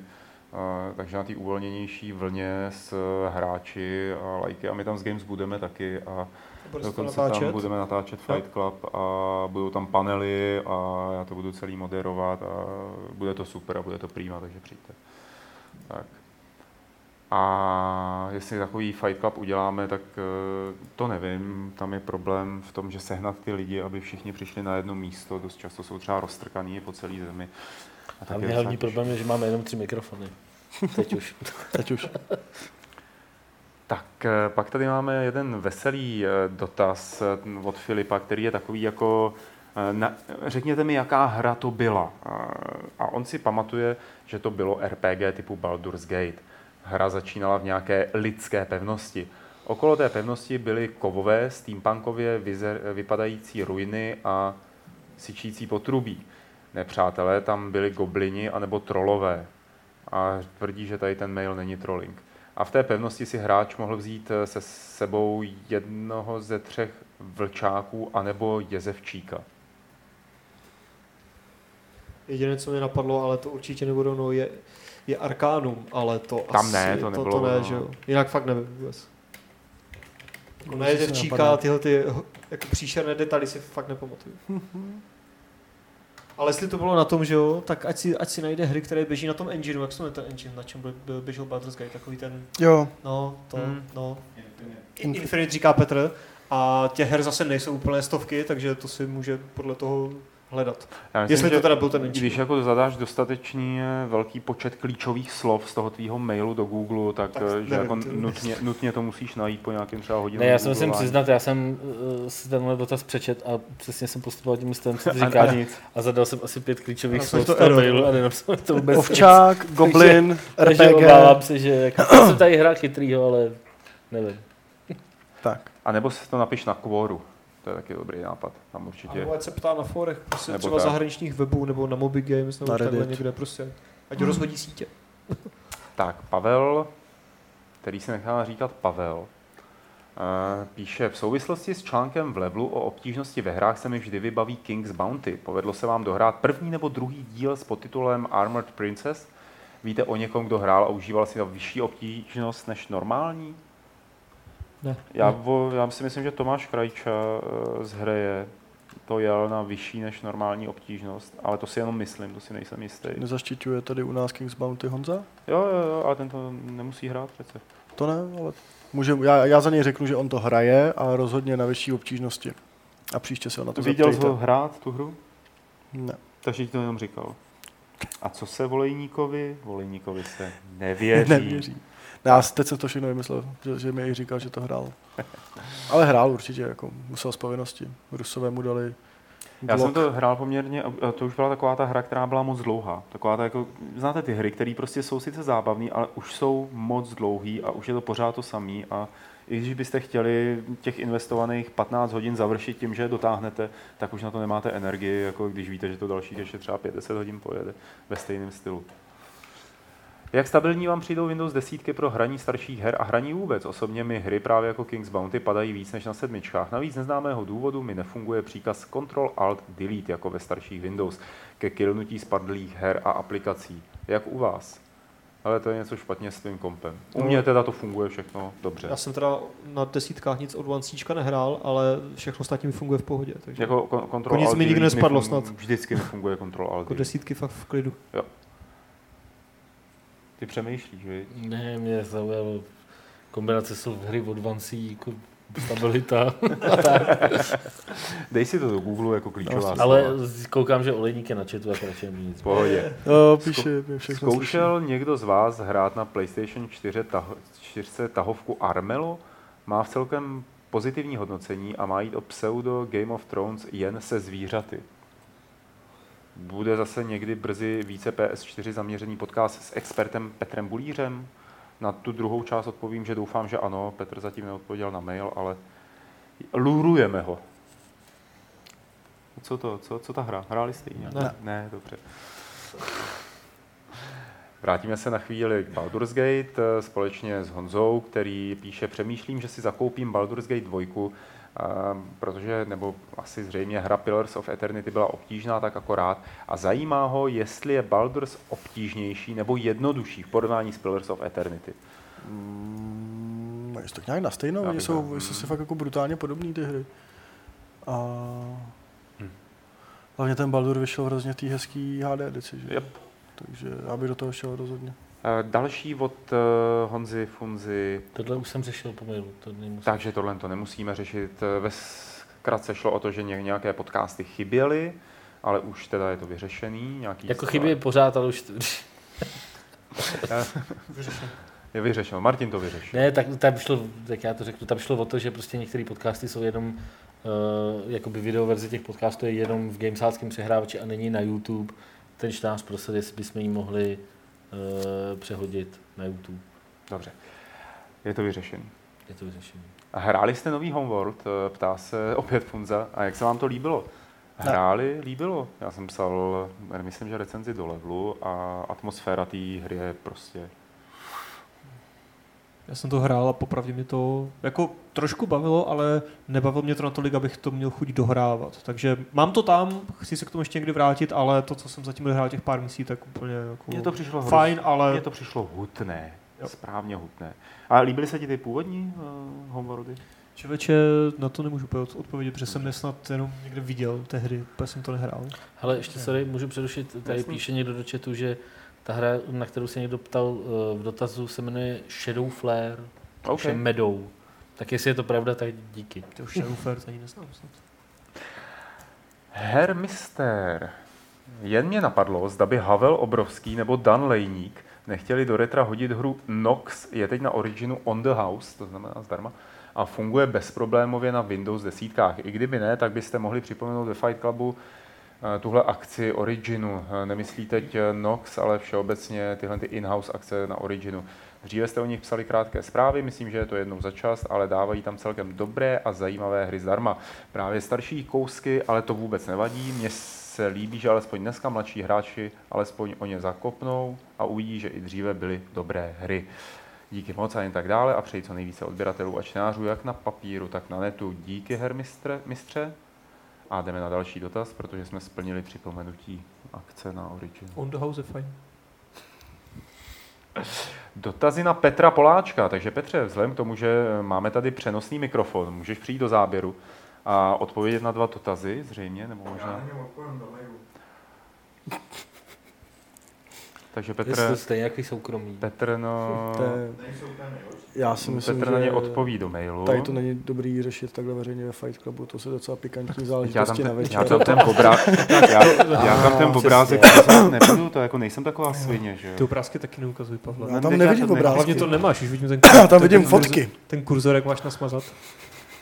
[SPEAKER 2] Takže na té uvolněnější vlně s hráči a lajky a my tam s Games budeme taky a dokonce
[SPEAKER 1] natáčet?
[SPEAKER 2] tam budeme natáčet Fight Club a budou tam panely a já to budu celý moderovat a bude to super a bude to prýma, takže přijďte. Tak. A jestli takový Fight Club uděláme, tak eh, to nevím. Tam je problém v tom, že sehnat ty lidi, aby všichni přišli na jedno místo. Dost často jsou třeba roztrkaný po celé zemi. A
[SPEAKER 4] mě
[SPEAKER 2] je
[SPEAKER 4] hlavní problém je, že máme jenom tři mikrofony. Teď už.
[SPEAKER 3] Teď už.
[SPEAKER 2] Tak, eh, pak tady máme jeden veselý eh, dotaz eh, od Filipa, který je takový jako, na, řekněte mi, jaká hra to byla. A on si pamatuje, že to bylo RPG typu Baldur's Gate. Hra začínala v nějaké lidské pevnosti. Okolo té pevnosti byly kovové, steampunkově vizer, vypadající ruiny a syčící potrubí. Nepřátelé tam byli goblini anebo trolové. A tvrdí, že tady ten mail není trolling. A v té pevnosti si hráč mohl vzít eh, se sebou jednoho ze třech vlčáků anebo jezevčíka.
[SPEAKER 1] Jediné, co mě napadlo, ale to určitě nebudou, no, je, je Arkanum, ale to
[SPEAKER 2] Tam
[SPEAKER 1] asi,
[SPEAKER 2] ne, to
[SPEAKER 1] to,
[SPEAKER 2] nebylo,
[SPEAKER 1] to ne,
[SPEAKER 2] no.
[SPEAKER 1] že jo. Jinak fakt nevím vůbec. Jako na
[SPEAKER 3] si
[SPEAKER 1] jezevčíka tyhle ty jako příšerné detaily si fakt nepamatuju. ale jestli to bylo na tom, že jo, tak ať si, ať si najde hry, které běží na tom engineu, jak se jmenuje ten engine, na čem běžel Baldur's Gate, takový ten,
[SPEAKER 3] Jo,
[SPEAKER 1] no, to,
[SPEAKER 2] Hmm.
[SPEAKER 1] no,
[SPEAKER 3] Infinite.
[SPEAKER 1] Infinite říká Petr, a těch her zase nejsou úplně stovky, takže to si může podle toho hledat.
[SPEAKER 2] Já myslím,
[SPEAKER 1] Jestli
[SPEAKER 2] že
[SPEAKER 1] to teda byl ten.
[SPEAKER 2] Když jako zadáš dostatečný eh, velký počet klíčových slov z toho tvýho mailu do Google, tak,
[SPEAKER 1] Tak
[SPEAKER 2] tak že
[SPEAKER 1] nevím,
[SPEAKER 2] jako nutně, nutně to musíš najít po nějakém třeba hodině.
[SPEAKER 4] Ne, já se musím přiznat, já jsem uh, si tenhle dotaz přečet a přesně jsem postupoval tím stylem, co ty
[SPEAKER 2] A,
[SPEAKER 4] říkáš.
[SPEAKER 2] a nic.
[SPEAKER 4] A zadal jsem asi pět klíčových slov
[SPEAKER 1] to
[SPEAKER 4] z toho mailu a nenapsal to vůbec nic.
[SPEAKER 3] Ovčák, Goblin,
[SPEAKER 4] Takže
[SPEAKER 3] RPG.
[SPEAKER 4] obávám se, že jako, já jsem tady hrál chytrýho, ale nevím.
[SPEAKER 3] Tak.
[SPEAKER 2] A nebo si to napiš na Quoru. To je taky dobrý nápad. Tam určitě.
[SPEAKER 1] Nebo ať se ptá na forech, prostě
[SPEAKER 2] Nebo
[SPEAKER 1] třeba
[SPEAKER 2] tak.
[SPEAKER 1] zahraničních webů, nebo na Moby Games, nebo
[SPEAKER 3] Na
[SPEAKER 1] takhle
[SPEAKER 3] Reddit.
[SPEAKER 1] někde prostě. Ať rozhodí sítě.
[SPEAKER 2] Tak, Pavel, který se nechá říkat Pavel, eh, píše, v souvislosti s článkem v levelu o obtížnosti ve hrách se mi vždy vybaví King's Bounty. Povedlo se vám dohrát první nebo druhý díl s podtitulem Armored Princess? Víte o někom, kdo hrál a užíval si na vyšší obtížnost než normální?
[SPEAKER 1] Ne.
[SPEAKER 2] Já, vo, já si myslím, že Tomáš Krajča eh, z Hreje to jel na vyšší než normální obtížnost, ale to si jenom myslím, to si nejsem jistý.
[SPEAKER 3] Nezaštiťuje tady u nás Kings Bounty Honza?
[SPEAKER 2] Jo, jo, jo, ale ten to nemusí hrát přece.
[SPEAKER 3] To ne, ale může, já, já za něj řeknu, že on to hraje a rozhodně na vyšší obtížnosti. A příště se ho na to
[SPEAKER 2] Viděl jsi
[SPEAKER 3] zeptejte.
[SPEAKER 2] ho hrát tu hru?
[SPEAKER 3] Ne.
[SPEAKER 2] Takže ti to jenom říkal. A co se Volejníkovi? Volejníkovi se nevěří.
[SPEAKER 3] Nevěří. Já teď jsem to všechno vymyslel, že, že mi i říkal, že to hrál. Ale hrál určitě, jako musel z povinnosti. Rusové mu dali
[SPEAKER 2] Já jsem
[SPEAKER 3] blok.
[SPEAKER 2] to hrál poměrně, a to už byla taková ta hra, která byla moc dlouhá. Taková ta jako, znáte ty hry, které prostě jsou sice zábavné, ale už jsou moc dlouhý a už je to pořád to samý. A i když byste chtěli těch investovaných 15 hodin završit tím, že je dotáhnete, tak už na to nemáte energii, jako když víte, že to další ještě třeba 50 hodin pojede ve stejném stylu. Jak stabilní vám přijdou Windows 10 pro hraní starších her a hraní vůbec? Osobně mi hry právě jako King's Bounty padají víc než na sedmičkách. Navíc neznámého důvodu mi nefunguje příkaz Ctrl-Alt-Delete jako ve starších Windows ke killnutí spadlých her a aplikací. Jak u vás? Ale to je něco špatně s tvým kompem. U mě teda to funguje všechno dobře.
[SPEAKER 1] Já jsem teda na desítkách nic od Vancíčka nehrál, ale všechno ostatní mi funguje v pohodě. Takže
[SPEAKER 2] Jako kon- Ctrl
[SPEAKER 1] Jako nic
[SPEAKER 2] Alt
[SPEAKER 1] mi nikdy
[SPEAKER 2] Delete
[SPEAKER 1] nespadlo snad.
[SPEAKER 2] Vždycky mi funguje Ctrl Alt
[SPEAKER 1] jako
[SPEAKER 2] Delete.
[SPEAKER 1] desítky fakt v klidu.
[SPEAKER 2] Ty přemýšlíš, že?
[SPEAKER 4] Ne, mě zaujalo kombinace slov hry od Vancí, jako stabilita.
[SPEAKER 2] Dej si to do Google jako klíčová slova.
[SPEAKER 4] Ale koukám, že olejník je na chatu, tak radši mi nic.
[SPEAKER 2] V pohodě.
[SPEAKER 3] Jo, píše, všechno
[SPEAKER 2] Zkoušel někdo z vás hrát na PlayStation 4, taho, 4 tahovku Armelo? Má v celkem pozitivní hodnocení a má jít o pseudo Game of Thrones jen se zvířaty. Bude zase někdy brzy více PS4 zaměřený podcast s expertem Petrem Bulířem? Na tu druhou část odpovím, že doufám, že ano. Petr zatím neodpověděl na mail, ale lurujeme ho. Co to? Co, co ta hra? Hráli jste ji nějak?
[SPEAKER 1] Ne.
[SPEAKER 2] ne, dobře. Vrátíme se na chvíli k Baldur's Gate eh, společně s Honzou, který píše, přemýšlím, že si zakoupím Baldur's Gate 2 protože, nebo asi zřejmě hra Pillars of Eternity byla obtížná tak akorát a zajímá ho, jestli je Baldur's obtížnější nebo jednodušší v porovnání s Pillars of Eternity.
[SPEAKER 3] Mm, je to nějak na stejno, jsou, jsou si fakt jako brutálně podobné ty hry. A
[SPEAKER 2] Hm.
[SPEAKER 3] hlavně ten Baldur vyšel v hrozně té hezký HD edici, že?
[SPEAKER 2] Yep.
[SPEAKER 3] Takže já bych do toho šel rozhodně.
[SPEAKER 2] Eh, Další od eh, Honzy Funzy,
[SPEAKER 4] Tohle už jsem řešil po mailu, to nemusím.
[SPEAKER 2] takže tohle to nemusíme řešit. Eh, Ve zkratce šlo o to, že ně- nějaké podcasty chyběly, ale už teda je to vyřešený. Nějaký
[SPEAKER 4] Jako
[SPEAKER 2] zcela-
[SPEAKER 4] chybí pořád, ale už...
[SPEAKER 2] Je vyřešeno, Martin to vyřešil.
[SPEAKER 4] Ne, tak tam šlo, tak já to řeknu, tam šlo o to, že prostě některé podcasty jsou jenom, uh, jakoby videoverze těch podcastů je jenom v gamesáckém přehrávači a není na YouTube. Ten čtář prosil, jestli bychom ji mohli přehodit na YouTube.
[SPEAKER 2] Dobře, je to vyřešený.
[SPEAKER 4] Je to vyřešení.
[SPEAKER 2] A hráli jste nový Homeworld? Eh, Ptá se opět Funza. A jak se vám to líbilo? Hráli, líbilo. Já jsem psal, eh, myslím, že recenzi do levelu a atmosféra té hry je prostě...
[SPEAKER 1] Já jsem to hrál a popravdě mě to jako trošku bavilo, ale nebavilo mě to natolik, abych to měl chuť dohrávat. Takže mám to tam, chci se k tomu ještě někdy vrátit, ale to, co jsem zatím dohrál těch pár misí, tak úplně jako
[SPEAKER 2] Mně to přišlo
[SPEAKER 1] fajn, ale
[SPEAKER 2] Mně to přišlo hutné.
[SPEAKER 1] Jo.
[SPEAKER 2] Správně hutné. A líbily se ti ty původní uh, Homeworldy?
[SPEAKER 1] člověče na to nemůžu odpovědět, protože jsem je snad jenom někde viděl tehdy, protože jsem to nehrál.
[SPEAKER 4] Hele, ještě sorry, můžu přerušit, tady
[SPEAKER 2] Jasný.
[SPEAKER 4] píše někdo do chatu, že ta hra, na kterou se někdo ptal uh, v dotazu, se jmenuje Shadow Flare,
[SPEAKER 2] OK.
[SPEAKER 4] okay. Meadow. Tak jestli je to pravda, tak díky.
[SPEAKER 1] To už Shadow Fair ani neznám snad.
[SPEAKER 2] Herr Mister. Jen mě napadlo, zda by Havel Obrovský nebo Dan Lejník nechtěli do retra hodit hru Nox, je teď na Originu on the house, to znamená zdarma, a funguje bezproblémově na Windows desítkách. I kdyby ne, tak byste mohli připomenout ve Fight Clubu eh, tuhle akci Originu. Eh, Nemyslí teď eh, Nox, ale všeobecně tyhle ty in-house akce na Originu. Dříve jste o nich psali krátké zprávy, myslím, že je to jednou za čas, ale dávají tam celkem dobré a zajímavé hry zdarma. Právě starší kousky, ale to vůbec nevadí. Mně se líbí, že alespoň dneska mladší hráči alespoň o ně zakopnou a uvidí, že i dříve byly dobré hry. Díky moc a jen tak dále a přeji co nejvíce odběratelů a čtenářů jak na papíru, tak na netu. Díky, her mistře, mistře. A jdeme na další dotaz, protože jsme splnili připomenutí akce na Origin.
[SPEAKER 1] On the House je fajn.
[SPEAKER 2] Dotazy na Petra Poláčka. Takže Petře, vzhledem k tomu, že máme tady přenosný mikrofon, můžeš přijít do záběru a odpovědět na dva dotazy, zřejmě, nebo
[SPEAKER 5] Já
[SPEAKER 2] možná.
[SPEAKER 5] na něm odpovím do mailu.
[SPEAKER 2] Takže
[SPEAKER 4] Petr...
[SPEAKER 2] Petr,
[SPEAKER 4] Je to stejně jaký soukromý.
[SPEAKER 2] Petr, no,
[SPEAKER 3] To je,
[SPEAKER 5] nejlepší.
[SPEAKER 3] já si myslím,
[SPEAKER 2] Petr na ně
[SPEAKER 3] že
[SPEAKER 2] odpoví do mailu.
[SPEAKER 3] tady to není dobrý řešit takhle veřejně ve Fight Clubu, to se docela pikantní záležitosti na
[SPEAKER 2] ten,
[SPEAKER 3] večer.
[SPEAKER 2] já tam ten obrázek, já, já tam ten obrázek to jako nejsem taková svině, že
[SPEAKER 1] Ty obrázky taky neukazují, Pavle.
[SPEAKER 3] Já tam nevidím obrázky.
[SPEAKER 1] Hlavně to nemáš, už vidím ten
[SPEAKER 3] Já tam vidím fotky.
[SPEAKER 1] kurzor- Ten kurzor, jak máš nasmazat.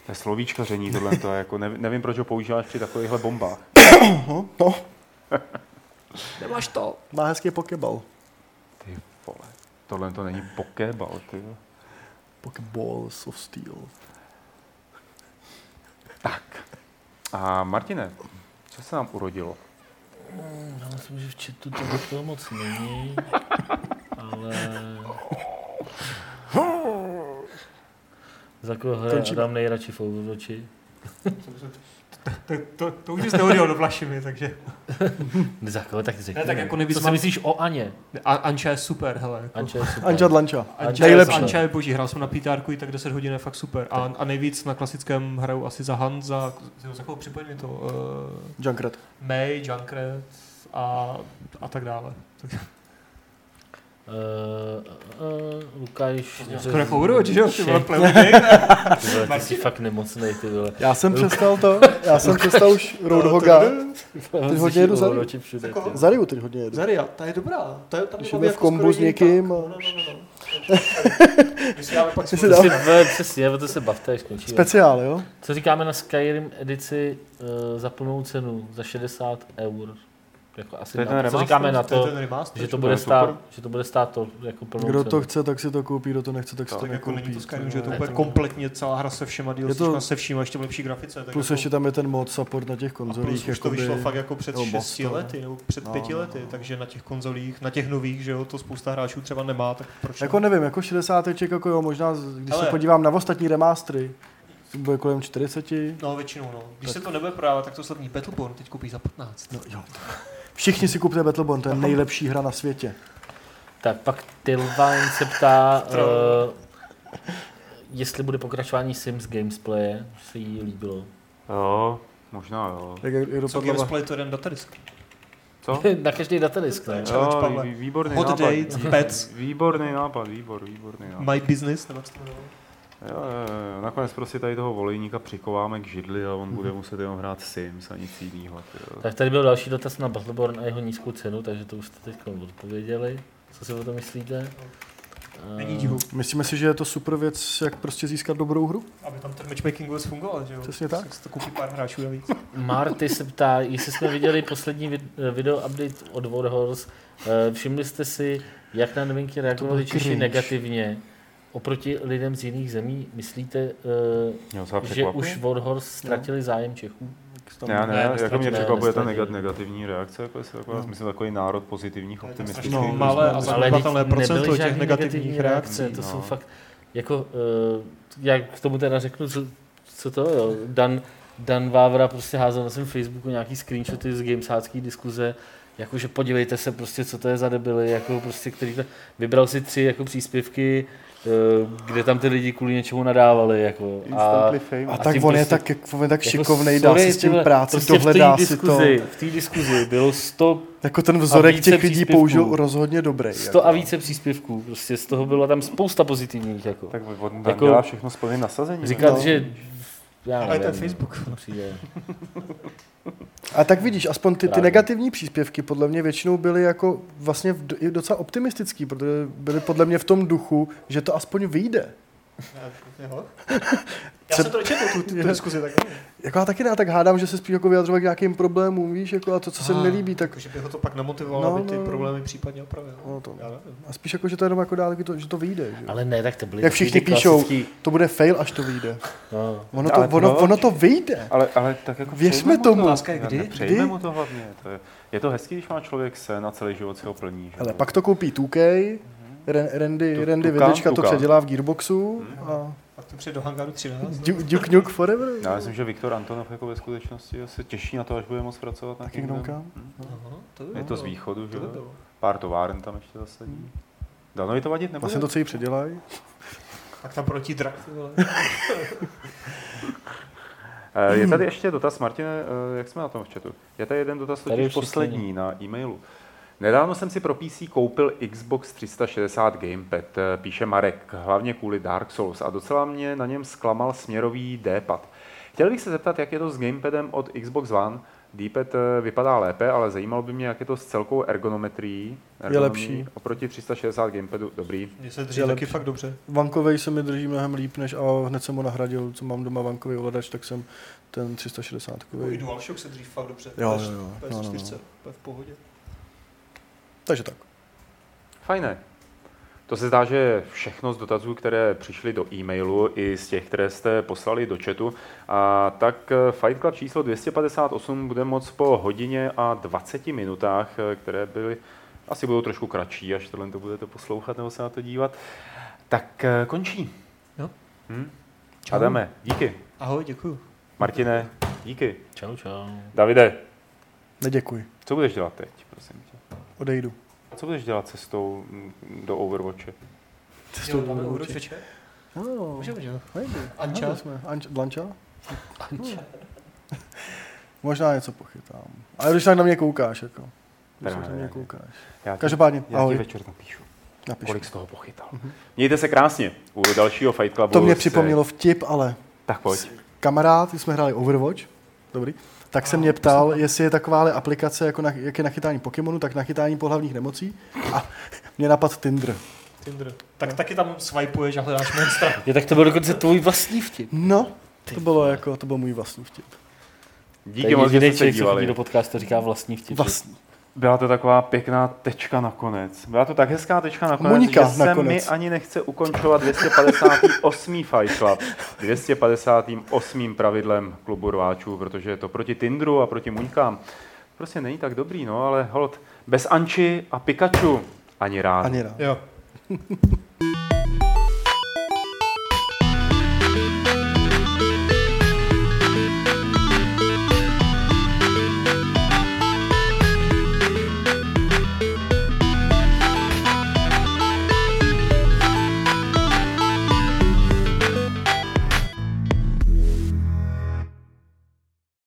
[SPEAKER 2] To je slovíčkaření tohle, to jako nevím, nevím, proč ho používáš při takovýchhle bombách.
[SPEAKER 3] No,
[SPEAKER 1] Nemáš to.
[SPEAKER 3] má hezký pokeball.
[SPEAKER 2] Ty vole, tohle to není pokébal, ty jo.
[SPEAKER 3] Pokeballs of Steel.
[SPEAKER 2] Tak. A Martine, co se nám urodilo?
[SPEAKER 4] Já myslím, že v chatu to toho moc není, ale... Za koho hraje. Adam nejradši v Overwatchi?
[SPEAKER 1] To, to, to už jsi nehodil do Vlašimi, takže...
[SPEAKER 4] Za koho tak řekni.
[SPEAKER 1] Ne, tak jako nejvíc
[SPEAKER 4] Co si myslíš o Aně?
[SPEAKER 1] A, Anča je super, hele. Jako.
[SPEAKER 4] Anča je super.
[SPEAKER 3] Anča Dlanča.
[SPEAKER 1] Anča,
[SPEAKER 3] Nejlepší.
[SPEAKER 1] je, Anča je boží, hrál jsem na pítárku i tak 10 hodin je fakt super. A, a nejvíc na klasickém hraju asi za Hunt, za, za koho připojí mi to, uh,
[SPEAKER 3] Junkrat.
[SPEAKER 1] May, Junkrat a, a tak dále. Tak,
[SPEAKER 4] Uh, uh, Lukáš...
[SPEAKER 1] skoro jako Overwatch, že jo? Ty vole.
[SPEAKER 4] Ty ty jsi fakt nemocnej, ty vole.
[SPEAKER 3] Já jsem přestal to, já jsem přestal už Roadhoga.
[SPEAKER 4] Ty
[SPEAKER 3] hodně jedu za-
[SPEAKER 4] všude, ty.
[SPEAKER 1] Jako-
[SPEAKER 3] Zariu teď hodně jedu.
[SPEAKER 1] Zaria, ta je dobrá. Ta, ta
[SPEAKER 3] Když
[SPEAKER 1] mě
[SPEAKER 3] jdeme
[SPEAKER 1] baví
[SPEAKER 3] v kombu
[SPEAKER 1] skoro
[SPEAKER 3] s někým
[SPEAKER 1] No, no, no, no. My si dáme pak
[SPEAKER 3] Ty
[SPEAKER 4] přesně, o to se bavte, až skončíme.
[SPEAKER 3] Speciál, jo?
[SPEAKER 4] Co říkáme na Skyrim edici uh, za plnou cenu, za 60 eur? Jako asi
[SPEAKER 2] To je
[SPEAKER 4] na,
[SPEAKER 2] ten
[SPEAKER 4] co
[SPEAKER 2] remaster?
[SPEAKER 4] říkáme na
[SPEAKER 1] To je
[SPEAKER 4] to,
[SPEAKER 1] ten remaster.
[SPEAKER 4] že to bude stát, že to bude stát to jako plnou
[SPEAKER 3] Kdo
[SPEAKER 4] cenu.
[SPEAKER 3] to chce, tak si to koupí, kdo to nechce, tak si to
[SPEAKER 1] Tak jako
[SPEAKER 3] nekoupí.
[SPEAKER 1] není to Skyrim, že je to úplně kompletně celá hra se všema
[SPEAKER 3] Je
[SPEAKER 1] DLCčka,
[SPEAKER 3] to-
[SPEAKER 1] se vším a ještě v lepší grafice. Tak
[SPEAKER 3] Plus
[SPEAKER 1] jako,
[SPEAKER 3] ještě tam je ten mod support na těch
[SPEAKER 1] a plus
[SPEAKER 3] konzolích.
[SPEAKER 1] už to vyšlo fakt jako před
[SPEAKER 3] nebo
[SPEAKER 1] 6
[SPEAKER 3] Boston.
[SPEAKER 1] lety nebo před
[SPEAKER 3] No,
[SPEAKER 1] 5
[SPEAKER 3] no,
[SPEAKER 1] lety,
[SPEAKER 3] no.
[SPEAKER 1] takže na těch konzolích, na těch nových, že jo, to spousta hráčů třeba nemá, tak proč
[SPEAKER 3] Jako
[SPEAKER 1] ne?
[SPEAKER 3] nevím, jako 60 jako jo, možná, když se podívám na ostatní remastery, to bude kolem 40.
[SPEAKER 1] No, většinou, no. Když se to nebude prodávat, tak to slavný Battleborn teď koupí za 15.
[SPEAKER 3] No, jo. Všichni si kupte Battleborn, to je nejlepší hra na světě.
[SPEAKER 4] Tak pak Tilvine se ptá, uh, jestli bude pokračování Sims Gamesplaye, že se jí líbilo.
[SPEAKER 2] Jo, možná jo.
[SPEAKER 3] Jak, jak
[SPEAKER 1] Co
[SPEAKER 3] dopadla va-
[SPEAKER 1] Gamesplay to jeden datadisk.
[SPEAKER 2] Co?
[SPEAKER 4] Na každý datadisk, ne?
[SPEAKER 2] Jo, výborný
[SPEAKER 1] Hot
[SPEAKER 2] nápad.
[SPEAKER 1] dates, pets.
[SPEAKER 2] Výborný nápad, výbor, výborný nápad.
[SPEAKER 1] My business, nebo to?
[SPEAKER 2] Jo, jo, jo. Nakonec prostě tady toho volejníka přikováme k židli a on
[SPEAKER 1] Mhm.
[SPEAKER 2] bude muset jenom hrát Sims a nic jiného.
[SPEAKER 4] Tak tady byl další dotaz na Battleborn a jeho nízkou cenu, takže to už jste teď odpověděli. Co si o tom myslíte?
[SPEAKER 1] Není
[SPEAKER 4] Eh,
[SPEAKER 1] divu.
[SPEAKER 3] Myslíme si, že je to super věc, jak prostě získat dobrou hru?
[SPEAKER 1] Aby tam ten matchmaking vůbec fungoval, že jo?
[SPEAKER 3] Přesně tak.
[SPEAKER 1] Si to koupí pár hráčů navíc.
[SPEAKER 4] Marty se ptá, jestli jsme viděli poslední eh, video update od Warhorse. Eh, Všimli jste si, jak na novinky reagovali Češi negativně oproti lidem z jiných zemí? Myslíte,
[SPEAKER 2] docela
[SPEAKER 4] že už Warhorse ztratili zájem Čechů?
[SPEAKER 3] Tam-
[SPEAKER 2] Ne, ne,
[SPEAKER 1] Ne,
[SPEAKER 2] jako mě překvapuje ta
[SPEAKER 4] Ne,
[SPEAKER 2] negat, negativní reakce, jako jestli taková,
[SPEAKER 3] No.
[SPEAKER 2] myslím, takový národ pozitivních,
[SPEAKER 1] Ale to je
[SPEAKER 2] optimistických. lidí.
[SPEAKER 1] malé a zanedbatelné procento těch negativních
[SPEAKER 4] negativní
[SPEAKER 1] reakcí,
[SPEAKER 4] To
[SPEAKER 2] no.
[SPEAKER 4] jsou fakt, jako, uh, já k tomu teda řeknu, co, co to jo. Dan, Dan Vávra prostě házel na svém Facebooku nějaký screenshoty z gamesácký diskuze, jakože podívejte se prostě, co to je za debily, jako prostě, který to, vybral si tři jako příspěvky, kde tam ty lidi kvůli něčemu nadávali, jako. A.
[SPEAKER 3] A
[SPEAKER 4] A
[SPEAKER 3] tak on je
[SPEAKER 4] prostě-
[SPEAKER 3] tak, on je tak
[SPEAKER 4] jako
[SPEAKER 3] šikovnej, dá
[SPEAKER 4] sorry,
[SPEAKER 3] si s tím
[SPEAKER 4] tyhle,
[SPEAKER 3] práci,
[SPEAKER 4] prostě
[SPEAKER 3] dohledá
[SPEAKER 4] v té
[SPEAKER 3] si to.
[SPEAKER 4] diskuzi, V té diskuzi bylo 100
[SPEAKER 3] Jako ten vzorek těch lidí
[SPEAKER 4] příspěvků.
[SPEAKER 3] použil rozhodně dobrý.
[SPEAKER 4] 100
[SPEAKER 3] jako.
[SPEAKER 4] a více příspěvků, prostě z toho byla tam spousta pozitivních, jako.
[SPEAKER 2] Tak on tam
[SPEAKER 4] Jako-
[SPEAKER 2] dělá všechno s plným nasazením.
[SPEAKER 4] Říkat,
[SPEAKER 3] No.
[SPEAKER 4] že já
[SPEAKER 1] Ale to je
[SPEAKER 4] nevím,
[SPEAKER 1] Facebook.
[SPEAKER 4] Přijde.
[SPEAKER 3] A tak vidíš, aspoň ty, ty negativní příspěvky podle mě většinou byly jako vlastně i docela optimistický, protože byly podle mě v tom duchu, že to aspoň vyjde.
[SPEAKER 1] Jo? Já jsem to nečetl, tu, tu, tu diskuzi, tak.
[SPEAKER 3] Jako já taky ne, tak hádám, že se spíš jako vyjadřovat k nějakým problémům, víš, jako a to, co se mi
[SPEAKER 1] Ah,
[SPEAKER 3] nelíbí, tak
[SPEAKER 1] Jako, že by ho to pak namotivovalo,
[SPEAKER 3] No,
[SPEAKER 1] aby ty
[SPEAKER 3] no.
[SPEAKER 1] problémy případně opravil.
[SPEAKER 3] No, to-
[SPEAKER 1] Já nevím.
[SPEAKER 3] a spíš jako, že to jenom jako dá, to, že to vyjde. Že?
[SPEAKER 4] Ale ne, tak to byly
[SPEAKER 3] Jak všichni píšou.
[SPEAKER 4] klasický-
[SPEAKER 3] To bude fail, až to vyjde.
[SPEAKER 4] No.
[SPEAKER 3] Ono
[SPEAKER 2] Ale
[SPEAKER 3] to, ono,
[SPEAKER 2] proč?
[SPEAKER 3] ono to vyjde.
[SPEAKER 2] Ale, ale tak jako
[SPEAKER 3] Věřme tomu.
[SPEAKER 2] To.
[SPEAKER 1] Je kdy?
[SPEAKER 3] Kdy?
[SPEAKER 2] mu to hlavně. To je, je to hezký, když má člověk sen a celý život si ho plní. Že?
[SPEAKER 3] Ale pak to koupí 2K, Ren- Randy,
[SPEAKER 2] Tu-
[SPEAKER 3] Randy
[SPEAKER 2] Tuka,
[SPEAKER 3] Videčka to
[SPEAKER 2] Tuka.
[SPEAKER 3] předělá v Gearboxu a
[SPEAKER 1] Pak to přijde do Hangaru 13.
[SPEAKER 3] Duke, Duke Nuke Forever.
[SPEAKER 2] Já myslím, že Viktor Antonov jako ve skutečnosti se těší na to, až bude moc pracovat na
[SPEAKER 3] Taky
[SPEAKER 2] Kingdom.
[SPEAKER 3] Kingdom
[SPEAKER 2] Hm.
[SPEAKER 1] Aha, to by
[SPEAKER 2] Je to z východu, že
[SPEAKER 1] To by bylo.
[SPEAKER 2] Pár továren tam ještě zasadí. Danovi to vadit nebude?
[SPEAKER 3] Vlastně to celý předělají.
[SPEAKER 1] Pak tam proti drak.
[SPEAKER 2] Eh, Je tady ještě dotaz, Martine, eh, jak jsme na tom v chatu? Je tady jeden dotaz,
[SPEAKER 4] Tady
[SPEAKER 2] totiž poslední na e-mailu. Nedávno jsem si pro PC koupil Xbox 360 Gamepad, eh, píše Marek, hlavně kvůli Dark Souls a docela mě na něm zklamal směrový D-pad. Chtěl bych se zeptat, jak je to s gamepadem od Xbox One. D-pad eh, vypadá lépe, ale zajímalo by mě, jak je to s celkou ergonometrií. ergonomií
[SPEAKER 3] lepší.
[SPEAKER 2] Oproti 360 Gamepadu, dobrý.
[SPEAKER 1] Mně se drží
[SPEAKER 3] Je
[SPEAKER 1] taky
[SPEAKER 3] lepší.
[SPEAKER 1] fakt dobře.
[SPEAKER 3] Vankovej se mi drží mnohem líp, než a hned jsem ho nahradil, co mám doma vankový ovladač, tak jsem ten 360
[SPEAKER 1] Jako I DualShock se drží fakt dobře.
[SPEAKER 3] Jo, jo, jo.
[SPEAKER 1] PS4,
[SPEAKER 3] No, no, no.
[SPEAKER 1] v pohodě.
[SPEAKER 3] Takže tak.
[SPEAKER 2] Fajné. To se zdá, že všechno z dotazů, které přišly do e-mailu i z těch, které jste poslali do chatu. A tak eh, Fight Club číslo 258 bude moc po hodině a 20 minutách, eh, které byly, asi budou trošku kratší, až tohle to budete poslouchat nebo se na to dívat. Tak eh, končí.
[SPEAKER 1] Jo.
[SPEAKER 2] Hm?
[SPEAKER 1] Čau.
[SPEAKER 2] Adame, díky.
[SPEAKER 1] Ahoj, děkuju.
[SPEAKER 2] Martine, díky.
[SPEAKER 4] Čau, čau.
[SPEAKER 2] Davide,
[SPEAKER 3] Neděkuji.
[SPEAKER 2] co budeš dělat teď, prosím
[SPEAKER 3] Odejdu.
[SPEAKER 2] Co budeš dělat cestou do Overwatche?
[SPEAKER 1] Jo, máme Overwatch večer?
[SPEAKER 3] No,
[SPEAKER 1] Můžeme, že jo?
[SPEAKER 3] nejdu.
[SPEAKER 1] Anča?
[SPEAKER 3] No, jsme. Anča? Možná něco pochytám. Ale když tak na mě koukáš, jako. Když
[SPEAKER 2] Ne,
[SPEAKER 3] tak na mě koukáš.
[SPEAKER 2] Já ti,
[SPEAKER 3] Každopádně,
[SPEAKER 2] já
[SPEAKER 3] ahoj.
[SPEAKER 2] ti večer napíšu.
[SPEAKER 3] Napiš.
[SPEAKER 2] kolik z toho pochytal. Mějte se krásně u dalšího Fight Clubu.
[SPEAKER 3] To mě
[SPEAKER 2] se-
[SPEAKER 3] připomnělo vtip, ale
[SPEAKER 2] Tak pojď.
[SPEAKER 3] kamarád, jsme hráli Overwatch, dobrý, tak se mě ptal, jestli je takováhle aplikace, jako na, jak je nachytání Pokémonu, tak nachytání pohlavních nemocí. A mě napad Tinder.
[SPEAKER 1] Tinder. Tak taky tam swipeuješ a hledáš monstra.
[SPEAKER 4] Je, tak to byl dokonce tvůj vlastní vtip.
[SPEAKER 3] No, to bylo jako, to byl můj vlastní vtip.
[SPEAKER 2] Díky moc, že jste se dívali.
[SPEAKER 4] do podcastu, říká vlastní vtip.
[SPEAKER 3] Vlastní.
[SPEAKER 2] Byla to taková pěkná tečka nakonec. Byla to tak hezká tečka nakonec,
[SPEAKER 3] Monika
[SPEAKER 2] že se
[SPEAKER 3] nakonec.
[SPEAKER 2] mi ani nechce ukončovat 258. Fight Club. 258. pravidlem klubu rváčů, protože je to proti Tindru a proti Muňkám. Prostě není tak dobrý, no, ale hold, bez Anči a Pikachu ani rád.
[SPEAKER 3] Ani rád.
[SPEAKER 1] Jo.